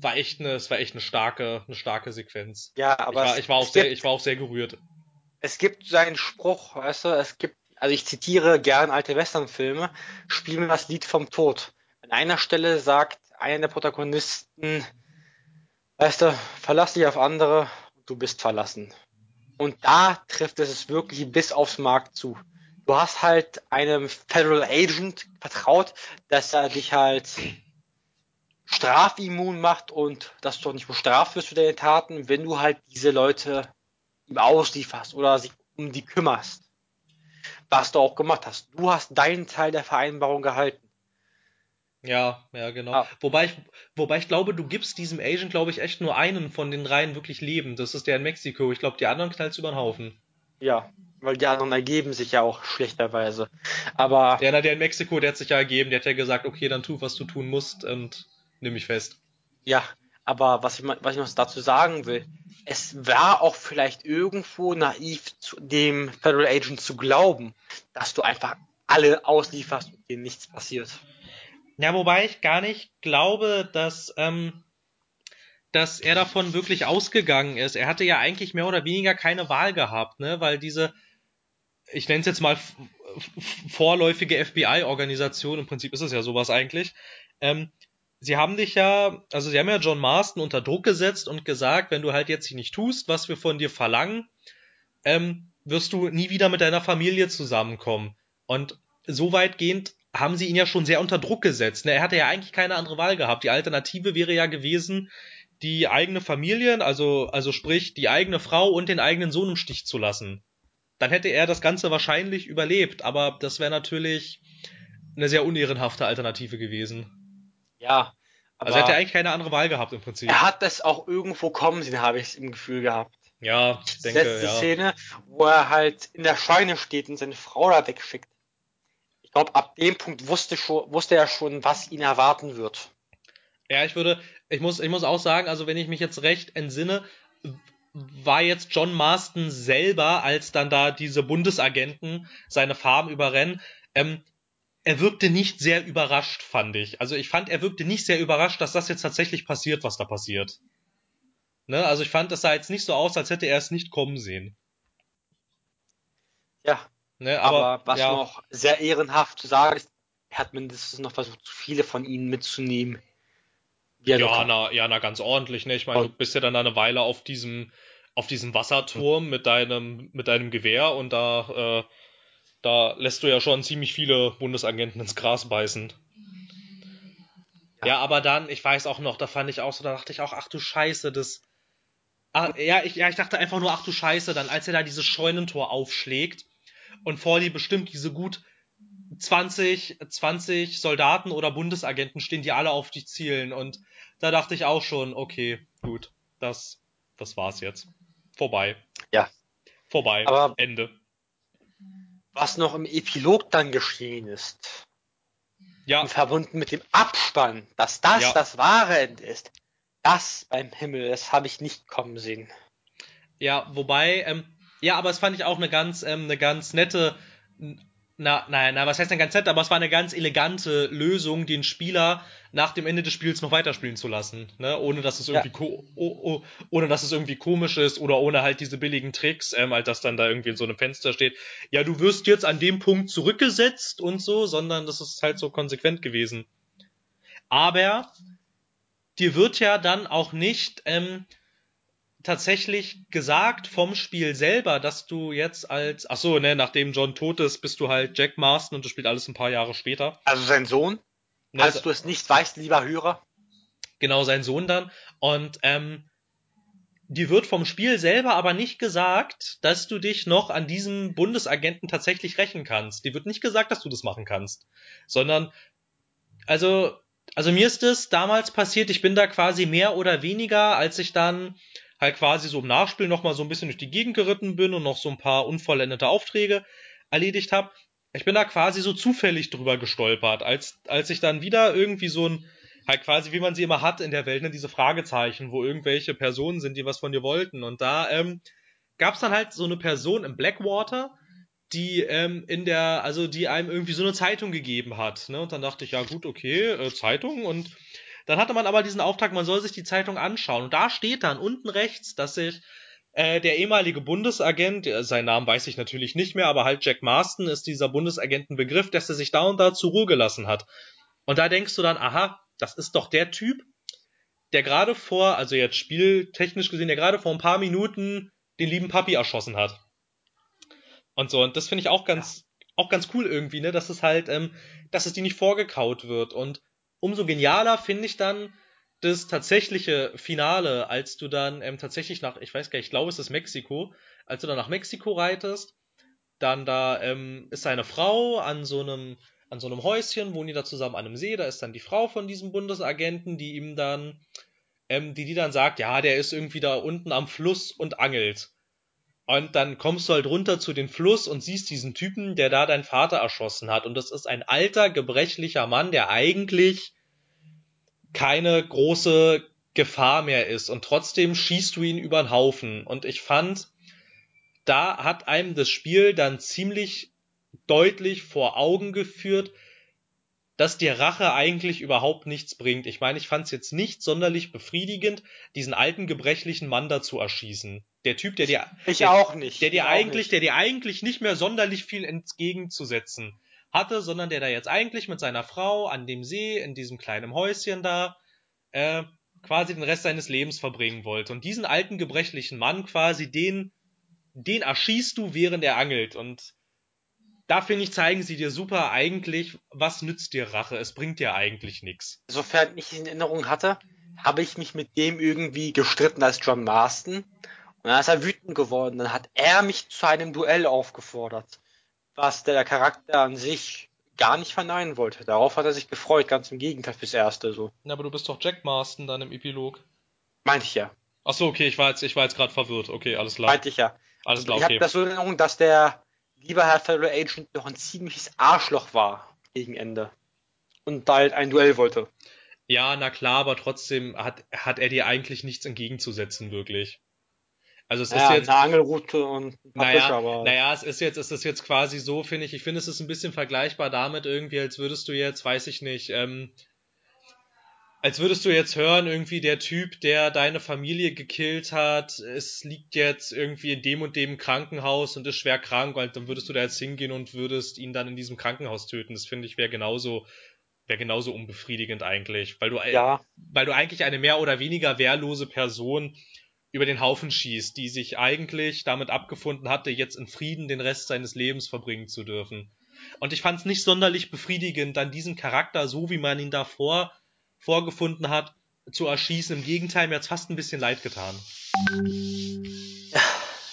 war echt eine, es war echt eine starke, eine starke Sequenz. Ja, aber ich war, ich war auch sehr, ich war auch sehr gerührt. Es gibt so einen Spruch, weißt du, es gibt, also ich zitiere gern alte Westernfilme, spiel mir das Lied vom Tod. An einer Stelle sagt einer der Protagonisten, weißt du, verlass dich auf andere, du bist verlassen. Und da trifft es wirklich bis aufs Markt zu. Du hast halt einem Federal Agent vertraut, dass er dich halt strafimmun macht und dass du auch nicht bestraft wirst für deine Taten, wenn du halt diese Leute ihm auslieferst oder sich um die kümmerst. Was du auch gemacht hast. Du hast deinen Teil der Vereinbarung gehalten. Ja, ja, genau. Ah. Wobei ich, wobei ich glaube, du gibst diesem Agent, glaube ich, echt nur einen von den dreien wirklich Leben. Das ist der in Mexiko. Ich glaube, die anderen knallst über den Haufen. Ja, weil die anderen ergeben sich ja auch schlechterweise. Aber. Na, der in Mexiko, der hat sich ja ergeben, der hat ja gesagt, okay, dann tu, was du tun musst und nimm mich fest. Ja, aber was ich, was ich noch dazu sagen will, es war auch vielleicht irgendwo naiv, zu dem Federal Agent zu glauben, dass du einfach alle auslieferst und dir nichts passiert. Ja, wobei ich gar nicht glaube, dass, ähm, dass er davon wirklich ausgegangen ist. Er hatte ja eigentlich mehr oder weniger keine Wahl gehabt, ne? Weil diese, ich nenne es jetzt mal vorläufige FBI-Organisation, im Prinzip ist es ja sowas eigentlich, ähm, sie haben dich ja, also sie haben ja John Marston unter Druck gesetzt und gesagt, wenn du halt jetzt nicht tust, was wir von dir verlangen, ähm, wirst du nie wieder mit deiner Familie zusammenkommen. Und so weitgehend haben sie ihn ja schon sehr unter Druck gesetzt. Ne? Er hatte ja eigentlich keine andere Wahl gehabt. Die Alternative wäre ja gewesen, die eigene Familie, also, also sprich, die eigene Frau und den eigenen Sohn im Stich zu lassen. Dann hätte er das Ganze wahrscheinlich überlebt, aber das wäre natürlich eine sehr unehrenhafte Alternative gewesen. Ja. also er hätte eigentlich keine andere Wahl gehabt im Prinzip. Er hat das auch irgendwo kommen sehen, habe ich im Gefühl gehabt. Ja, ich denke, letzte ja. Szene, wo er halt in der Scheune steht und seine Frau da wegschickt glaube, ab dem Punkt wusste, schon, wusste er schon, was ihn erwarten wird. Ja, ich würde, ich muss, ich muss auch sagen, also wenn ich mich jetzt recht entsinne, war jetzt John Marston selber, als dann da diese Bundesagenten seine Farm überrennen, ähm, er wirkte nicht sehr überrascht, fand ich. Also ich fand, er wirkte nicht sehr überrascht, dass das jetzt tatsächlich passiert, was da passiert. Ne? Also ich fand, das sah jetzt nicht so aus, als hätte er es nicht kommen sehen. Ja, Ne, aber, aber, was ja. noch sehr ehrenhaft zu sagen ist, er hat mindestens noch versucht, zu viele von ihnen mitzunehmen. Ja, na, ja, na, ganz ordentlich, ne? Ich meine, du bist ja dann eine Weile auf diesem, auf diesem Wasserturm mit deinem, mit deinem Gewehr und da, äh, da lässt du ja schon ziemlich viele Bundesagenten ins Gras beißen. Ja. ja, aber dann, ich weiß auch noch, da fand ich auch so, da dachte ich auch, ach du Scheiße, das. Ach, ja, ich, ja, ich dachte einfach nur, ach du Scheiße, dann, als er da dieses Scheunentor aufschlägt und vor dir bestimmt diese gut 20, 20 Soldaten oder Bundesagenten stehen, die alle auf dich zielen. Und da dachte ich auch schon, okay, gut, das, das war's jetzt. Vorbei. Ja. Vorbei. Aber Ende. Was noch im Epilog dann geschehen ist. Ja. Und verbunden mit dem Abspann, dass das ja. das wahre Ende ist. Das beim Himmel, das habe ich nicht kommen sehen. Ja, wobei, ähm, ja, aber es fand ich auch eine ganz, ähm, eine ganz nette, na, naja, na, was heißt denn ganz nett, aber es war eine ganz elegante Lösung, den Spieler nach dem Ende des Spiels noch weiterspielen zu lassen, ne? ohne dass es irgendwie, ja. oh, oh, ohne dass es irgendwie komisch ist oder ohne halt diese billigen Tricks, ähm, halt, dass dann da irgendwie in so einem Fenster steht, ja, du wirst jetzt an dem Punkt zurückgesetzt und so, sondern das ist halt so konsequent gewesen. Aber dir wird ja dann auch nicht, ähm, tatsächlich gesagt vom Spiel selber, dass du jetzt als, ach so, ne, nachdem John tot ist, bist du halt Jack Marston und du spielst alles ein paar Jahre später. Also sein Sohn? Ne, Falls du es nicht weißt, lieber Hörer. Genau, sein Sohn dann. Und ähm, die wird vom Spiel selber aber nicht gesagt, dass du dich noch an diesem Bundesagenten tatsächlich rächen kannst. Die wird nicht gesagt, dass du das machen kannst. Sondern, also, Also mir ist es damals passiert, ich bin da quasi mehr oder weniger, als ich dann halt quasi so im Nachspiel nochmal so ein bisschen durch die Gegend geritten bin und noch so ein paar unvollendete Aufträge erledigt habe. Ich bin da quasi so zufällig drüber gestolpert, als, als ich dann wieder irgendwie so ein, halt quasi wie man sie immer hat in der Welt, ne, diese Fragezeichen, wo irgendwelche Personen sind, die was von dir wollten. Und da ähm, gab dann halt so eine Person im Blackwater, die ähm, in der, also die einem irgendwie so eine Zeitung gegeben hat. Ne? Und dann dachte ich, ja gut, okay, äh, Zeitung und dann hatte man aber diesen Auftrag, man soll sich die Zeitung anschauen. Und da steht dann unten rechts, dass sich äh, der ehemalige Bundesagent, äh, seinen Namen weiß ich natürlich nicht mehr, aber halt Jack Marston ist dieser Bundesagentenbegriff, dass er sich da und da zur Ruhe gelassen hat. Und da denkst du dann, aha, das ist doch der Typ, der gerade vor, also jetzt spieltechnisch gesehen, der gerade vor ein paar Minuten den lieben Papi erschossen hat. Und so, und das finde ich auch ganz, ja. auch ganz cool irgendwie, ne, dass es halt, ähm, dass es die nicht vorgekaut wird. Und umso genialer finde ich dann das tatsächliche Finale, als du dann ähm, tatsächlich nach, ich weiß gar nicht, ich glaube es ist Mexiko, als du dann nach Mexiko reitest, dann da ähm, ist seine Frau an so einem an so einem Häuschen, wohnen die da zusammen an einem See, da ist dann die Frau von diesem Bundesagenten, die ihm dann, ähm, die die dann sagt, ja, der ist irgendwie da unten am Fluss und angelt. Und dann kommst du halt runter zu den Fluss und siehst diesen Typen, der da deinen Vater erschossen hat. Und das ist ein alter, gebrechlicher Mann, der eigentlich keine große Gefahr mehr ist. Und trotzdem schießt du ihn über den Haufen. Und ich fand, da hat einem das Spiel dann ziemlich deutlich vor Augen geführt, dass dir Rache eigentlich überhaupt nichts bringt. Ich meine, ich fand es jetzt nicht sonderlich befriedigend, diesen alten gebrechlichen Mann da zu erschießen. Der Typ, der dir ich der, auch nicht, der dir eigentlich, nicht. der dir eigentlich nicht mehr sonderlich viel entgegenzusetzen hatte, sondern der da jetzt eigentlich mit seiner Frau an dem See in diesem kleinen Häuschen da äh, quasi den Rest seines Lebens verbringen wollte. Und diesen alten gebrechlichen Mann quasi den den erschießt du, während er angelt und da finde ich, zeigen sie dir super eigentlich, was nützt dir Rache? Es bringt dir eigentlich nichts. Sofern ich in Erinnerung hatte, habe ich mich mit dem irgendwie gestritten als John Marston. Und dann ist er wütend geworden. Dann hat er mich zu einem Duell aufgefordert, was der Charakter an sich gar nicht verneinen wollte. Darauf hat er sich gefreut, ganz im Gegenteil fürs Erste so. Na, aber du bist doch Jack Marston dann im Epilog. Meinte ich ja. Ach so, okay, ich war jetzt, ich war jetzt gerade verwirrt. Okay, alles klar. Meinte ich ja. Alles klar, okay. Ich habe das so in Erinnerung, dass der lieber Herr Federal Agent noch ein ziemliches Arschloch war gegen Ende. Und da halt ein Duell wollte. Ja, na klar, aber trotzdem hat, hat er dir eigentlich nichts entgegenzusetzen, wirklich. Also es naja, ist jetzt. Eine Angelroute und ein naja, aber. Naja, es ist jetzt, es ist jetzt quasi so, finde ich. Ich finde, es ist ein bisschen vergleichbar damit irgendwie, als würdest du jetzt, weiß ich nicht, ähm, als würdest du jetzt hören, irgendwie der Typ, der deine Familie gekillt hat, es liegt jetzt irgendwie in dem und dem Krankenhaus und ist schwer krank, und dann würdest du da jetzt hingehen und würdest ihn dann in diesem Krankenhaus töten. Das finde ich wäre genauso, wäre genauso unbefriedigend eigentlich, weil du, ja. weil du eigentlich eine mehr oder weniger wehrlose Person über den Haufen schießt, die sich eigentlich damit abgefunden hatte, jetzt in Frieden den Rest seines Lebens verbringen zu dürfen. Und ich fand es nicht sonderlich befriedigend, dann diesen Charakter, so wie man ihn davor vorgefunden hat, zu erschießen. Im Gegenteil, mir hat's fast ein bisschen leid getan.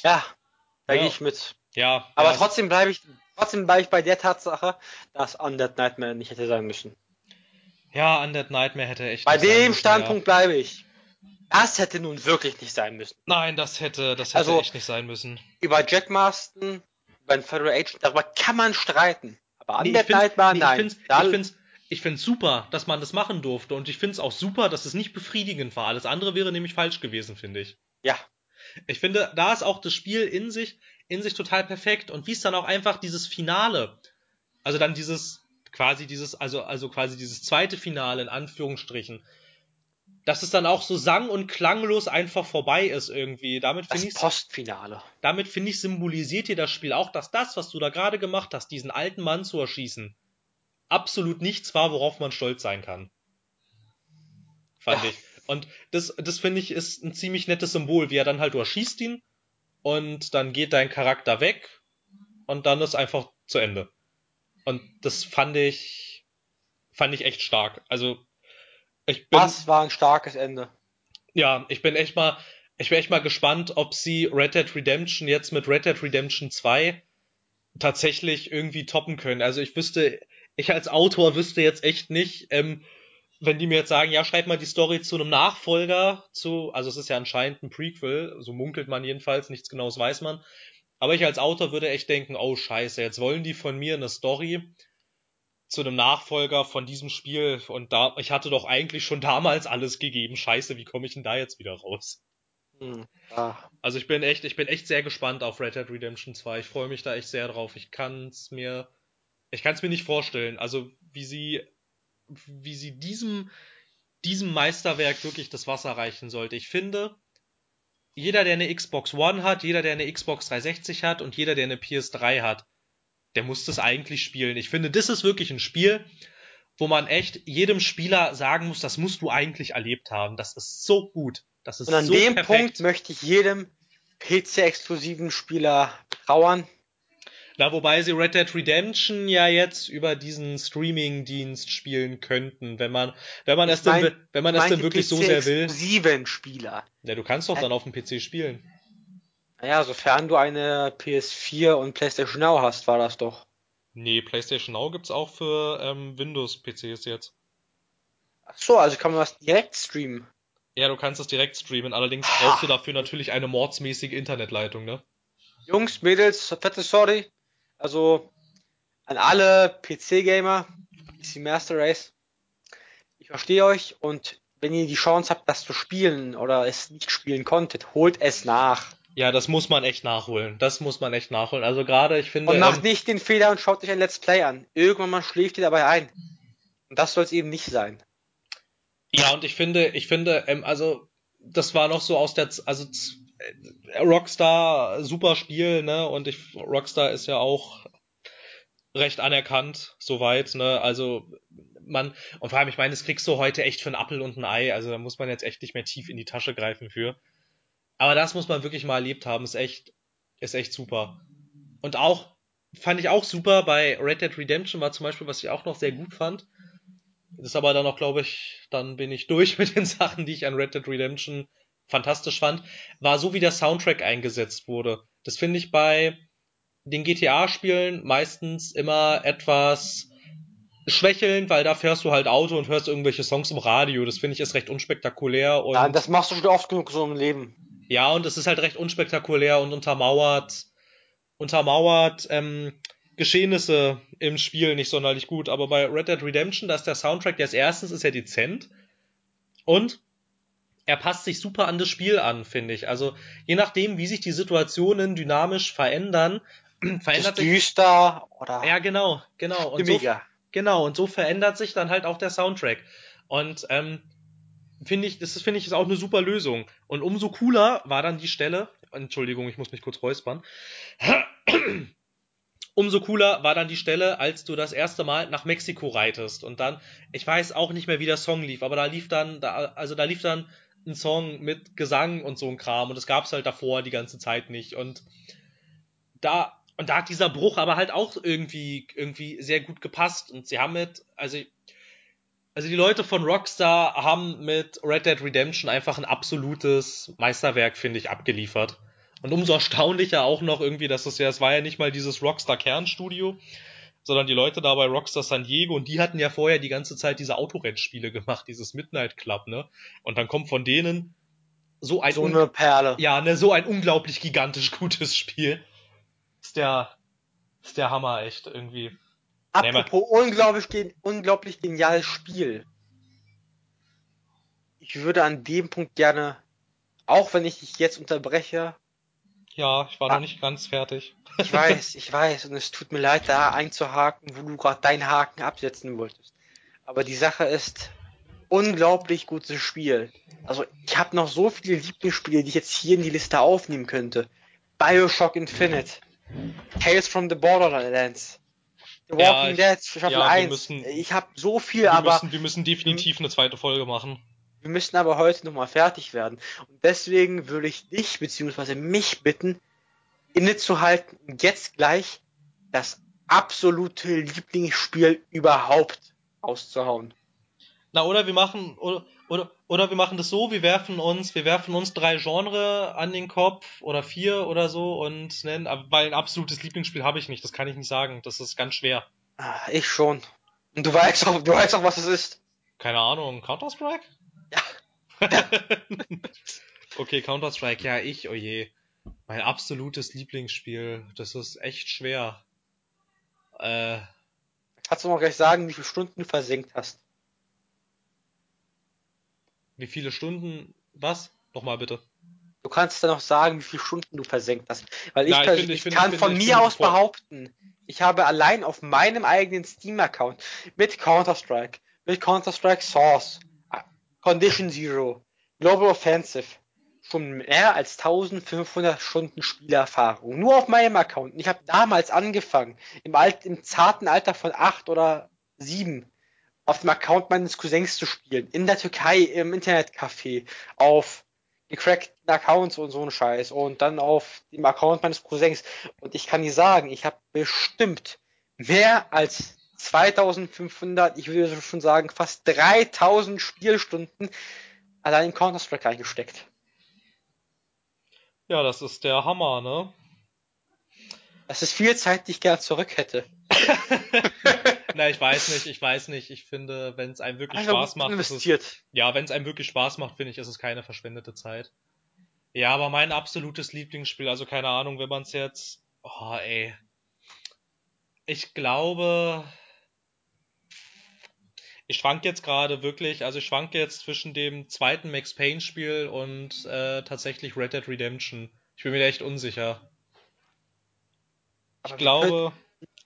Ja, da ja. gehe ich mit. Ja. Aber ja, trotzdem bleibe ich, trotzdem bleibe ich bei der Tatsache, dass Undead Nightmare nicht hätte sein müssen. Ja, Undead Nightmare hätte echt. Bei dem Standpunkt bleibe ich. Das hätte nun wirklich nicht sein müssen. Nein, das hätte, das hätte also, echt nicht sein müssen. Über Jack Marston, über den Federal Agent, darüber kann man streiten. Aber nee, Nightmare, nee, nein. Ich find's, ich find's, ich finde es super, dass man das machen durfte und ich finde es auch super, dass es nicht befriedigend war. Alles andere wäre nämlich falsch gewesen, finde ich. Ja. Ich finde, da ist auch das Spiel in sich, in sich total perfekt und wie es dann auch einfach dieses Finale, also dann dieses, quasi dieses, also, also quasi dieses zweite Finale in Anführungsstrichen, dass es dann auch so sang- und klanglos einfach vorbei ist irgendwie. Damit finde ich Postfinale. Damit finde ich symbolisiert dir das Spiel auch, dass das, was du da gerade gemacht hast, diesen alten Mann zu erschießen, absolut nichts war, worauf man stolz sein kann. Fand ja. ich. Und das, das finde ich ist ein ziemlich nettes Symbol, wie er dann halt, du erschießt ihn und dann geht dein Charakter weg und dann ist einfach zu Ende. Und das fand ich, fand ich echt stark. Also, ich bin. Das war ein starkes Ende. Ja, ich bin echt mal, ich bin echt mal gespannt, ob sie Red Dead Redemption jetzt mit Red Dead Redemption 2 tatsächlich irgendwie toppen können. Also ich wüsste, ich als Autor wüsste jetzt echt nicht, ähm, wenn die mir jetzt sagen, ja, schreib mal die Story zu einem Nachfolger, zu, also es ist ja anscheinend ein Prequel, so munkelt man jedenfalls, nichts genaues weiß man. Aber ich als Autor würde echt denken, oh scheiße, jetzt wollen die von mir eine Story zu einem Nachfolger von diesem Spiel und da, ich hatte doch eigentlich schon damals alles gegeben, scheiße, wie komme ich denn da jetzt wieder raus? Hm, ah. Also ich bin echt, ich bin echt sehr gespannt auf Red Dead Redemption 2. Ich freue mich da echt sehr drauf. Ich kann es mir, ich kann es mir nicht vorstellen. Also wie sie wie sie diesem, diesem Meisterwerk wirklich das Wasser reichen sollte. Ich finde, jeder, der eine Xbox One hat, jeder, der eine Xbox 360 hat und jeder, der eine PS3 hat, der muss das eigentlich spielen. Ich finde, das ist wirklich ein Spiel, wo man echt jedem Spieler sagen muss, das musst du eigentlich erlebt haben. Das ist so gut. Das ist und an so dem perfekt. Punkt möchte ich jedem PC-exklusiven Spieler trauern, na, wobei sie Red Dead Redemption ja jetzt über diesen Streaming-Dienst spielen könnten, wenn man, wenn man es denn, wenn man es denn wirklich so sehr will. Sieben Spieler. Ja, du kannst doch dann auf dem PC spielen. Naja, sofern du eine PS4 und PlayStation Now hast, war das doch. Nee, PlayStation Now gibt's auch für ähm, Windows-PCs jetzt. Ach so, also kann man das direkt streamen. Ja, du kannst es direkt streamen, allerdings brauchst du dafür natürlich eine mordsmäßige Internetleitung, ne? Jungs, Mädels, fette Sorry, also an alle PC-Gamer, PC Master Race, ich verstehe euch und wenn ihr die Chance habt, das zu spielen oder es nicht spielen konntet, holt es nach. Ja, das muss man echt nachholen. Das muss man echt nachholen. Also gerade, ich finde. Und macht ähm, nicht den Fehler und schaut euch ein Let's Play an. Irgendwann mal schläft ihr dabei ein. Und das soll es eben nicht sein. Ja, und ich finde, ich finde, ähm, also das war noch so aus der, also Rockstar, super Spiel, ne? Und ich, Rockstar ist ja auch recht anerkannt, soweit, ne? Also man, und vor allem, ich meine, das kriegst du heute echt für einen Appel und ein Ei, also da muss man jetzt echt nicht mehr tief in die Tasche greifen für. Aber das muss man wirklich mal erlebt haben, ist echt, ist echt super. Und auch, fand ich auch super bei Red Dead Redemption war zum Beispiel, was ich auch noch sehr gut fand. Das ist aber dann auch, glaube ich, dann bin ich durch mit den Sachen, die ich an Red Dead Redemption fantastisch fand, war so, wie der Soundtrack eingesetzt wurde. Das finde ich bei den GTA-Spielen meistens immer etwas schwächelnd, weil da fährst du halt Auto und hörst irgendwelche Songs im Radio. Das finde ich ist recht unspektakulär. Und ja, das machst du schon oft genug so im Leben. Ja, und es ist halt recht unspektakulär und untermauert, untermauert ähm, Geschehnisse im Spiel nicht sonderlich gut. Aber bei Red Dead Redemption, da ist der Soundtrack, der ist erstens ist er dezent und er passt sich super an das Spiel an, finde ich. Also je nachdem, wie sich die Situationen dynamisch verändern, verändert sich düster oder ja genau, genau und so, genau und so verändert sich dann halt auch der Soundtrack und ähm, finde ich, das finde ich ist auch eine super Lösung und umso cooler war dann die Stelle. Entschuldigung, ich muss mich kurz räuspern. umso cooler war dann die Stelle, als du das erste Mal nach Mexiko reitest und dann, ich weiß auch nicht mehr, wie der Song lief, aber da lief dann, da, also da lief dann ein Song mit Gesang und so ein Kram und das gab's halt davor die ganze Zeit nicht und da und da hat dieser Bruch aber halt auch irgendwie irgendwie sehr gut gepasst und sie haben mit also also die Leute von Rockstar haben mit Red Dead Redemption einfach ein absolutes Meisterwerk finde ich abgeliefert und umso erstaunlicher auch noch irgendwie dass es ja es war ja nicht mal dieses Rockstar Kernstudio sondern die Leute da bei Rockstar San Diego und die hatten ja vorher die ganze Zeit diese Autorennspiele gemacht, dieses Midnight Club, ne? Und dann kommt von denen so ein so eine Perle. Ja, ne, so ein unglaublich gigantisch gutes Spiel. Ist der ist der Hammer echt irgendwie. Apropos unglaublich, unglaublich geniales Spiel. Ich würde an dem Punkt gerne, auch wenn ich dich jetzt unterbreche, ja, ich war ah, noch nicht ganz fertig. Ich weiß, ich weiß, und es tut mir leid, da einzuhaken, wo du gerade deinen Haken absetzen wolltest. Aber die Sache ist, unglaublich gutes Spiel. Also ich habe noch so viele Lieblingsspiele, die ich jetzt hier in die Liste aufnehmen könnte. Bioshock Infinite, Tales from the Borderlands, The Walking ja, Dead, Staffel ja, 1. Müssen, ich habe so viel, wir aber müssen, wir müssen definitiv eine zweite Folge machen. Wir müssen aber heute nochmal fertig werden. Und deswegen würde ich dich bzw. mich bitten, innezuhalten und jetzt gleich das absolute Lieblingsspiel überhaupt auszuhauen. Na, oder wir machen, oder, oder, oder wir machen das so, wir werfen uns, wir werfen uns drei Genre an den Kopf oder vier oder so und nennen, weil ein absolutes Lieblingsspiel habe ich nicht, das kann ich nicht sagen, das ist ganz schwer. Ah, ich schon. Und du weißt auch, du weißt auch, was es ist. Keine Ahnung, Counter-Strike? Ja. okay, Counter-Strike, ja, ich, oh je. Mein absolutes Lieblingsspiel, das ist echt schwer. Äh, Kannst du mal gleich sagen, wie viele Stunden du versenkt hast? Wie viele Stunden? Was? Nochmal bitte. Du kannst dann auch sagen, wie viele Stunden du versenkt hast. Weil ich, Ja, ich persönlich finde- ich finde- kann von finde- ich mir aus vor- behaupten, ich habe allein auf meinem eigenen Steam-Account mit Counter-Strike, mit Counter-Strike Source, Condition Zero, Global Offensive schon mehr als 1500 Stunden Spielerfahrung. Nur auf meinem Account. Und ich habe damals angefangen, im, Alt, im zarten Alter von 8 oder 7, auf dem Account meines Cousins zu spielen. In der Türkei, im Internetcafé, auf gecrackten Accounts und so ein Scheiß. Und dann auf dem Account meines Cousins. Und ich kann dir sagen, ich habe bestimmt mehr als 2500, ich würde schon sagen fast 3000 Spielstunden allein in Counter-Strike reingesteckt. Ja, das ist der Hammer, ne? Das ist viel Zeit, die ich gerne zurück hätte. Na, ich weiß nicht, ich weiß nicht. Ich finde, wenn es einem wirklich Spaß macht, ist es, investiert. ja, wenn es einem wirklich Spaß macht, finde ich, ist es keine verschwendete Zeit. Ja, aber mein absolutes Lieblingsspiel, also keine Ahnung, wenn man es jetzt, oh, ey. Ich glaube, ich schwank jetzt gerade wirklich, also ich schwanke jetzt zwischen dem zweiten Max Payne Spiel und äh, tatsächlich Red Dead Redemption. Ich bin mir da echt unsicher. Ich Aber wir glaube,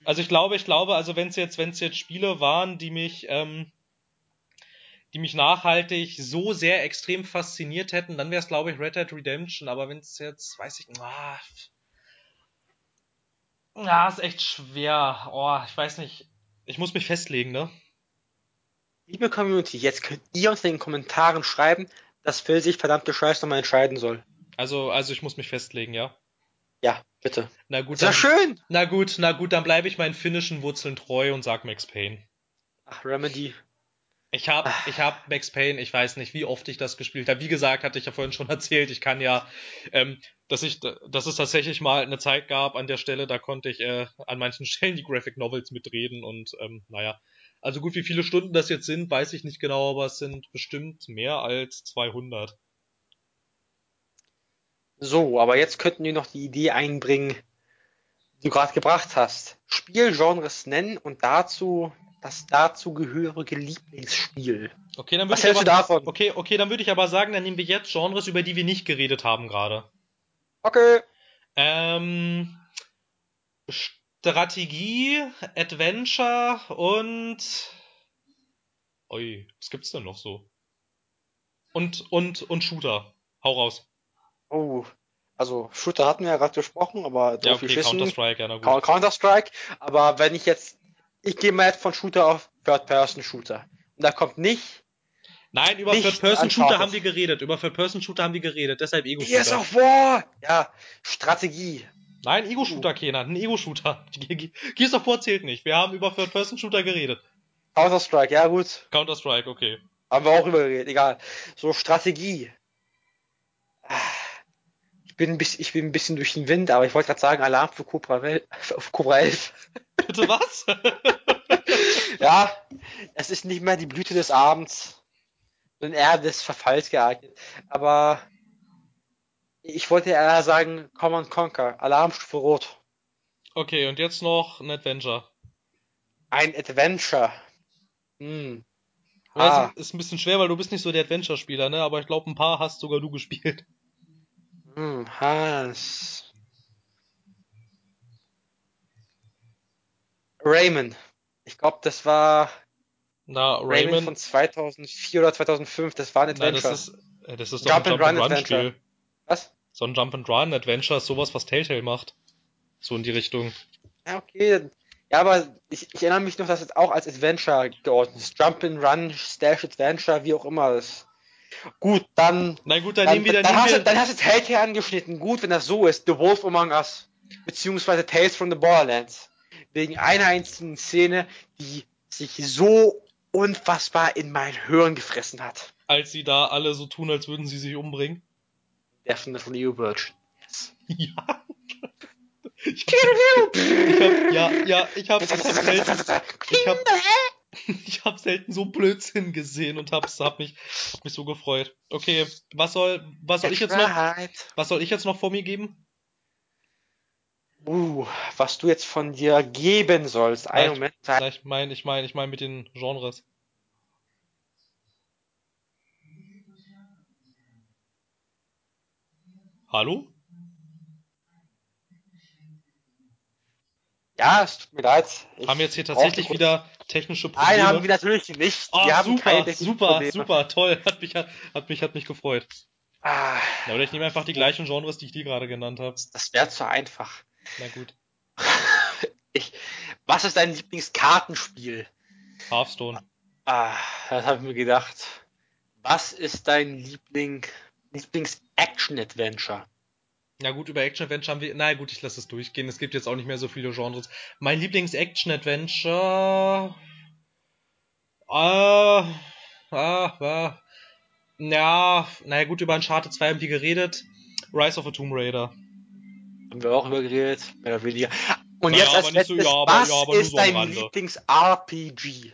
also ich glaube, ich glaube, also wenn es jetzt, wenn es jetzt Spiele waren, die mich, ähm, die mich nachhaltig so sehr extrem fasziniert hätten, dann wäre es, glaube ich, Red Dead Redemption. Aber wenn es jetzt, weiß ich, ah, ja, ist echt schwer. Oh, ich weiß nicht. Ich muss mich festlegen, ne? Liebe Community, jetzt könnt ihr uns in den Kommentaren schreiben, dass Phil sich verdammte Scheiß nochmal entscheiden soll. Also, also ich muss mich festlegen, ja. Ja, bitte. Na gut, ja dann, schön! na gut, na gut, dann bleibe ich meinen finnischen Wurzeln treu und sag Max Payne. Ach, Remedy. Ich hab, ich hab Max Payne, ich weiß nicht, wie oft ich das gespielt habe. Wie gesagt, hatte ich ja vorhin schon erzählt, ich kann ja, ähm, dass ich, dass es tatsächlich mal eine Zeit gab an der Stelle, da konnte ich äh, an manchen Stellen die Graphic Novels mitreden und ähm, naja, also gut, wie viele Stunden das jetzt sind, weiß ich nicht genau, aber es sind bestimmt mehr als 200. So, aber jetzt könnten wir noch die Idee einbringen, die du gerade gebracht hast. Spielgenres nennen und dazu das dazu gehörige Lieblingsspiel. Okay, dann würde ich aber, davon? okay, okay, dann würde ich aber sagen, dann nehmen wir jetzt Genres, über die wir nicht geredet haben gerade. Okay. Ähm, Strategie, Adventure und. Ui, was gibt's denn noch so? Und, und, und Shooter. Hau raus. Oh, also Shooter hatten wir ja gerade gesprochen, aber Ja, okay. Counter-Strike, ja, na gut. Counter-Strike, aber wenn ich jetzt, ich gehe mal jetzt von Shooter auf Third-Person-Shooter. Und da kommt nicht Nein, über Third-Person-Shooter haben wir geredet. Über Third-Person-Shooter haben wir geredet. Deshalb Gears Ego-Shooter. of War! Ja, Strategie. Nein, Ego-Shooter, Kenan. Ein Ego-Shooter. Gears of War zählt nicht. Wir haben über Third-Person-Shooter geredet. Counter-Strike, ja gut. Counter-Strike, okay. Haben wir auch über geredet, egal. So, Strategie. Ich bin, ein bisschen, ich bin ein bisschen durch den Wind, aber ich wollte gerade sagen, Alarm für Cobra, Wel- für Cobra 11. Bitte was? Ja, es ist nicht mehr die Blüte des Abends, sondern eher des Verfalls geeignet. Aber ich wollte eher sagen, Command Conquer, Alarmstufe Rot. okay, und jetzt noch ein Adventure. Ein Adventure. Hm. Ah, ist, ist ein bisschen schwer, weil du bist nicht so der Adventure-Spieler, ne? Aber ich glaube, ein paar hast sogar du gespielt. Hm, Hans. Rayman. Ich glaube, das war Na, Rayman Rayman. von 2004 oder 2005. Das war ein Adventure. das ist, äh, das ist doch ein Jump and Run Jump-and-Run-Spiel. Adventure. Was? So ein Jump-and-Run Adventure ist sowas, was Telltale macht. So in die Richtung. Ja, okay. Ja, aber ich, ich erinnere mich noch, dass es auch als Adventure geordnet ist. Jump and Run, Stash Adventure, wie auch immer das. Gut, dann. Na gut, dann, Dann, nehmen wir, dann, dann, nehmen hast wir, du, dann hast du Telltale angeschnitten. Gut, wenn das so ist. The Wolf Among Us. Beziehungsweise Tales from the Borderlands. Wegen einer einzigen Szene, die sich so unfassbar in mein Hirn gefressen hat. als sie da alle so tun, als würden sie sich umbringen. Definitely a Virgin. Ja. Ich hab, ich hab, ja, ja, ich hab, ich hab, ich habe selten so Blödsinn gesehen und hab's, hab mich, hab mich so gefreut. Okay, was soll, was soll ich jetzt noch, was soll ich jetzt noch vor mir geben? Uh, was du jetzt von dir geben sollst. Einen Moment. Ich meine, ich meine, ich meine mit den Genres. Hallo? Ja, es tut mir leid. Ich haben jetzt hier tatsächlich wieder technische Probleme? Nein, haben wir natürlich nicht. Oh, wir haben super, super, Probleme. super, toll. Hat mich, hat mich, hat mich gefreut. Ah. Ja, oder ich nehme einfach die gleichen Genres, die ich dir gerade genannt habe. Das wäre zu einfach. Na gut. ich, was ist dein Lieblingskartenspiel? Hearthstone. Ah, das habe ich mir gedacht. Was ist dein Liebling, Lieblings-Action-Adventure? Ja gut, über Action-Adventure haben wir. Na gut, ich lasse es durchgehen. Es gibt jetzt auch nicht mehr so viele Genres. Mein Lieblings-Action-Adventure. Äh. Ah, ah. Ja, naja gut, über Uncharted 2 haben wir geredet. Rise of a Tomb Raider. Haben wir auch über geredet, mehr oder weniger. Und naja, jetzt als letztes, so, ja, aber, was ja, ist so dein Lieblings-RPG?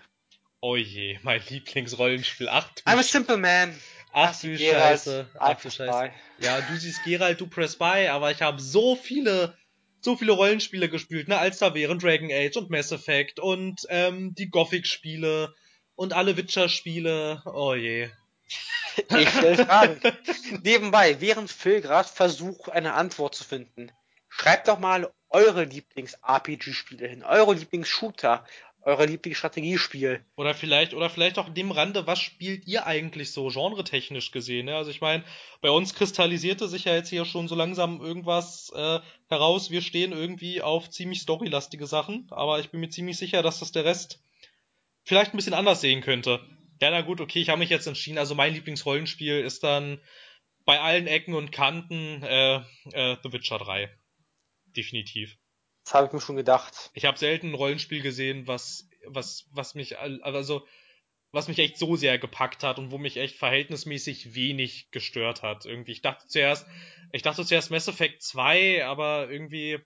Oh je, mein Lieblingsrollenspiel. Ach, I'm a simple man. Ach du Scheiße. Ach du Scheiße. Ja, du siehst Geralt, du press by, aber ich habe so viele, so viele Rollenspiele gespielt, ne, als da wären Dragon Age und Mass Effect und ähm, die Gothic-Spiele und alle Witcher-Spiele. Oh je. Ich stelle Fragen. Nebenbei, während Phil gerade versucht, eine Antwort zu finden, schreibt doch mal eure Lieblings-RPG-Spiele hin, eure Lieblings-Shooter, eure Lieblingsstrategiespiel. Oder vielleicht, oder vielleicht auch in dem Rande, was spielt ihr eigentlich so genretechnisch gesehen? Ne? Also ich meine, bei uns kristallisierte sich ja jetzt hier schon so langsam irgendwas äh, heraus. Wir stehen irgendwie auf ziemlich storylastige Sachen, aber ich bin mir ziemlich sicher, dass das der Rest vielleicht ein bisschen anders sehen könnte. Ja, na gut, okay, ich habe mich jetzt entschieden. Also mein Lieblingsrollenspiel ist dann bei allen Ecken und Kanten äh, äh, The Witcher 3. Definitiv. Das habe ich mir schon gedacht. Ich habe selten ein Rollenspiel gesehen, was, was, was mich, also, was mich echt so sehr gepackt hat und wo mich echt verhältnismäßig wenig gestört hat. Irgendwie, ich dachte zuerst, ich dachte zuerst Mass Effect 2, aber irgendwie,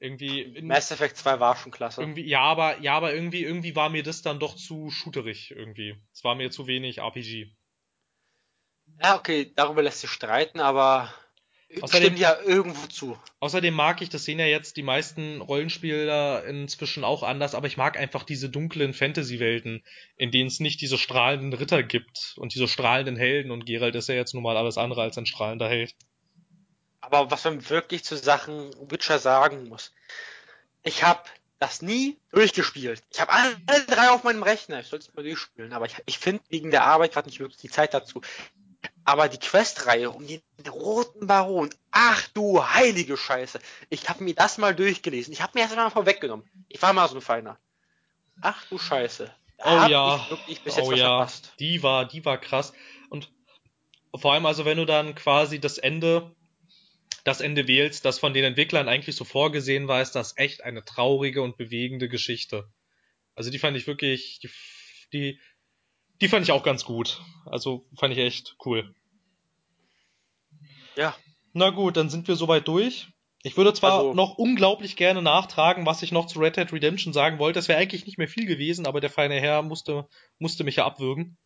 irgendwie. Mass Effect 2 war schon klasse. Irgendwie, ja, aber, ja, aber irgendwie, irgendwie war mir das dann doch zu shooterig irgendwie. Es war mir zu wenig RPG. Ja, okay, darüber lässt sich streiten, aber Außerdem, ja irgendwo zu. Außerdem mag ich, das sehen ja jetzt die meisten Rollenspieler inzwischen auch anders, aber ich mag einfach diese dunklen Fantasy-Welten, in denen es nicht diese strahlenden Ritter gibt und diese strahlenden Helden und Geralt ist ja jetzt nun mal alles andere als ein strahlender Held. Aber was man wirklich zu Sachen Witcher sagen muss, ich habe das nie durchgespielt. Ich habe alle, alle, drei auf meinem Rechner. Ich sollte es mal durchspielen, aber ich, ich finde wegen der Arbeit gerade nicht wirklich die Zeit dazu. Aber die Questreihe um den roten Baron, ach du heilige Scheiße. Ich habe mir das mal durchgelesen. Ich habe mir das mal vorweggenommen. Ich war mal so ein Feiner. Ach du Scheiße. Da oh ja. oh ja. Verpasst. Die war, die war krass. Und vor allem also, wenn du dann quasi das Ende, das Ende wählst, das von den Entwicklern eigentlich so vorgesehen war, ist das echt eine traurige und bewegende Geschichte. Also die fand ich wirklich, die, die die fand ich auch ganz gut. Also fand ich echt cool. Ja. Na gut, dann sind wir soweit durch. Ich würde zwar also, noch unglaublich gerne nachtragen, was ich noch zu Red Dead Redemption sagen wollte. Es wäre eigentlich nicht mehr viel gewesen, aber der feine Herr musste, musste mich ja abwürgen.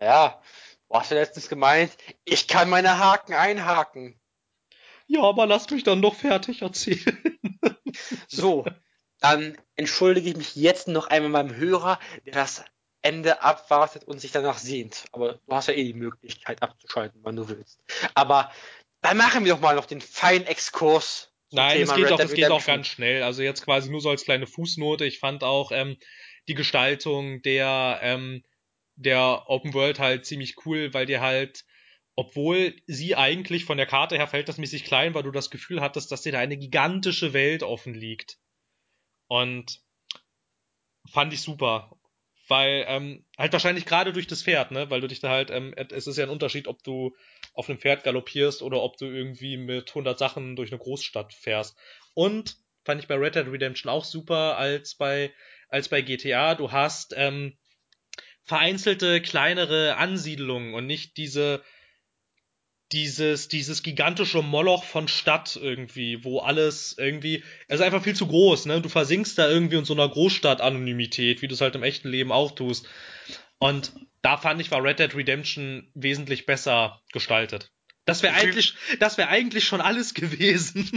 Ja, du hast ja letztens gemeint, ich kann meine Haken einhaken. Ja, aber lass mich dann doch fertig erzählen. so, dann entschuldige ich mich jetzt noch einmal beim Hörer, der das Ende abwartet und sich danach sehnt. Aber du hast ja eh die Möglichkeit abzuschalten, wann du willst. Aber dann machen wir doch mal noch den feinen Exkurs. Nein, es geht, auch, es geht auch ganz schnell. Also jetzt quasi nur so als kleine Fußnote. Ich fand auch ähm, die Gestaltung der, ähm, der Open World halt ziemlich cool, weil dir halt, obwohl sie eigentlich von der Karte her verhältnismäßig klein war, du das Gefühl hattest, dass dir da eine gigantische Welt offen liegt. Und fand ich super weil ähm, halt wahrscheinlich gerade durch das Pferd, ne, weil du dich da halt, ähm, es ist ja ein Unterschied, ob du auf einem Pferd galoppierst oder ob du irgendwie mit 100 Sachen durch eine Großstadt fährst. Und fand ich bei Red Dead Redemption auch super als bei als bei GTA. Du hast ähm, vereinzelte kleinere Ansiedlungen und nicht diese dieses, dieses gigantische Moloch von Stadt irgendwie, wo alles irgendwie, es ist einfach viel zu groß, ne? Du versinkst da irgendwie in so einer Großstadt-Anonymität, wie du es halt im echten Leben auch tust. Und da fand ich, war Red Dead Redemption wesentlich besser gestaltet. Das wäre eigentlich, das wäre eigentlich schon alles gewesen.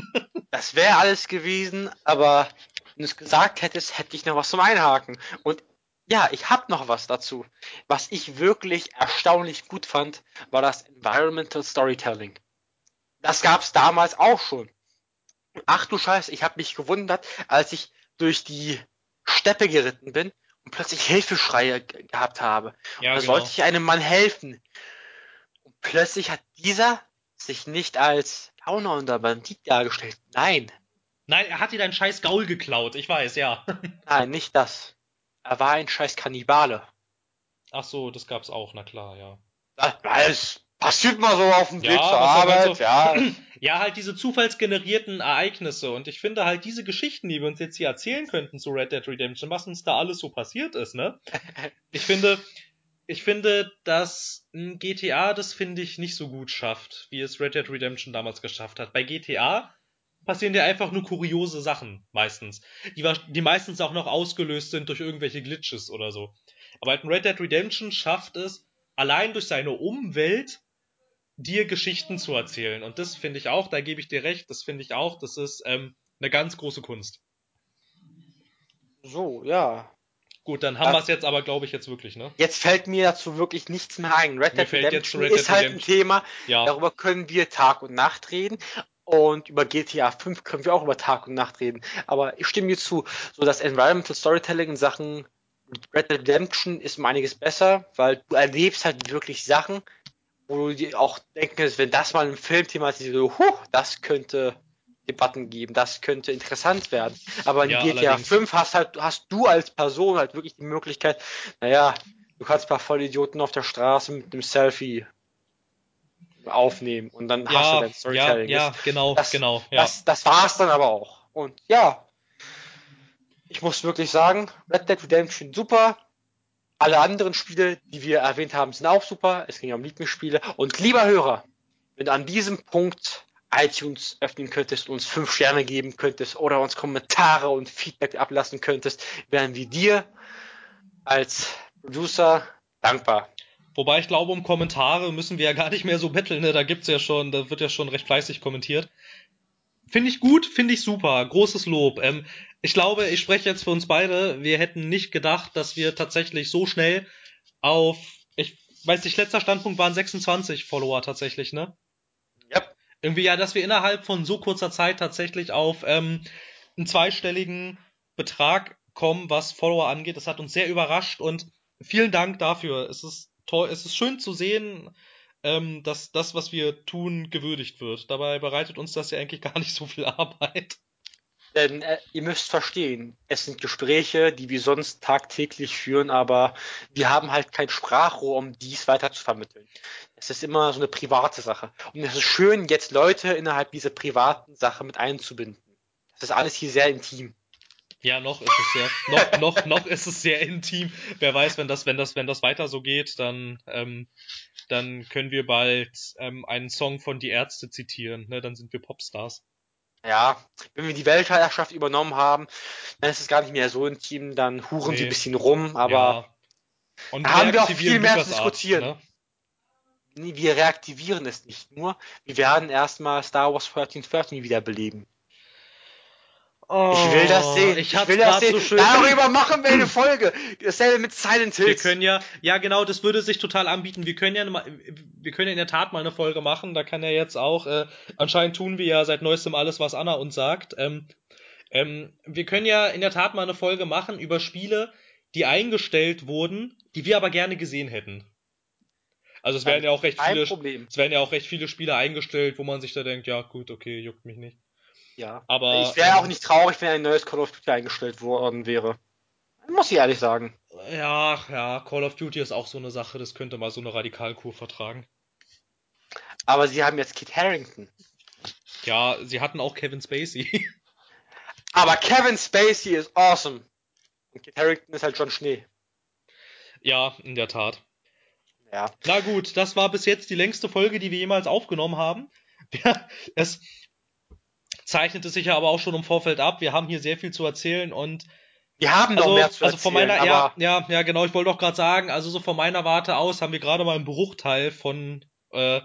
Das wäre alles gewesen, aber wenn du es gesagt hättest, hätte ich noch was zum Einhaken. Und ja, ich habe noch was dazu. Was ich wirklich erstaunlich gut fand, war das Environmental Storytelling. Das gab's damals auch schon. Ach du Scheiße, ich habe mich gewundert, als ich durch die Steppe geritten bin und plötzlich Hilfeschreie gehabt habe. Ja, da genau. sollte ich einem Mann helfen. Und plötzlich hat dieser sich nicht als Gauner oder Bandit dargestellt. Nein. Nein, er hat dir deinen scheiß Gaul geklaut, ich weiß, ja. Nein, nicht das. Er war ein scheiß Kannibale. Ach so, das gab's auch, na klar, ja. Das passiert mal so auf dem ja, Weg zur Arbeit, so, ja. Ja, halt diese zufallsgenerierten Ereignisse. Und ich finde halt diese Geschichten, die wir uns jetzt hier erzählen könnten zu Red Dead Redemption, was uns da alles so passiert ist, ne? Ich finde, ich finde, dass ein GTA das finde ich nicht so gut schafft, wie es Red Dead Redemption damals geschafft hat. Bei GTA passieren dir einfach nur kuriose Sachen meistens, die, die meistens auch noch ausgelöst sind durch irgendwelche Glitches oder so. Aber halt ein Red Dead Redemption schafft es, allein durch seine Umwelt dir Geschichten zu erzählen. Und das finde ich auch, da gebe ich dir recht, das finde ich auch, das ist ähm, eine ganz große Kunst. So, ja. Gut, dann haben wir es jetzt aber, glaube ich, jetzt wirklich, ne? Jetzt fällt mir dazu wirklich nichts mehr ein. Red Dead Redemption Red Dead ist halt ein Thema, ja. darüber können wir Tag und Nacht reden. Und über GTA 5 können wir auch über Tag und Nacht reden. Aber ich stimme dir zu, so das Environmental Storytelling in Sachen Red Dead Redemption ist um einiges besser, weil du erlebst halt wirklich Sachen, wo du dir auch denken wenn das mal im Film thematisiert, so, huh, das könnte Debatten geben, das könnte interessant werden. Aber in ja, GTA allerdings. 5 hast halt, hast du als Person halt wirklich die Möglichkeit, naja, du kannst ein paar Vollidioten auf der Straße mit einem Selfie aufnehmen und dann ja, hast du dein Storytelling. Ja, ja genau, das, genau. Ja. Das, das war's dann aber auch. Und ja, ich muss wirklich sagen, Red Dead Redemption super. Alle anderen Spiele, die wir erwähnt haben, sind auch super. Es ging ja um Lieblingsspiele. Und lieber Hörer, wenn du an diesem Punkt iTunes öffnen könntest, uns fünf Sterne geben könntest oder uns Kommentare und Feedback ablassen könntest, wären wir dir als Producer dankbar. Wobei ich glaube, um Kommentare müssen wir ja gar nicht mehr so betteln, ne? Da gibt's ja schon, da wird ja schon recht fleißig kommentiert. Finde ich gut, finde ich super. Großes Lob. Ähm, ich glaube, ich spreche jetzt für uns beide. Wir hätten nicht gedacht, dass wir tatsächlich so schnell auf, ich weiß nicht, letzter Standpunkt waren 26 Follower tatsächlich, ne? Ja. Irgendwie ja, dass wir innerhalb von so kurzer Zeit tatsächlich auf ähm, einen zweistelligen Betrag kommen, was Follower angeht. Das hat uns sehr überrascht und vielen Dank dafür. Es ist toll, es ist schön zu sehen, ähm, dass das, was wir tun, gewürdigt wird. Dabei bereitet uns das ja eigentlich gar nicht so viel Arbeit. Denn äh, ihr müsst verstehen, es sind Gespräche, die wir sonst tagtäglich führen, aber wir haben halt kein Sprachrohr, um dies weiter zu vermitteln. Es ist immer so eine private Sache. Und es ist schön, jetzt Leute innerhalb dieser privaten Sache mit einzubinden. Das ist alles hier sehr intim. Ja, noch ist es sehr, noch, noch, noch ist es sehr intim. Wer weiß, wenn das, wenn das, wenn das weiter so geht, dann, ähm, dann können wir bald ähm, einen Song von Die Ärzte zitieren. Ne? Dann sind wir Popstars. Ja, wenn wir die Weltherrschaft übernommen haben, dann ist es gar nicht mehr so intim, dann huren nee. sie ein bisschen rum, aber ja. Und haben wir auch viel mehr zu diskutieren. Ne? Wir reaktivieren es nicht nur, wir werden erstmal Star Wars 1313 wiederbeleben. Oh, ich will das sehen. Ich, ich will das sehen. So schön. Darüber machen wir eine Folge. Dasselbe mit Silent Hills. Wir können ja, ja genau, das würde sich total anbieten. Wir können ja, wir können ja in der Tat mal eine Folge machen. Da kann ja jetzt auch, äh, anscheinend tun wir ja seit neuestem alles, was Anna uns sagt. Ähm, ähm, wir können ja in der Tat mal eine Folge machen über Spiele, die eingestellt wurden, die wir aber gerne gesehen hätten. Also es werden ja auch recht viele, es werden ja auch recht viele Spiele eingestellt, wo man sich da denkt, ja gut, okay, juckt mich nicht. Ja. Aber. Ich wäre ähm, auch nicht traurig, wenn ein neues Call of Duty eingestellt worden wäre. Muss ich ehrlich sagen. Ja, ja, Call of Duty ist auch so eine Sache, das könnte mal so eine Radikalkur vertragen. Aber sie haben jetzt Kit Harrington. Ja, sie hatten auch Kevin Spacey. Aber Kevin Spacey ist awesome. Und Kit Harrington ist halt schon Schnee. Ja, in der Tat. Ja. Na gut, das war bis jetzt die längste Folge, die wir jemals aufgenommen haben. Ja, es zeichnete sich ja aber auch schon im Vorfeld ab. Wir haben hier sehr viel zu erzählen und wir haben also, noch mehr zu also von meiner, ja, ja, ja, genau, ich wollte auch gerade sagen, also so von meiner Warte aus haben wir gerade mal einen Bruchteil von äh,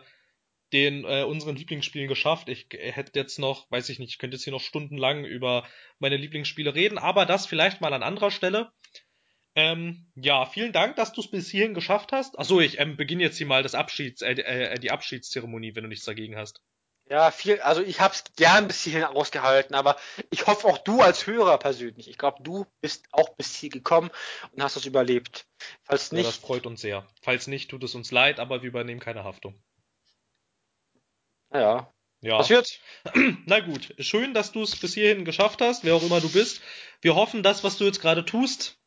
den äh, unseren Lieblingsspielen geschafft. Ich hätte jetzt noch, weiß ich nicht, ich könnte jetzt hier noch stundenlang über meine Lieblingsspiele reden, aber das vielleicht mal an anderer Stelle. Ähm, ja, vielen Dank, dass du es bis hierhin geschafft hast. Achso, ich ähm, beginne jetzt hier mal das Abschieds, äh, äh, die Abschiedszeremonie, wenn du nichts dagegen hast. Ja, viel, also ich hab's gern bis hierhin ausgehalten, aber ich hoffe auch du als Hörer persönlich. Ich glaube, du bist auch bis hier gekommen und hast es überlebt. Falls nicht. Ja, das freut uns sehr. Falls nicht, tut es uns leid, aber wir übernehmen keine Haftung. Naja. Ja. Passiert. Na gut. Schön, dass du es bis hierhin geschafft hast, wer auch immer du bist. Wir hoffen, das, was du jetzt gerade tust,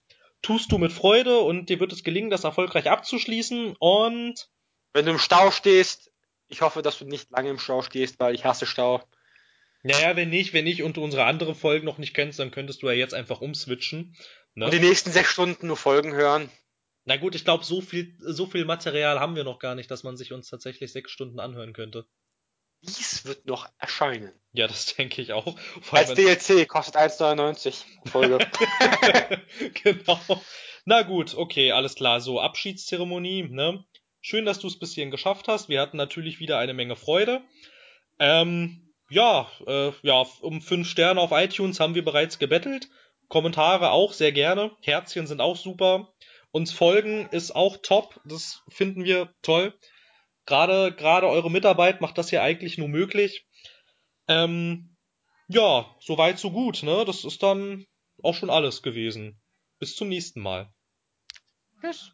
tust du mit Freude und dir wird es gelingen, das erfolgreich abzuschließen und wenn du im Stau stehst, ich hoffe, dass du nicht lange im Stau stehst, weil ich hasse Stau. Naja, wenn nicht, wenn ich und du unsere andere Folgen noch nicht kennst, dann könntest du ja jetzt einfach umswitchen. Ne? Und die nächsten sechs Stunden nur Folgen hören. Na gut, ich glaube, so viel, so viel Material haben wir noch gar nicht, dass man sich uns tatsächlich sechs Stunden anhören könnte. Dies wird noch erscheinen. Ja, das denke ich auch. Als DLC kostet 1,99 Folge. genau. Na gut, okay, alles klar. So, Abschiedszeremonie, ne? Schön, dass du es bis hierhin geschafft hast. Wir hatten natürlich wieder eine Menge Freude. Ähm, ja, äh, ja, um fünf Sterne auf iTunes haben wir bereits gebettelt. Kommentare auch sehr gerne. Herzchen sind auch super. Uns folgen ist auch top. Das finden wir toll. Gerade, gerade eure Mitarbeit macht das ja eigentlich nur möglich. Ähm, ja, soweit so gut, ne? Das ist dann auch schon alles gewesen. Bis zum nächsten Mal. Tschüss.